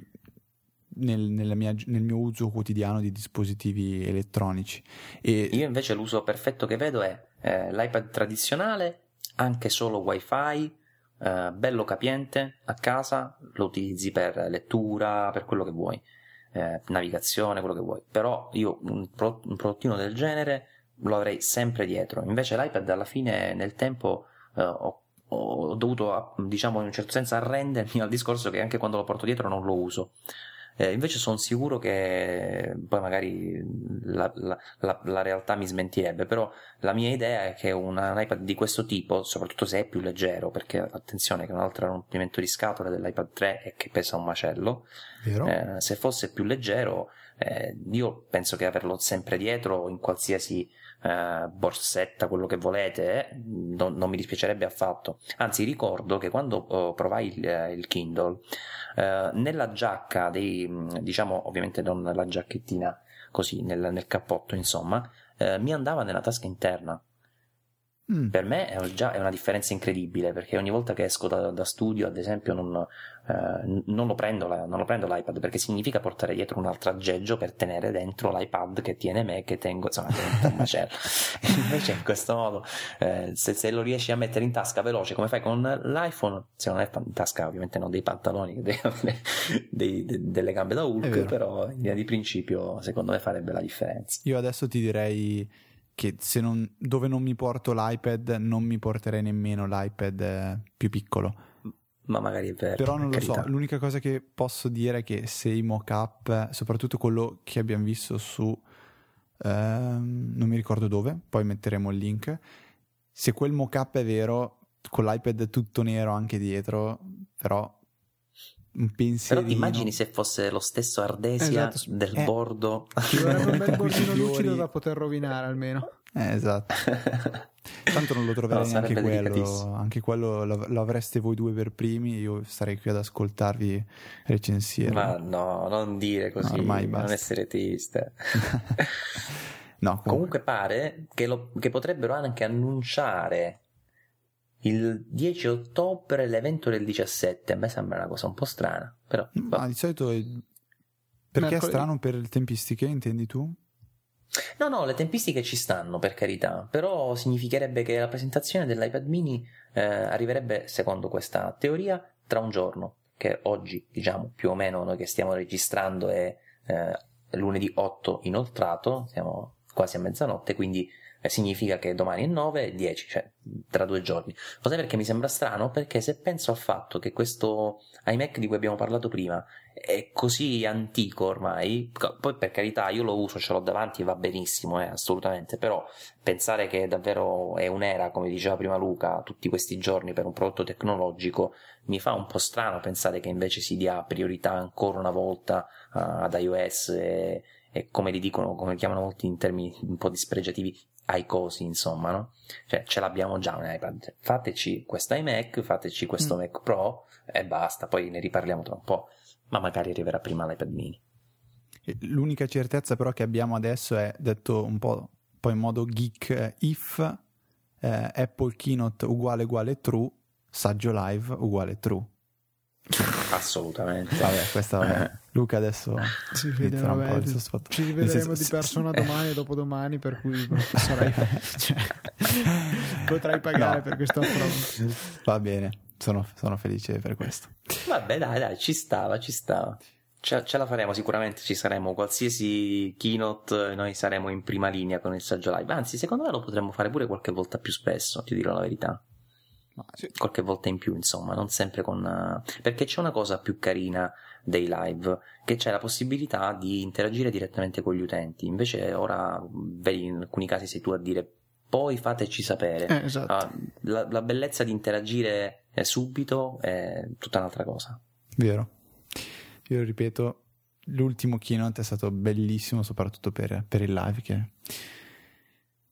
nel, mia, nel, mio uso quotidiano di dispositivi elettronici. E... Io invece l'uso perfetto che vedo è eh, l'iPad tradizionale, anche solo WiFi eh, bello capiente a casa, lo utilizzi per lettura, per quello che vuoi, eh, navigazione, quello che vuoi. Però io un, pro- un, prodottino del genere lo avrei sempre dietro. Invece l'iPad alla fine nel tempo eh, ho, ho, dovuto, diciamo in un certo senso, arrendermi al discorso che anche quando lo porto dietro non lo uso. Eh, invece sono sicuro che poi magari la, la, la, la, realtà mi smentirebbe, però la mia idea è che un iPad di questo tipo, soprattutto se è più leggero, perché attenzione che un altro rompimento di scatola dell'iPad 3 è che pesa un macello, eh, se fosse più leggero eh, io penso che averlo sempre dietro in qualsiasi eh, borsetta, quello che volete, eh, non, non, mi dispiacerebbe affatto. Anzi, ricordo che quando oh, provai il, eh, il Kindle, eh, nella giacca dei, diciamo, ovviamente non la giacchettina così, nel, nel cappotto, insomma, eh, mi andava nella tasca interna. Mm. Per me è già è una differenza incredibile perché ogni volta che esco da, da studio, ad esempio, non, eh, non, lo prendo la, non, lo prendo l'iPad perché significa portare dietro un altro aggeggio per tenere dentro l'iPad che tiene me, che tengo, insomma, un macello. Invece in questo modo, eh, se, se, lo riesci a mettere in tasca veloce come fai con l'iPhone, se non è in tasca ovviamente non dei pantaloni, dei, dei, dei, delle gambe da Hulk, però in linea di principio secondo me farebbe la differenza. Io adesso ti direi che se non, dove non mi porto l'iPad non mi porterei nemmeno l'iPad eh, più piccolo. Ma magari vero. Però non lo carità. so, l'unica cosa che posso dire è che se i mock-up, soprattutto quello che abbiamo visto su... Ehm, non mi ricordo dove, poi metteremo il link. Se quel mock-up è vero, con l'iPad tutto nero anche dietro, però un pensiero. Però ti immagini se fosse lo stesso Ardesia esatto. del eh, bordo. Ci vorrebbe un bel bordino lucido da poter rovinare almeno. Eh, esatto. Tanto non lo troverei no, neanche quello. Anche quello lo avreste voi due per primi. Io starei qui ad ascoltarvi recensire. Ma no, non dire così. No, ormai basta. Non essere triste. no, comunque. comunque pare che, lo, che potrebbero anche annunciare il 10 ottobre l'evento del 17 a me sembra una cosa un po' strana però ma di solito è... perché Mercoledì. è strano per le tempistiche intendi tu? no no le tempistiche ci stanno per carità però significherebbe che la presentazione dell'iPad mini eh, arriverebbe secondo questa teoria tra un giorno che oggi diciamo più o meno noi che stiamo registrando è eh, lunedì 8 inoltrato siamo quasi a mezzanotte quindi eh, significa che domani è 9 e 10, cioè tra due giorni. Lo perché mi sembra strano? Perché se penso al fatto che questo iMac di cui abbiamo parlato prima è così antico ormai, poi per carità io lo uso, ce l'ho davanti e va benissimo, eh, assolutamente, però pensare che davvero è un'era, come diceva prima Luca, tutti questi giorni per un prodotto tecnologico, mi fa un po' strano pensare che invece si dia priorità ancora una volta ad iOS e, e come li dicono, come li chiamano molti in termini un po' dispregiativi, ai cosi, insomma, no? Cioè, ce l'abbiamo già un iPad. Fateci questo iMac, fateci questo mm. Mac Pro e basta, poi ne riparliamo tra un po'. Ma magari arriverà prima l'iPad mini. L'unica certezza però che abbiamo adesso è, detto un po' poi in modo geek, eh, if eh, Apple Keynote uguale uguale true, saggio live uguale true. Assolutamente. Vabbè, questa vabbè. Luca adesso ci, vede, vabbè, ci rivedremo senso, di persona domani e dopodomani, per cui sarai, cioè, potrai pagare no. per questo affronto. Va bene, sono, sono, felice per questo. Vabbè, dai, dai, ci stava, ci stava. Ce, ce, la faremo sicuramente, ci saremo qualsiasi keynote, noi saremo in prima linea con il saggio live. Anzi, secondo me lo potremmo fare pure qualche volta più spesso, ti dirò la verità. Sì. Qualche volta in più, insomma, non sempre con. Uh, perché c'è una cosa più carina dei live, che c'è la possibilità di interagire direttamente con gli utenti. Invece, ora vedi in alcuni casi sei tu a dire poi fateci sapere. Eh, esatto. uh, la, la, bellezza di interagire subito è tutta un'altra cosa. Vero. Io ripeto, l'ultimo keynote è stato bellissimo, soprattutto per, per il live. Che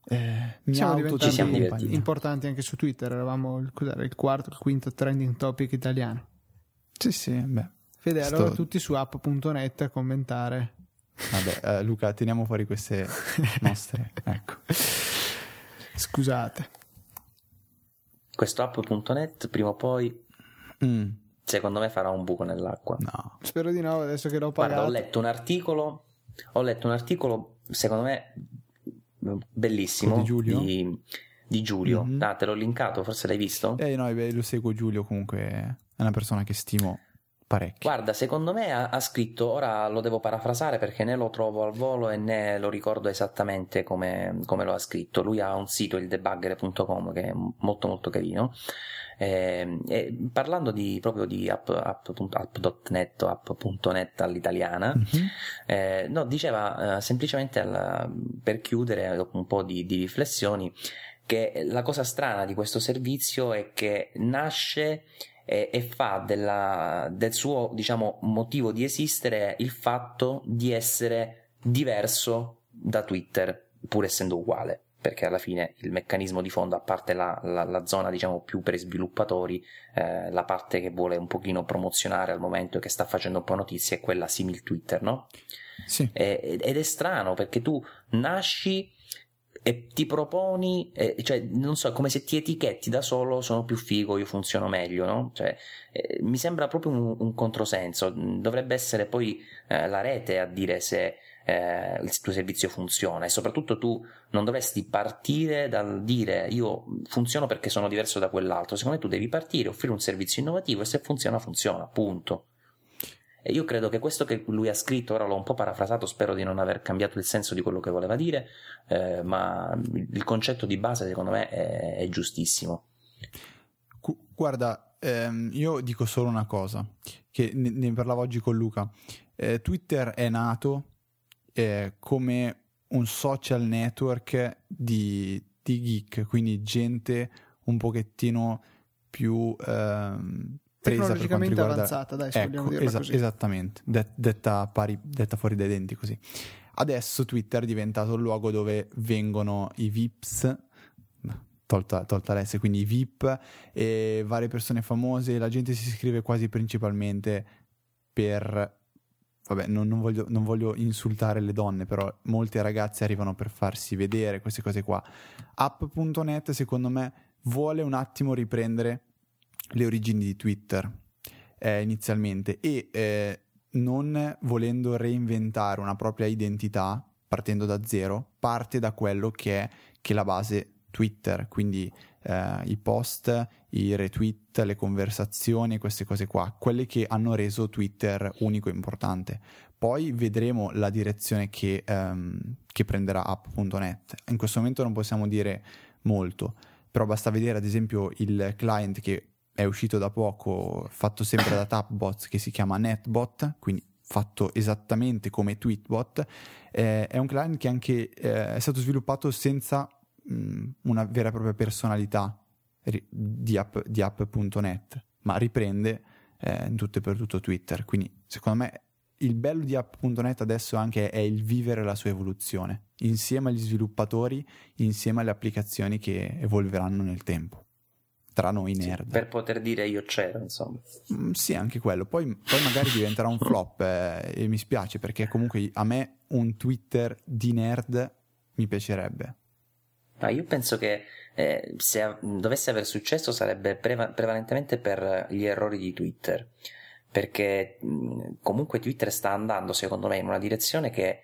eh, mi siamo diventati siamo importanti anche su Twitter. Eravamo il, il, quarto, il quinto trending topic italiano. Sì, sì, beh. Fede, Sto... allora tutti su app.net a commentare. Vabbè, uh, Luca, teniamo fuori queste nostre. ecco. Scusate. Questo app.net prima o poi. Mm. Secondo me farà un buco nell'acqua. No. Spero di no, adesso che l'ho pagato. Guarda, ho letto un articolo. Ho letto un articolo, secondo me, bellissimo di Giulio, di, di Giulio. Mm-hmm. Ah, te l'ho linkato, forse l'hai visto? Eh no, beh, lo seguo Giulio comunque, è una persona che stimo parecchio. Guarda, secondo me ha, ha, scritto, ora lo devo parafrasare perché né lo trovo al volo e né lo ricordo esattamente come, come lo ha scritto. Lui ha un sito, il debugger.com, che è molto molto carino. Eh, parlando di, proprio di app, app, app.net o app.net all'italiana, mm-hmm. eh, no, diceva eh, semplicemente al, per chiudere dopo un po' di, di riflessioni che la cosa strana di questo servizio è che nasce e, e fa della, del suo diciamo, motivo di esistere il fatto di essere diverso da Twitter, pur essendo uguale perché alla fine il meccanismo di fondo, a parte la, la, la zona diciamo più per sviluppatori, eh, la parte che vuole un pochino promozionare al momento e che sta facendo un po' notizie è quella simil Twitter, no? Sì. E, ed è strano perché tu nasci e ti proponi, eh, cioè non so, come se ti etichetti da solo, sono più figo, io funziono meglio, no? Cioè, eh, mi sembra proprio un, un, controsenso, dovrebbe essere poi eh, la rete a dire se eh, il tuo servizio funziona e soprattutto tu non dovresti partire dal dire io funziono perché sono diverso da quell'altro, secondo me tu devi partire, offrire un servizio innovativo e se funziona funziona, punto. E io credo che questo che lui ha scritto, ora l'ho un po' parafrasato, spero di non aver cambiato il senso di quello che voleva dire, eh, ma il concetto di base secondo me è, è giustissimo. Guarda, ehm, io dico solo una cosa, che ne, ne parlavo oggi con Luca. Eh, Twitter è nato eh, come un social network di, di, geek, quindi gente un pochettino più ehm, presa per quanto riguarda... avanzata, dai, se ecco, esa- Esattamente, Det- detta, pari, detta fuori dai denti così. Adesso Twitter è diventato il luogo dove vengono i VIPs, tolta, tolta l'S, quindi i VIP e varie persone famose, la gente si iscrive quasi principalmente per vabbè, non, non, voglio, non, voglio, insultare le donne, però molte ragazze arrivano per farsi vedere queste cose qua. App.net, secondo me, vuole un attimo riprendere le origini di Twitter eh, inizialmente e eh, non volendo reinventare una propria identità partendo da zero, parte da quello che è, che è la base Twitter, quindi eh, i post, i retweet, le conversazioni, queste cose qua, quelle che hanno reso Twitter unico e importante. Poi vedremo la direzione che, ehm, che prenderà app.net. In questo momento non possiamo dire molto, però basta vedere ad esempio il client che è uscito da poco, fatto sempre da Tapbots, che si chiama NetBot, quindi fatto esattamente come Tweetbot. Eh, è un client che anche eh, è stato sviluppato senza mh, una vera e propria personalità di, app, di app.net, ma riprende eh, in tutto e per tutto Twitter. Quindi secondo me il bello di app.net adesso anche è il vivere la sua evoluzione, insieme agli sviluppatori, insieme alle applicazioni che evolveranno nel tempo. Tra noi nerd. Sì, per poter dire io c'ero, insomma. Mm, sì, anche quello. Poi, poi magari diventerà un flop eh, e mi spiace perché comunque a me un Twitter di nerd mi piacerebbe. Ma io penso che eh, se dovesse aver successo sarebbe preva- prevalentemente per gli errori di Twitter, perché mh, comunque Twitter sta andando secondo me in una direzione che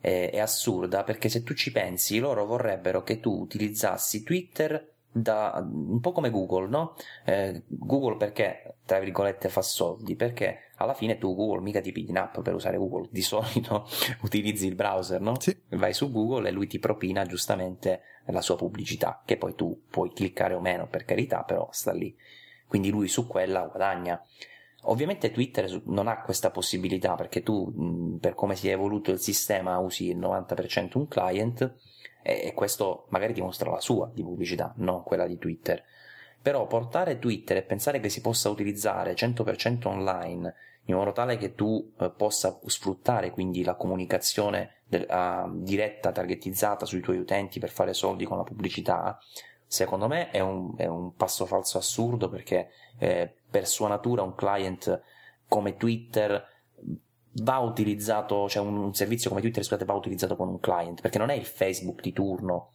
è, è assurda, perché se tu ci pensi loro vorrebbero che tu utilizzassi Twitter da, un po' come Google, no? Eh, Google perché, tra virgolette, fa soldi? Perché alla fine tu Google mica ti pigli in app per usare Google, di solito utilizzi il browser, no? Sì. Vai su Google e lui ti propina giustamente la sua pubblicità, che poi tu puoi cliccare o meno, per carità, però sta lì. Quindi lui su quella guadagna. Ovviamente Twitter non ha questa possibilità perché tu, per come si è evoluto il sistema, usi il 90% un client e questo magari dimostra la sua di pubblicità, non quella di Twitter. Però portare Twitter e pensare che si possa utilizzare 100% online in modo tale che tu eh, possa sfruttare quindi la comunicazione del, uh, diretta, targetizzata sui tuoi utenti per fare soldi con la pubblicità, secondo me è un, è un passo falso assurdo perché eh, per sua natura un client come Twitter va utilizzato, cioè un, un servizio come Twitter scusate, va utilizzato con un client, perché non è il Facebook di turno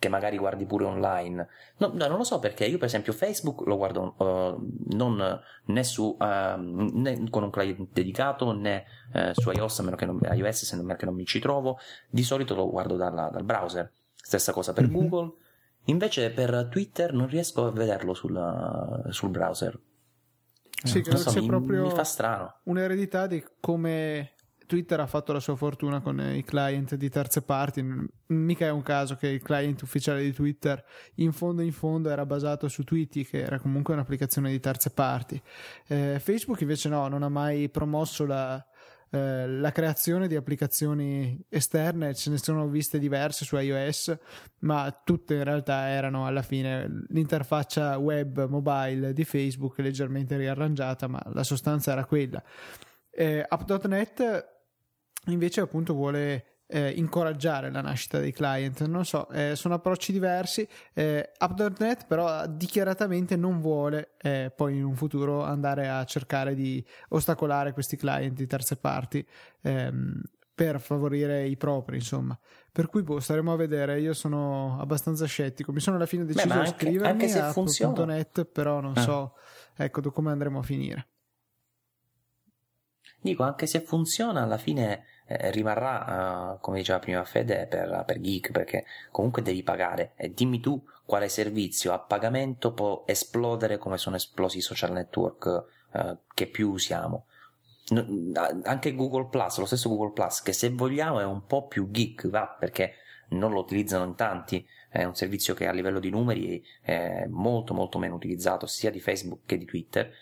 che magari guardi pure online. No, no, non lo so perché io per esempio Facebook lo guardo uh, non né su uh, né con un client dedicato né uh, su iOS a meno che non, iOS se non, che non mi ci trovo, di solito lo guardo dalla, dal browser. Stessa cosa per mm-hmm. Google. Invece per Twitter non riesco a vederlo sul, sul browser. Sì, credo so, sia mi, proprio mi fa strano. un'eredità di come Twitter ha fatto la sua fortuna con i client di terze parti. Mica è un caso che il client ufficiale di Twitter in fondo in fondo era basato su Tweety, che era comunque un'applicazione di terze parti. Eh, Facebook invece no, non ha mai promosso la, eh, la creazione di applicazioni esterne, ce ne sono viste diverse su iOS, ma tutte in realtà erano alla fine l'interfaccia web mobile di Facebook leggermente riarrangiata, ma la sostanza era quella. Eh, App.net invece appunto vuole eh, incoraggiare la nascita dei client. Non so, eh, sono approcci diversi. Eh, App.NET però dichiaratamente non vuole eh, poi in un futuro andare a cercare di ostacolare questi client di terze parti. Ehm, per favorire i propri, insomma. Per cui boh, staremo a vedere. Io sono abbastanza scettico. Mi sono alla fine deciso Beh, anche, iscrivermi anche se a funziona. .net, però non Ah. so ecco come andremo a finire. Dico, anche se funziona, alla fine eh, rimarrà, eh, come diceva prima Fede, per, per geek, perché comunque devi pagare. E dimmi tu quale servizio a pagamento può esplodere come sono esplosi i social network eh, che più usiamo. No- anche Google Plus, lo stesso Google Plus, che se vogliamo è un po' più geek, va, perché non lo utilizzano in tanti, è un servizio che a livello di numeri è molto molto meno utilizzato sia di Facebook che di Twitter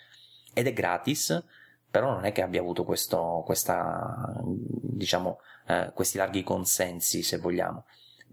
ed è gratis, però non è che abbia avuto questo, questa, diciamo, eh, questi larghi consensi, se vogliamo.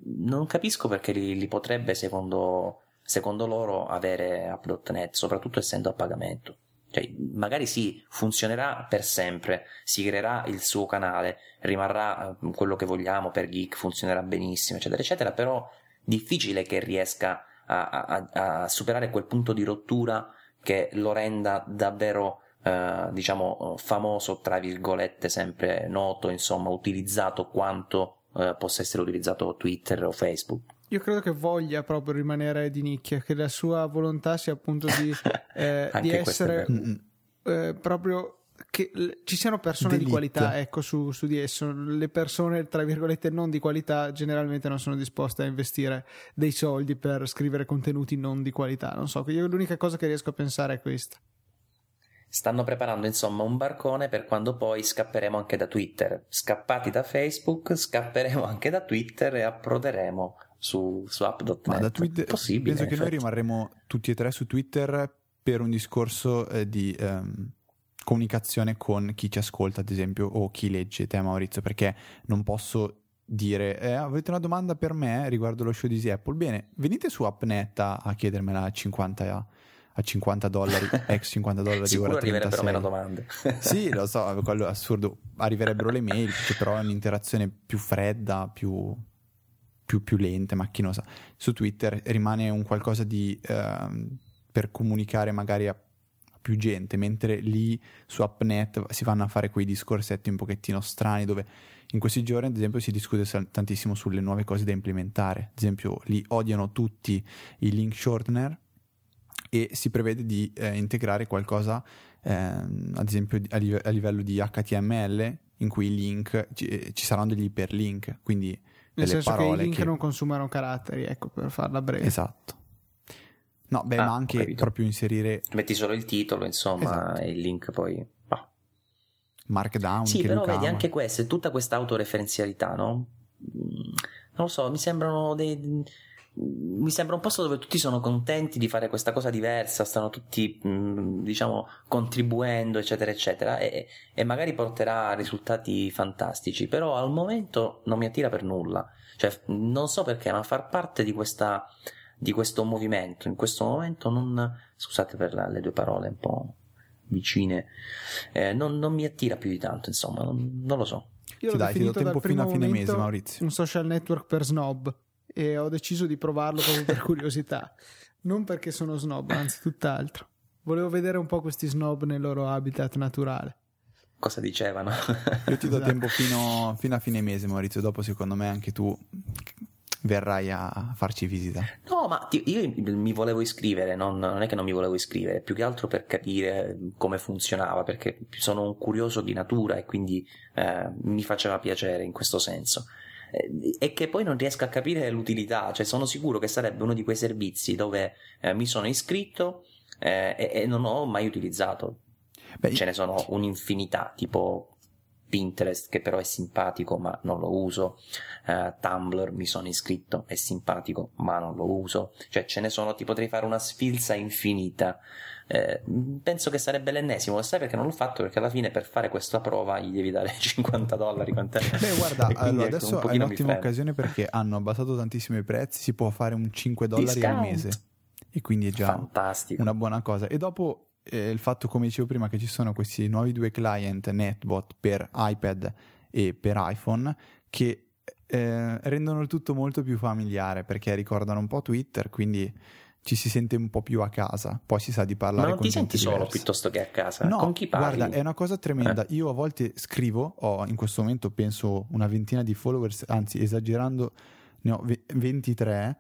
Non capisco perché li, li potrebbe, secondo, secondo loro, avere App.net, soprattutto essendo a pagamento. Cioè, magari sì, funzionerà per sempre, si creerà il suo canale, rimarrà eh, quello che vogliamo per geek, funzionerà benissimo, eccetera, eccetera, però difficile che riesca a, a- a superare quel punto di rottura che lo renda davvero eh, diciamo famoso tra virgolette sempre noto insomma utilizzato quanto eh, possa essere utilizzato Twitter o Facebook Io credo che voglia proprio rimanere di nicchia, che la sua volontà sia appunto di, eh, di essere vero. Mm-mm. eh, proprio che l- ci siano persone di D'élite. qualità ecco su, su di esso le persone tra virgolette non di qualità generalmente non sono disposte a investire dei soldi per scrivere contenuti non di qualità non so io l'unica cosa che riesco a pensare è questa stanno preparando insomma un barcone per quando poi scapperemo anche da Twitter. Scappati da Facebook scapperemo anche da Twitter e approderemo su, su app.net Ma da Twitter, possibile penso che noi rimarremo tutti e tre su Twitter per un discorso eh, di ehm, comunicazione con chi ci ascolta, ad esempio, o chi legge. Te, Maurizio, perché non posso dire eh, avete una domanda per me riguardo lo show di Easy Apple. Bene, venite su AppNet a, a chiedermela a 50, a 50 dollari, ex 50 dollari, sicuro ora arriverebbero 36. meno domande Sì, lo so, quello è assurdo. Arriverebbero le mail, però è un'interazione più fredda, più, più, più lenta, macchinosa. Su Twitter rimane un qualcosa di ehm, per comunicare magari a più gente, mentre lì su AppNet si vanno a fare quei discorsetti un pochettino strani dove in questi giorni ad esempio si discute tantissimo sulle nuove cose da implementare. Ad esempio lì odiano tutti i link shortener e si prevede di eh, integrare qualcosa ehm, ad esempio a, live- a livello di HTML in cui i link ci, eh, ci saranno degli iperlink, quindi nel delle senso che i parole link che- non consumano caratteri ecco per farla breve Esatto. No, beh, Ah, ma anche proprio inserire metti solo il titolo insomma Esatto. e il link poi bah. Markdown Sì, che però vedi ama. anche questo, è tutta questa autoreferenzialità, no? Mm, Non lo so, mi sembrano dei. Mi sembra un posto dove tutti sono contenti di fare questa cosa diversa, stanno tutti, mm, diciamo, contribuendo, eccetera, eccetera, e, e magari porterà a risultati fantastici, però al momento non mi attira per nulla. Cioè, non so perché, ma far parte di questa di questo movimento in questo momento non scusate per la- le due parole un po' vicine eh, non, non mi attira più di tanto insomma non, non lo so io Sì, l'ho dai, ti do tempo fino a fine mese, Maurizio. un social network per snob e ho deciso di provarlo proprio per curiosità non perché sono snob anzi tutt'altro volevo vedere un po' questi snob nel loro habitat naturale cosa dicevano Io ti do Esatto. tempo fino, fino a fine mese, Maurizio. Dopo, secondo me, anche tu verrai a farci visita. No, ma ti- io mi volevo iscrivere, non, non è che non mi volevo iscrivere, più che altro per capire come funzionava, perché sono un curioso di natura e quindi eh, mi faceva piacere in questo senso. Eh, E che poi non riesco a capire l'utilità, cioè sono sicuro che sarebbe uno di quei servizi dove eh, mi sono iscritto eh, e, e non ho mai utilizzato. Beh, Ce ne sono un'infinità, tipo Pinterest che però è simpatico ma non lo uso, eh, Tumblr mi sono iscritto, è simpatico ma non lo uso, cioè ce ne sono, ti potrei fare una sfilza infinita. Eh, penso che sarebbe l'ennesimo, sai perché non l'ho fatto? Perché alla fine per fare questa prova gli devi dare 50 dollari. quant'è? Beh, guarda, allora, ecco, adesso è un'ottima occasione perché hanno abbassato tantissimo i prezzi, si può fare un 5 dollari al Discount. mese e quindi è già Fantastico. una buona cosa. E dopo eh, il fatto, come dicevo prima, che ci sono questi nuovi due client NetBot per iPad e per iPhone che eh, rendono il tutto molto più familiare perché ricordano un po' Twitter, quindi ci si sente un po' più a casa. Poi si sa di parlare Ma non con ti senti solo piuttosto che a casa? No, con chi parli? guarda, è una cosa tremenda. Eh. Io a volte scrivo, ho in questo momento penso una ventina di followers, anzi esagerando ne ho ve- 23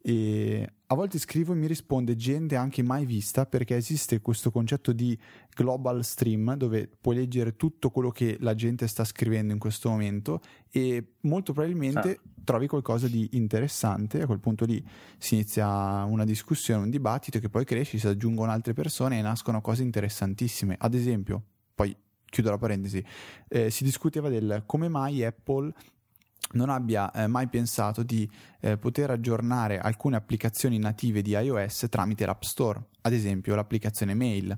e a volte scrivo e mi risponde gente anche mai vista perché esiste questo concetto di global stream dove puoi leggere tutto quello che la gente sta scrivendo in questo momento e molto probabilmente trovi qualcosa di interessante a quel punto lì si inizia una discussione, un dibattito che poi cresce, si aggiungono altre persone e nascono cose interessantissime. Ad esempio, poi chiudo la parentesi, eh, si discuteva del come mai Apple non abbia eh, mai pensato di eh, poter aggiornare alcune applicazioni native di iOS tramite l'App Store, ad esempio l'applicazione Mail,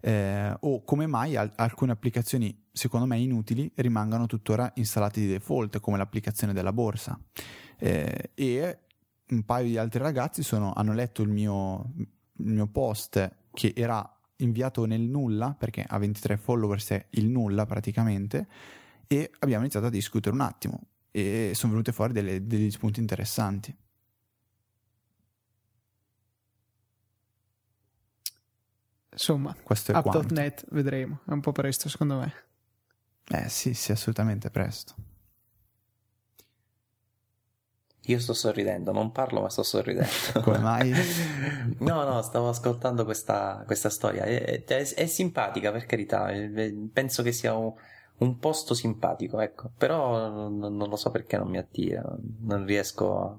eh, o come mai al- alcune applicazioni secondo me inutili rimangano tuttora installate di default, come l'applicazione della borsa. Eh, e un paio di altri ragazzi sono- hanno letto il mio, il mio post che era inviato nel nulla, perché a 23 followers è il nulla praticamente, e abbiamo iniziato a discutere un attimo e sono venute fuori delle- degli spunti interessanti. Insomma, Questo è quanto. Up.net vedremo, è un po' presto secondo me. Eh sì, sì, assolutamente presto. Io sto sorridendo, non parlo ma sto sorridendo. Come mai? No, no, stavo ascoltando questa, questa storia. È, è- è simpatica, per carità. è- Penso che sia un, un posto simpatico, ecco. Però non, non lo so perché non mi attira. Non riesco a...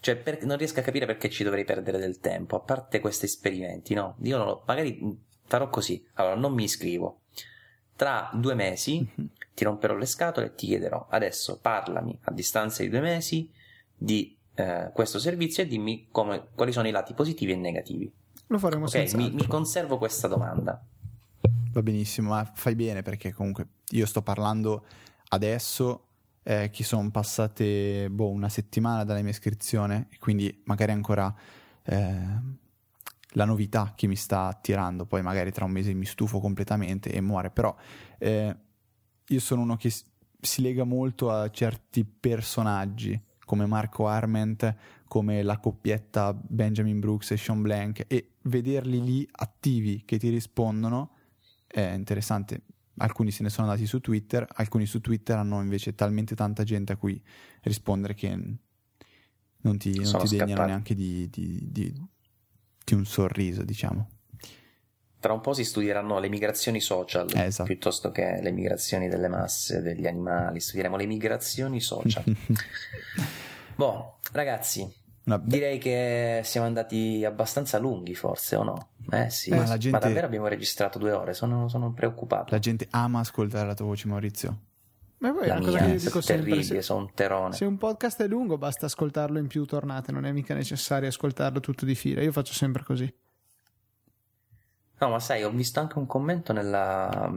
Cioè, per- non riesco a capire perché ci dovrei perdere del tempo. A parte questi esperimenti, no? Io non lo- magari farò così. Allora, non mi iscrivo. Tra due mesi Mhm. ti romperò le scatole e ti chiederò adesso parlami a distanza di due mesi di eh, questo servizio e dimmi come- quali sono i lati positivi e negativi. Lo faremo Ok, senz'altro. mi, mi conservo questa domanda. Va benissimo, ma fai bene perché comunque io sto parlando adesso eh, che sono passate boh, una settimana dalla mia iscrizione quindi magari ancora eh, la novità che mi sta attirando, poi magari tra un mese mi stufo completamente e muore, però eh, io sono uno che si lega molto a certi personaggi come Marco Arment, come la coppietta Benjamin Brooks e Sean Blank e vederli lì attivi che ti rispondono è interessante. Alcuni se ne sono andati su Twitter, alcuni su Twitter hanno invece talmente tanta gente a cui rispondere che non ti, non ti degnano neanche di, di- di- di un sorriso, diciamo. Tra un po' si studieranno le migrazioni social Eh, esatto. piuttosto che le migrazioni delle masse, degli animali. Studieremo le migrazioni social. boh, ragazzi, Una direi che siamo andati abbastanza lunghi, forse o no? Eh sì, Ma la gente- davvero abbiamo registrato due ore. Sono, sono preoccupato. La gente ama ascoltare la tua voce, Maurizio. Ma poi è La una cosa mia che dico sempre: terribile, se, sono un terone. se un podcast è lungo, basta ascoltarlo in più tornate, non è mica necessario ascoltarlo tutto di fila. Io faccio sempre così. No, ma sai, ho visto anche un commento nella.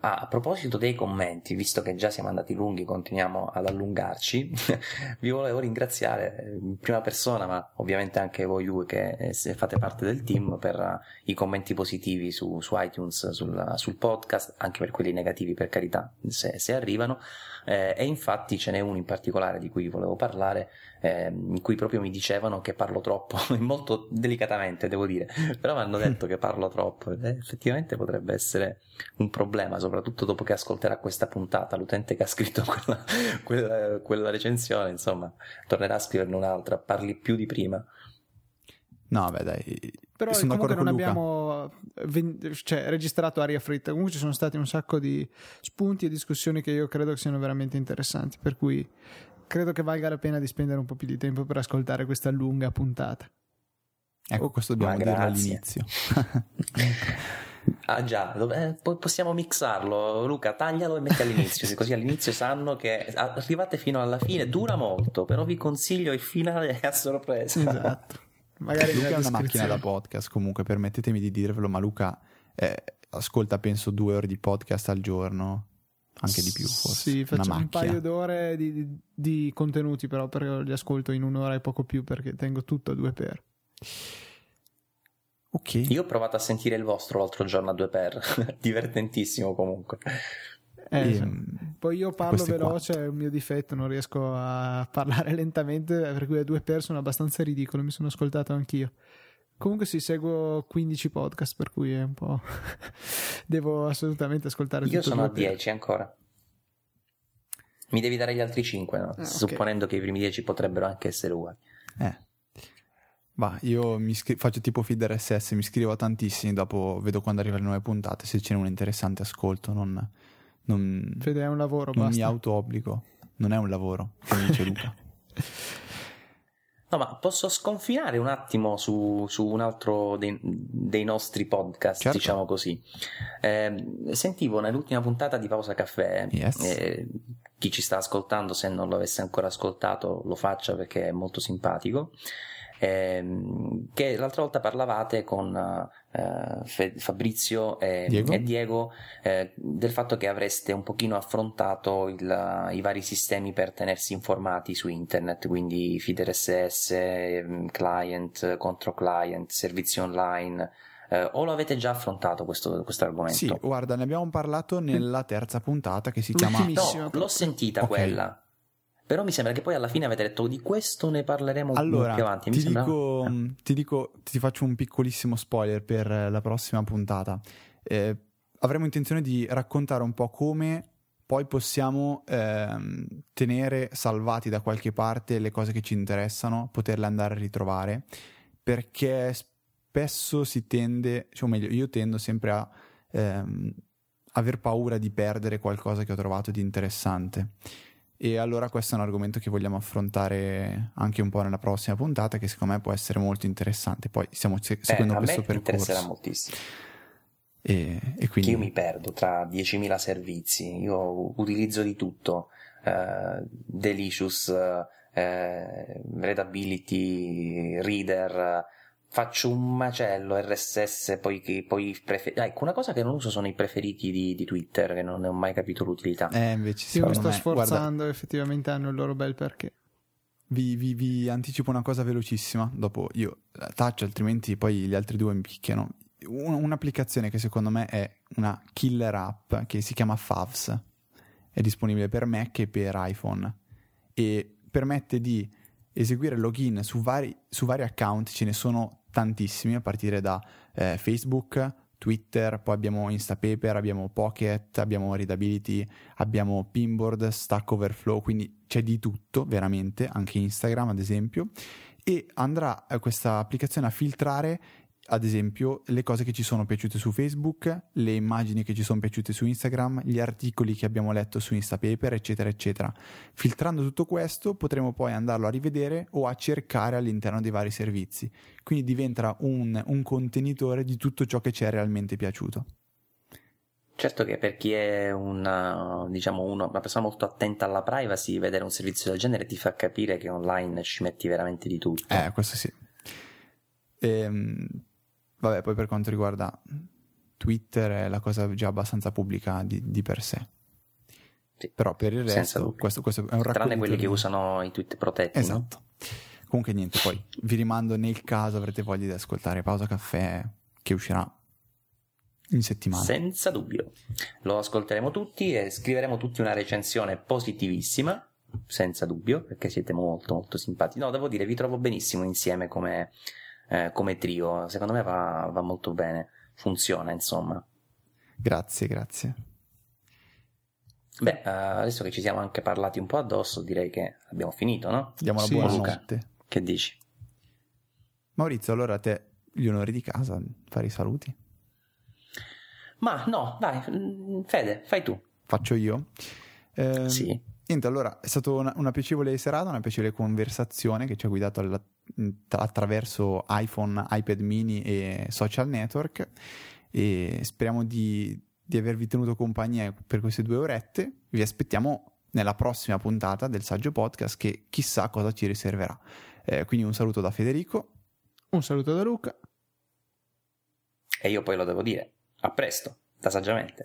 Ah, a proposito dei commenti, visto che già siamo andati lunghi, continuiamo ad allungarci. vi volevo ringraziare in prima persona, ma ovviamente anche voi che eh, fate parte del team per eh, i commenti positivi su, su iTunes, sul, sul podcast, anche per quelli negativi, per carità, se, se arrivano. Eh, e infatti ce n'è uno in particolare di cui volevo parlare, eh, in cui proprio mi dicevano che parlo troppo, molto delicatamente devo dire, però mi hanno detto che parlo troppo e effettivamente potrebbe essere un problema, soprattutto dopo che ascolterà questa puntata, l'utente che ha scritto quella, quella, quella recensione, insomma, tornerà a scriverne un'altra, parli più di prima. No, beh, dai. Però sono comunque d'accordo non abbiamo ven- cioè, registrato aria fritta. Comunque ci sono stati un sacco di spunti e discussioni che io credo che siano veramente interessanti. Per cui credo che valga la pena di spendere un po' più di tempo per ascoltare questa lunga puntata. Ecco, questo dobbiamo dirlo all'inizio. Ah già, eh, poi possiamo mixarlo, Luca, taglialo e metti all'inizio, così all'inizio sanno che arrivate fino alla fine, dura molto, però vi consiglio il finale a sorpresa. Esatto. Magari Luca è una macchina da podcast, comunque permettetemi di dirvelo, ma Luca eh, ascolta penso due ore di podcast al giorno, anche di più forse. Sì, faccio un paio d'ore di, di- di contenuti, però perché li ascolto in un'ora e poco più perché tengo tutto a due per. Ok, Io ho provato a sentire il vostro l'altro giorno a due per, divertentissimo comunque. Eh, E, sì. mm, Poi io parlo veloce, è un mio difetto, non riesco a parlare lentamente, per cui a due per sono abbastanza ridicolo, mi sono ascoltato anch'io. Comunque sì, seguo 15 podcast, per cui è un po'... devo assolutamente ascoltare Io sono a 10 ancora. Mi devi dare gli altri 5, no? ah, supponendo okay. che i primi 10 potrebbero anche essere uguali. Eh. Bah, io mi scri- faccio tipo feed RSS, mi scrivo a tantissimi, dopo vedo quando arrivano le nuove puntate, se c'è un interessante ascolto, non non, Fede, è un lavoro, non basta. mi auto-obbligo. Non è un lavoro, come dice Luca. No, ma posso sconfinare un attimo su, su un altro dei, dei, nostri podcast, certo. diciamo così. Eh, sentivo nell'ultima puntata di Pausa Caffè, yes. eh, chi ci sta ascoltando, se non lo avesse ancora ascoltato, lo faccia perché è molto simpatico ehm, che l'altra volta parlavate con eh, Fabrizio e Diego, e Diego eh, del fatto che avreste un pochino affrontato il, i vari sistemi per tenersi informati su internet, quindi feed RSS, ehm, client, contro client, servizi online. Eh, o lo avete già affrontato questo, questo, argomento? Sì, guarda, ne abbiamo parlato nella terza puntata che si chiama... No, l'ho sentita okay. quella. Però mi sembra che poi alla fine avete detto di questo ne parleremo allora, più avanti. Mi ti, sembra... dico, eh. ti dico, ti faccio un piccolissimo spoiler per la prossima puntata. Eh, avremo intenzione di raccontare un po' come poi possiamo ehm, tenere salvati da qualche parte le cose che ci interessano, poterle andare a ritrovare, perché spesso si tende, cioè, o meglio, io tendo sempre a ehm, aver paura di perdere qualcosa che ho trovato di interessante. E allora questo è un argomento che vogliamo affrontare anche un po' nella prossima puntata, che secondo me può essere molto interessante. Poi stiamo se- eh, seguendo eh, questo percorso. Mi interesserà moltissimo. E, e quindi... Io mi perdo tra 10.000 servizi, io utilizzo di tutto, uh, Delicious, uh, Readability, Reader, faccio un macello RSS, poi, poi prefer... ecco, una cosa che non uso sono i preferiti di, di, Twitter, che non ne ho mai capito l'utilità. Eh, invece Io mi sto me, sforzando, guarda, effettivamente hanno il loro bel perché. Vi, vi, vi, anticipo una cosa velocissima, dopo io taccio, altrimenti poi gli altri due mi picchiano. Un, un'applicazione che secondo me è una killer app che si chiama Favs, è disponibile per Mac e per iPhone e permette di eseguire login su vari, su vari account, ce ne sono tantissimi a partire da eh, Facebook, Twitter, poi abbiamo Instapaper, abbiamo Pocket, abbiamo Readability, abbiamo Pinboard, Stack Overflow, quindi c'è di tutto veramente, anche Instagram ad esempio, e andrà eh, questa applicazione a filtrare ad esempio le cose che ci sono piaciute su Facebook, le immagini che ci sono piaciute su Instagram, gli articoli che abbiamo letto su Instapaper, eccetera, eccetera. Filtrando tutto questo potremo poi andarlo a rivedere o a cercare all'interno dei vari servizi. Quindi diventa un, un contenitore di tutto ciò che ci è realmente piaciuto. Certo che per chi è una, diciamo uno, una persona molto attenta alla privacy, vedere un servizio del genere ti fa capire che online ci metti veramente di tutto. Eh, questo sì. Ehm, Vabbè, poi per quanto riguarda Twitter è la cosa già abbastanza pubblica di, di per sé. Sì, Però per il resto, questo, questo, è un racconto. Tranne quelli che usano i tweet protetti. Esatto. No? Comunque niente, poi vi rimando nel caso avrete voglia di ascoltare Pausa Caffè che uscirà in settimana. Senza dubbio. Lo ascolteremo tutti e scriveremo tutti una recensione positivissima, senza dubbio, perché siete molto molto simpatici. No, devo dire, vi trovo benissimo insieme come eh, come trio. Secondo me va, va molto bene, funziona insomma. Grazie, grazie. Beh, uh, adesso che ci siamo anche parlati un po' addosso, direi che abbiamo finito, no? Diamo la sì, buonanotte. Che dici? Maurizio, allora a te gli onori di casa, fare i saluti. Ma no, dai, mm, Fede, fai tu. Faccio io? Eh, sì. Niente, allora è stata una, una, piacevole serata, una piacevole conversazione che ci ha guidato alla, attraverso iPhone, iPad mini e social network e speriamo di, di avervi tenuto compagnia per queste due orette. Vi aspettiamo nella prossima puntata del Saggio Podcast che chissà cosa ci riserverà. Eh, quindi un saluto da Federico. Un saluto da Luca. E io poi lo devo dire. A presto, da saggiamente.